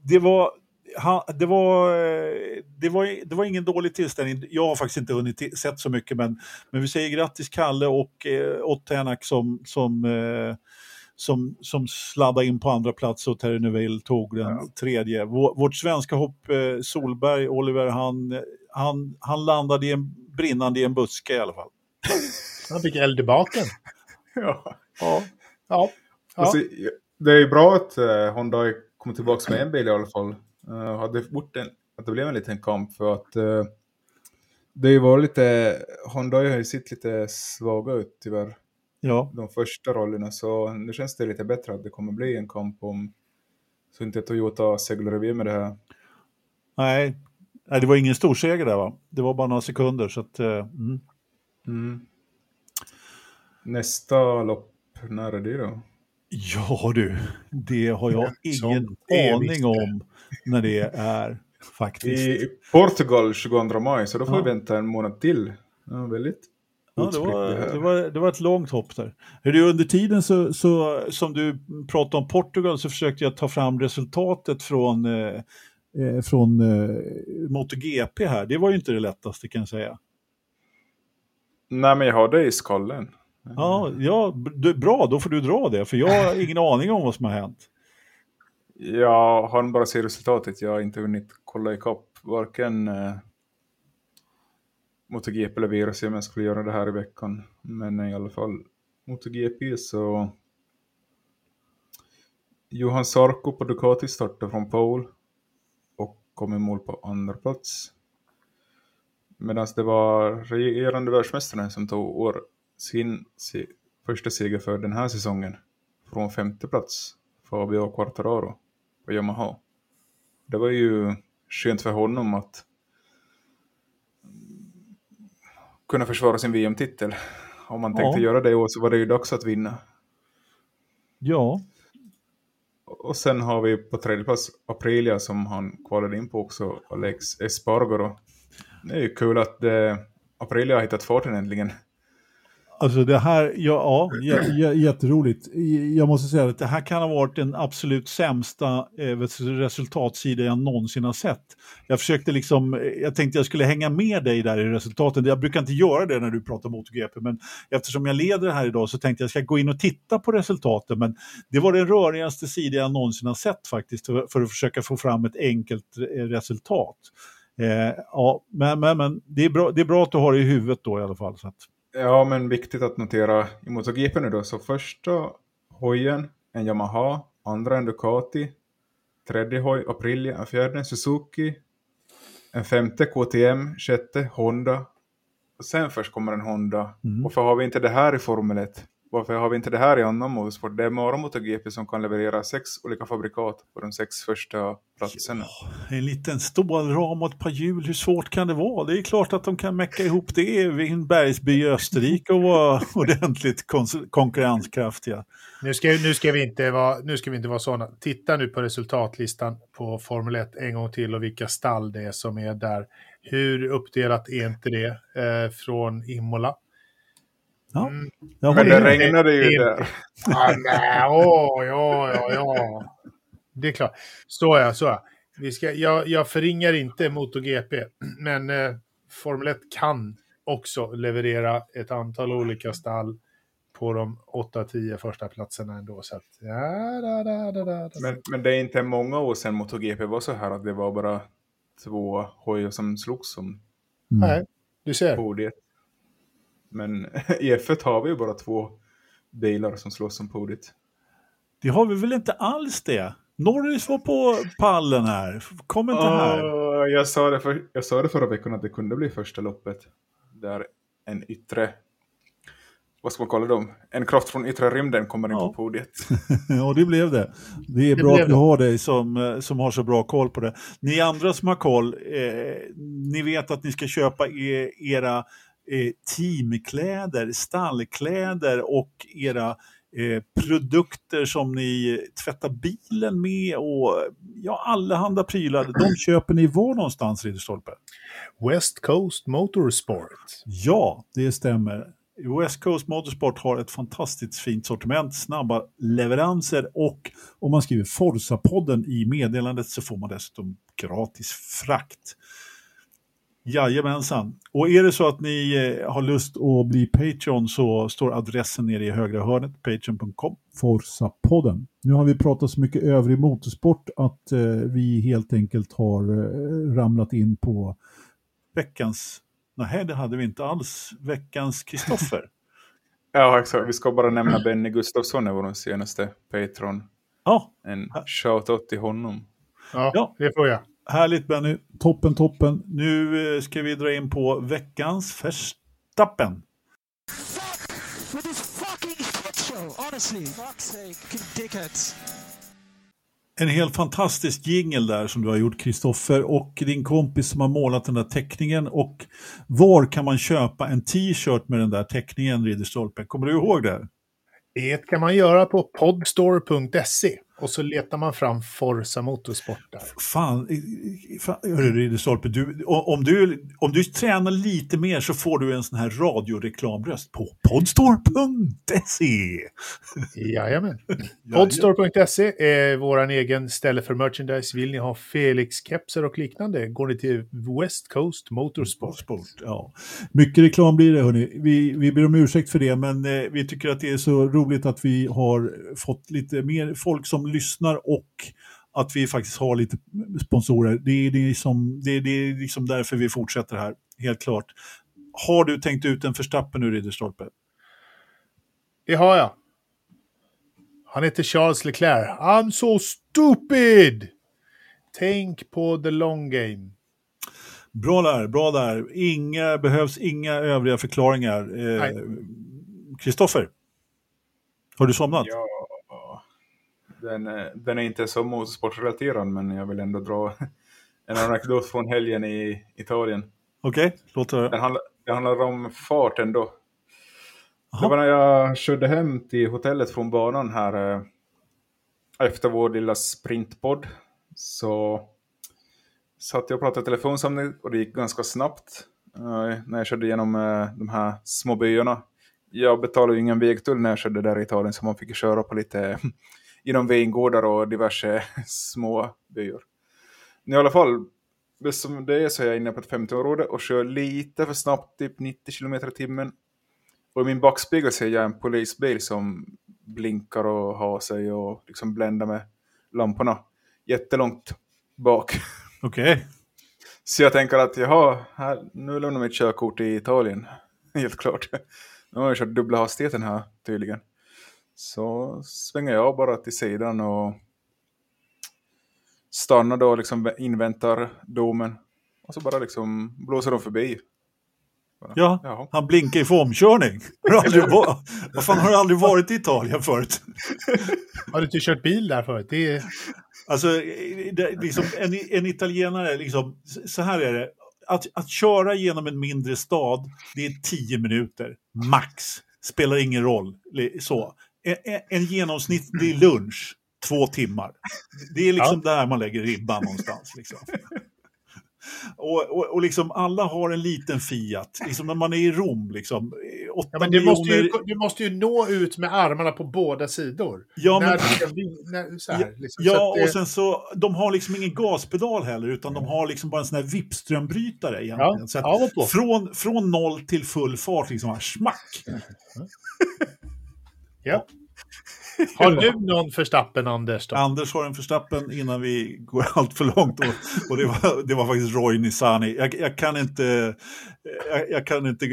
det, var, han, det, var, eh, det, var, det var ingen dålig tillställning. Jag har faktiskt inte hunnit sett så mycket, men, men vi säger grattis Kalle och eh, Ottenak som, som, eh, som, som sladdade in på andra plats och Terry Neville tog den Ja. tredje. Vår, vårt svenska hopp, eh, Solberg, Oliver, han, han, han landade i en, brinnande i en buske i alla fall. han fick eld i baken. Ja. Ja. Ja. ja. Alltså, det är ju bra att uh, Honda kommer tillbaka med en bil i alla fall. Uh, hade gjort en, att det blev en liten kamp för att uh, det var lite, Honda har ju sett lite svaga ut tyvärr, Ja, de första rollerna, så nu känns det lite bättre att det kommer bli en kamp om så inte Toyota seglar iväg med det här. nej. nej, det var ingen stor seger där va? Det var bara några sekunder så att... eh, Mm. Mm. Nästa lopp, när är det då? Ja du, det har jag ingen aning om när det är faktiskt. I Portugal 22 maj, så då får Ja. vi vänta en månad till. Ja, väldigt Ja, det, var, det var, det var ett långt hopp där. Det, under tiden så, så, som du pratade om Portugal så försökte jag ta fram resultatet från, eh, eh, från eh, MotoGP här. Det var ju inte det lättaste kan jag säga. Nej, men jag har det i skallen. Ja, ja b- bra, då får du dra det, för jag har ingen aning om vad som har hänt. Jag har bara sett resultatet. Jag har inte hunnit kolla ikapp varken eh, MotoGP eller Virus om jag skulle göra det här i veckan. Men i alla fall MotoGP så Johan Sarko på Ducati startade från pole och kom i mål på andra plats. Medan det var regerande världsmästaren som tog år sin se första seger för den här säsongen från femte plats, Fabio Quartararo på Yamaha. Det var ju skönt för honom att kunna försvara sin VM-titel. Om man tänkte Ja. göra det i år så var det ju dags att vinna. Ja, Och sen har vi på tredje plats Aprilia som han kvalade in på också, Alex Espargaro. Det är ju kul att eh, Aprilia har hittat farten äntligen. Alltså det här, ja, ja jä, jätteroligt. Jag måste säga att det här kan ha varit den absolut sämsta eh, resultatsida jag någonsin har sett. Jag försökte liksom, eh, jag tänkte jag skulle hänga med dig där i resultaten. Jag brukar inte göra det när du pratar MotoGP, men eftersom jag leder här idag så tänkte jag ska gå in och titta på resultaten. Men det var den rörigaste sida jag någonsin har sett faktiskt, för, för att försöka få fram ett enkelt eh, resultat. Eh, ja, men, men, men det, är bra, det är bra att du har det i huvudet då i alla fall. Så att, Ja, men viktigt att notera i MotoGP nu då. Så första hojen en Yamaha, andra en Ducati, tredje hoj Aprilia, en fjärde en Suzuki, en femte KTM, sjätte Honda. Och sen först kommer en Honda. Mm. Varför har vi inte det här i Formel 1? Varför har vi inte det här i annan motorsport? Det är bara MotoGP som kan leverera sex olika fabrikat på de sex första platserna. En liten stålram och ett par hjul, hur svårt kan det vara? Det är klart att de kan mecka ihop det vid en bergsby i Österrike och vara ordentligt kon- konkurrenskraftiga. Nu ska, nu, ska vi inte vara, nu ska vi inte vara sådana. Titta nu på resultatlistan på Formel 1 en gång till och vilka stall det är som är där. Hur uppdelat är inte det eh, från Imola? Ja, Mm. jag Men det regnade ju där. Ah, nej, åh, ja, ja, ja. Det är klart. Så ja, så ja. Vi ska, jag, jag förringar inte MotoGP, men eh, Formel 1 kan också leverera ett antal olika stall på de 8-10 första platserna ändå. Så att, ja, da, da, da, da, da. Men, men det är inte många år sedan MotoGP var så här att det var bara två hojar som slogs om Mm. Nej, du ser. podiet. Men i F1 har vi ju bara två bilar som slåss om podiet. Det har vi väl inte alls det? Norris var på pallen här. Kom inte här. Åh, jag, sa det för, jag sa det förra veckan att det kunde bli första loppet. Där en yttre vad ska man kalla dem? En kraft från yttre rymden kommer in Ja. på podiet. Ja, det blev det. Det är Det bra blev att vi det. har dig som, eh, som har så bra koll på det. Ni andra som har koll, eh, ni vet att ni ska köpa e, era teamkläder, stallkläder och era eh, produkter som ni tvättar bilen med och ja, allehanda prylar. De köper ni var någonstans, Ridderstolpe? West Coast Motorsport. Ja, det stämmer. West Coast Motorsport har ett fantastiskt fint sortiment, snabba leveranser och om man skriver Forza-podden i meddelandet så får man dessutom gratis frakt. Jajamensan. Och är det så att ni eh, har lust att bli Patreon så står adressen nere i högra hörnet, patreon.com, Forza-podden. Nu har vi pratat så mycket övrig motorsport att eh, vi helt enkelt har eh, ramlat in på veckans Nej, det hade vi inte alls. Veckans Kristoffer. Ja, exakt. Vi ska bara nämna Benny Gustafsson är vår senaste Patreon. ja, En shoutout till honom. Ja, Ja. det får jag. Härligt Benny. Toppen, toppen. Nu eh, ska vi dra in på veckans Verstappen. En helt fantastisk jingel där som du har gjort Kristoffer och din kompis som har målat den där teckningen. Och var kan man köpa en t-shirt med den där teckningen, Ridderstolpe? Kommer du ihåg det? Det kan man göra på podstore.se och så letar man fram Forza Motorsport där. Fan, fan Ridderstolpe, du, om, du, om du tränar lite mer så får du en sån här radioreklamröst på podstore.se. Jajamän. Podstore.se är vår egen ställe för merchandise. Vill ni ha Felix-kepser och liknande går ni till West Coast Motorsport. Sport, ja. Mycket reklam blir det, hörni. Vi, vi ber om ursäkt för det, men eh, vi tycker att det är så roligt att vi har fått lite mer folk som lyssnar och att vi faktiskt har lite sponsorer. Det är, det är, som, det är, det är liksom därför vi fortsätter här, helt klart. Har du tänkt ut en förstappen nu, Ridderstolpe? Det har jag. Han heter Charles Leclerc. I'm so stupid! Tänk på the long game. Bra där, bra där. Inga, behövs inga övriga förklaringar. Eh, Kristoffer, har du somnat? Ja, den, är- den är inte så motorsportrelaterad men jag vill ändå dra en anekdot från helgen i Italien. Okej, låt höra. Den handlar, det handlar om fart ändå. Jaha. Det var när jag körde hem till hotellet från banan här eh, efter vår lilla sprintpodd. Så satt jag och pratade i telefon samtidigt och det gick ganska snabbt eh, när jag körde igenom eh, de här små byarna. Jag betalade ju ingen vägtull när jag körde där i Italien så man fick köra på lite inom vingårdar och diverse små byar. Men i alla fall, som det är så är jag inne på ett 50-område och kör lite för snabbt, typ 90 km i timmen. Och i min backspegel ser jag en polisbil som blinkar och har sig och liksom bländar med lamporna jättelångt bak. Okej. Så jag tänker att jaha, här, nu lämnar mitt körkort i Italien. Helt klart. Nu har jag kört dubbla hastigheten här tydligen. Så svänger jag bara till sidan och stannar då och liksom inväntar domen. Och så bara liksom blåser de förbi. Bara, Ja, jaha. han blinkar aldrig va- Vad fan, har du aldrig varit i Italien förut? Har du inte kört bil där förut? Det är... Alltså, det, liksom, en, en italienare, liksom, så här är det. Att, att köra genom en mindre stad, det är tio minuter, max. Spelar ingen roll. Så. En, en- en genomsnittlig lunch, två timmar. Det är liksom där man lägger ribban någonstans. Liksom. Och, och, och liksom alla har en liten Fiat, liksom när man är i Rom, liksom, Ja, men du måste, ju, miljoner- du måste ju nå ut med armarna på båda sidor. Ja, men- När när, här, liksom. Ja, det, och sen så, de har liksom ingen gaspedal heller, utan de har liksom bara en sån här vippströmbrytare egentligen. ja, så att på. från, från noll till full fart, liksom, här, smack. Ja. Har du någon förstappen, Anders? Då? Anders har en förstappen innan vi går allt för långt. Och, och det, var, det var faktiskt Roy Nissani. Jag, jag kan inte... Jag, jag kan inte...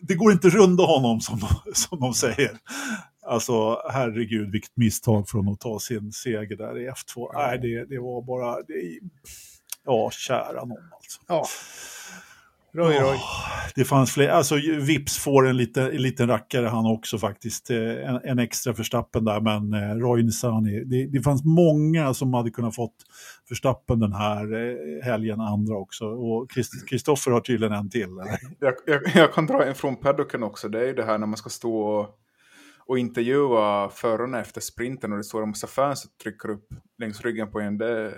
Det går inte runda honom som de, som de säger. Alltså herregud vilket misstag från att ta sin seger där i F2. Nej, det, det var bara... Det, ja, kära någon alltså. Ja. Roy, Roy. Det fanns fler, alltså Vips får en, lite, en liten rackare han också faktiskt. Eh, En, en extra förstappen där, men eh, Roy Nissani, det, det fanns många som hade kunnat fått förstappen den här eh, helgen, andra också. Och Kristoffer har tydligen en till. Eller? Jag, jag, jag kan dra en från paddocken också. Det är ju det här när man ska stå och, och intervjua förarna efter sprinten och det står en massa fans och trycker upp längs ryggen på en. Det,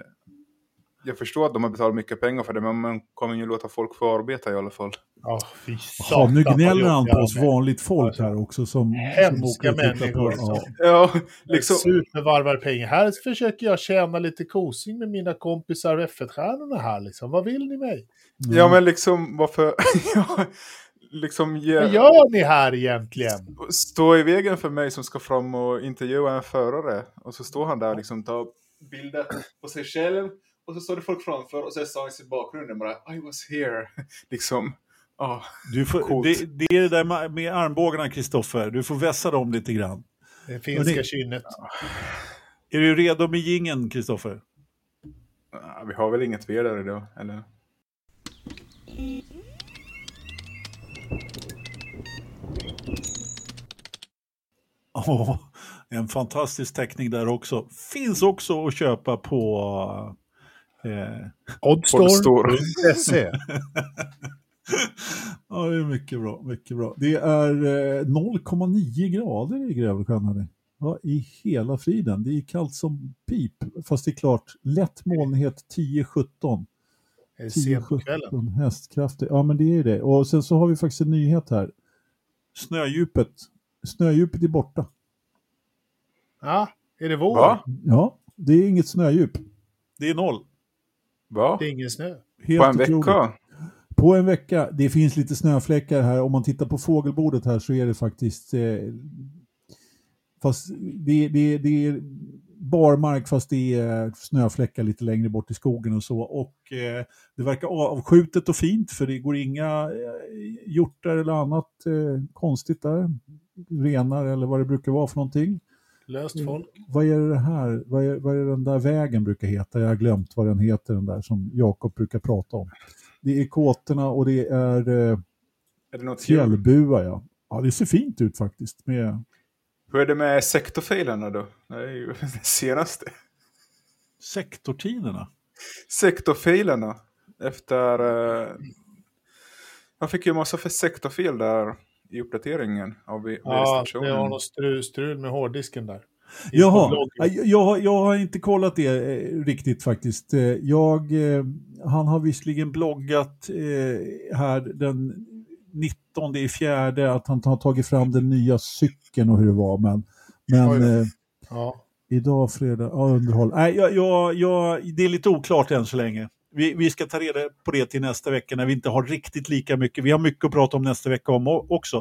jag förstår att de har betalat mycket pengar för det, men man kommer ju låta folk få arbeta i alla fall. Ja, fy Ja, satan. nu vad gnäller han på oss vanligt folk Alltså, här också. Som, hemska som människor som- Ja. Ja, Liksom... Supervarvar pengar. Här försöker jag tjäna lite kosing med mina kompisar F1-stjärnorna här liksom. Vad vill ni mig? Ja, men liksom varför... ja, liksom ge, Vad gör ni här egentligen? stå i vägen för mig som ska fram och intervjua en förare. Och så står han där och liksom tar bilder på sig själv. Och så står det folk framför och så är Sainz i bakgrunden bara I was here. liksom. ja. Du får, det, det är det där med, med armbågarna, Kristoffer. Du får vässa dem lite grann. Det finska Hörni. kynnet. Är du redo med gingen, Kristoffer? Ja, Vi har väl inget vidare då, eller? Ja, en fantastisk teckning där också. Finns också att köpa på... Eh, Oddstore.se. ja, det är mycket bra. Mycket bra. Det är eh, 0,9 grader i Grävelsjön. Ja, I hela friden. Det är kallt som pip. Fast det är klart, lätt molnighet 10-17. Det är sent på kvällen. 10-17 hästkrafter. Ja, men det är det. Och sen så har vi faktiskt en nyhet här. Snödjupet. Snödjupet är borta. Ja, är det vår? Va? Ja, det är inget snödjup. Det är noll. Va? Det är ingen snö. Helt På en otroligt. vecka? På en vecka. Det finns lite snöfläckar här. Om man tittar på fågelbordet här så är det faktiskt... Eh, fast det, det, det är barmark fast det är snöfläckar lite längre bort i skogen och så. Och eh, det verkar avskjutet och fint för det går inga eh, hjortar eller annat eh, konstigt där. Renar eller vad det brukar vara för någonting. Löst folk. Vad är det här? Vad är, vad är den där vägen brukar heta? Jag har glömt vad den heter den där som Jakob brukar prata om. Det är kåtorna och det är eh, Är det något djur? fjällbua ja. Ja, det ser fint ut faktiskt. Med Hur är det med sektorfilerna då? Det är ju det senaste. sektortiderna. Sektorfilerna. Efter... Uh, jag fick ju massa för sektorfil där i uppdateringen av Ja, det V-stationen. något strul, strul med hårddisken där. Jaha, jag, jag, har- jag har inte kollat det eh, riktigt faktiskt. Eh, Jag, eh, han har visserligen bloggat eh, här den 19 i fjärde att han har tagit fram den nya cykeln och hur det var. Men, men eh, Ja. idag fredag, ja, underhåll. Nej, jag, jag, jag, det är lite oklart än så länge. Vi, vi ska ta reda på det till nästa vecka när vi inte har riktigt lika mycket. Vi har mycket att prata om nästa vecka om också.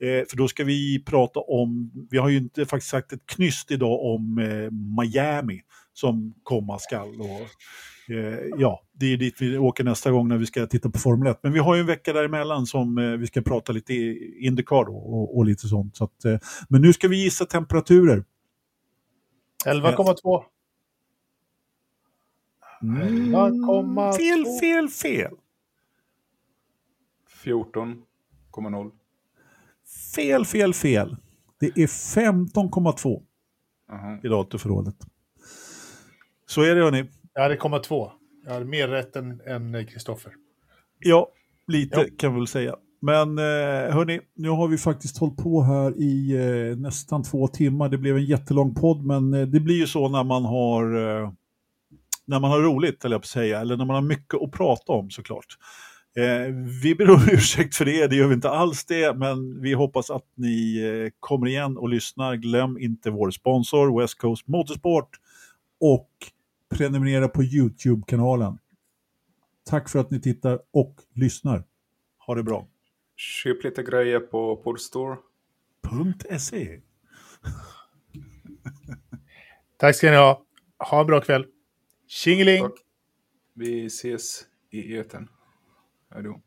Eh, för då ska vi prata om, vi har ju inte faktiskt sagt ett knyst idag om eh, Miami som komma skall. Och, eh, ja, det är dit vi åker nästa gång när vi ska titta på Formel 1. Men vi har ju en vecka däremellan som eh, vi ska prata lite Indycar då, och, och lite sånt. Så att, eh, men nu ska vi gissa temperaturer. 11,2. Mm. 11,2. Fel, fel, fel. 14,0. Fel, fel, fel. Det är 15,2 Aha. i datorförrådet. Så är det hörni. Jag hade 0,2. Jag hade mer rätt än än Kristoffer. Ja, lite Ja. kan vi väl säga. Men eh, hörni, nu har vi faktiskt hållit på här i eh, nästan två timmar. Det blev en jättelång podd, men eh, det blir ju så när man har när man har roligt, eller jag på säga, eller när man har mycket att prata om såklart. Eh, vi ber om ursäkt för det, det gör vi inte alls det, men vi hoppas att ni eh, kommer igen och lyssnar. Glöm inte vår sponsor West Coast Motorsport och prenumerera på YouTube-kanalen. Tack för att ni tittar och lyssnar. Ha det bra. Köp lite grejer på Podstore. .se Tack ska ni ha. Ha en bra kväll. Tjingeling! Vi ses i eten. Hej då.